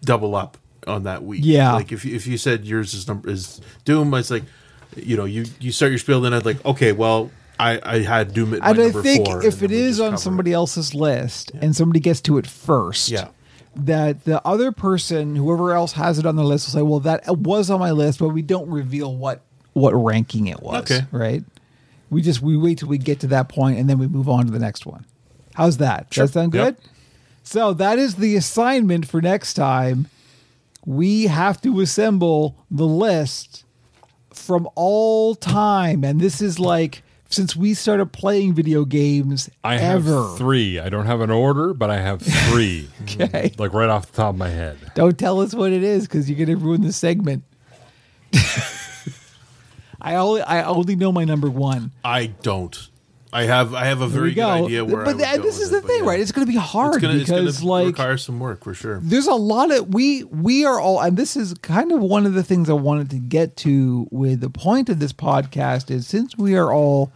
double up on that week. Yeah. Like if you- if you said yours is number is Doom, it's like, you know, you you start your spiel, then I'd like, okay, well, I I had Doom at my and I number think four. if it is on somebody else's list and somebody gets to it first, Yeah. that the other person, whoever else has it on their list, will say, "Well, that was on my list, but we don't reveal what what ranking it was." Okay. right? We just we wait till we get to that point and then we move on to the next one. How's that? Does that sound good? Yep. So that is the assignment for next time. we have to assemble the list from all time. And this is like since we started playing video games I have three. I don't have an order, but I have three. (laughs) Okay. Like right off the top of my head. Don't tell us what it is because you're going to ruin the segment. (laughs) I only I only know my number one. I don't. I have I have a very good idea where. But th- this is the but thing, yeah. right? It's going to be hard It's gonna, it's because gonna like require some work for sure. there's a lot of we we are all and this is kind of one of the things I wanted to get to with the point of this podcast is since we are all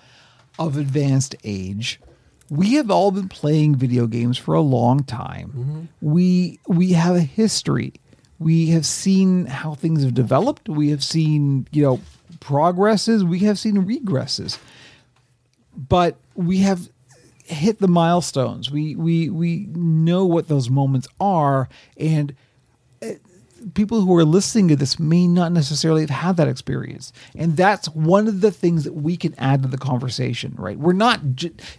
of advanced age we have all been playing video games for a long time mm-hmm. we we have a history we have seen how things have developed we have seen you know progresses we have seen regresses but we have hit the milestones. We we we know what those moments are, and uh, people who are listening to this may not necessarily have had that experience. And that's one of the things that we can add to the conversation. Right? We're not.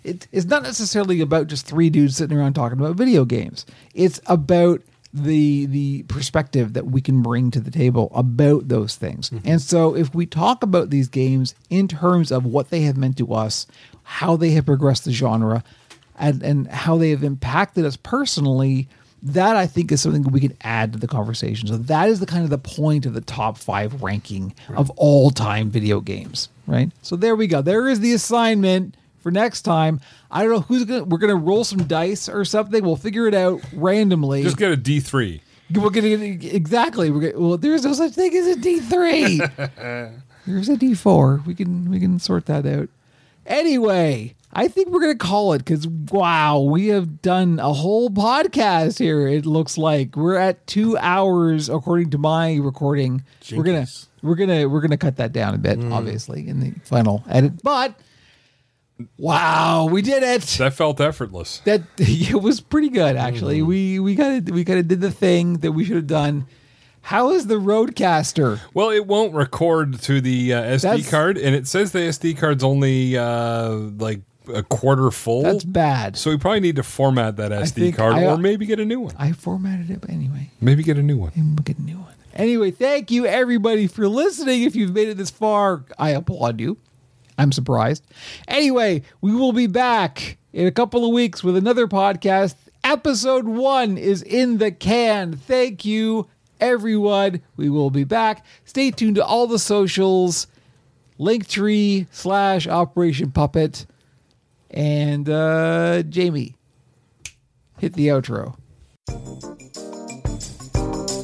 It, it's not necessarily about just three dudes sitting around talking about video games. It's about the the perspective that we can bring to the table about those things. Mm-hmm. And so if we talk about these games in terms of what they have meant to us, how they have progressed the genre, and and how they have impacted us personally, that I think is something we can add to the conversation. So that is the kind of the point of the top 5 ranking of all time video games, right? So there we go. There is the assignment for next time. I don't know who's going to we're going to roll some dice or something. We'll figure it out randomly. Just get a D three. We're gonna exactly. We're gonna, well, there's no such thing as a D three. (laughs) there's a D four. We can we can sort that out. Anyway, I think we're gonna call it because wow, we have done a whole podcast here. It looks like we're at two hours according to my recording. We're gonna we're gonna we're gonna cut that down a bit, mm. obviously, in the final edit. But wow, we did it That felt effortless. that (laughs) it was pretty good actually. We we kind of we kind of did the thing that we should have done. How is the RODECaster? Well, it won't record to the uh, SD That's- card, and it says the SD card's only uh, like a quarter full. That's bad. So we probably need to format that SD card, I- or maybe get a new one. I formatted it, but anyway, Maybe get a new one. I'm get a new one. Anyway, thank you everybody for listening. If you've made it this far, I applaud you. I'm surprised. Anyway, we will be back in a couple of weeks with another podcast. Episode one is in the can. Thank you, everyone. We will be back. Stay tuned to all the socials. Linktree slash Operation Puppet. And uh Jamie, hit the outro.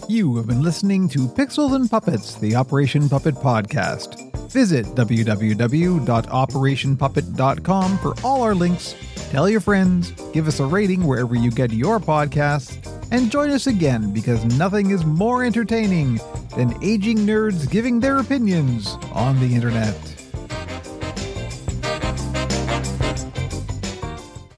You have been listening to Pixels and Puppets, the Operation Puppet podcast. Visit www.operationpuppet.com for all our links. Tell your friends, give us a rating wherever you get your podcasts, and join us again because nothing is more entertaining than aging nerds giving their opinions on the internet.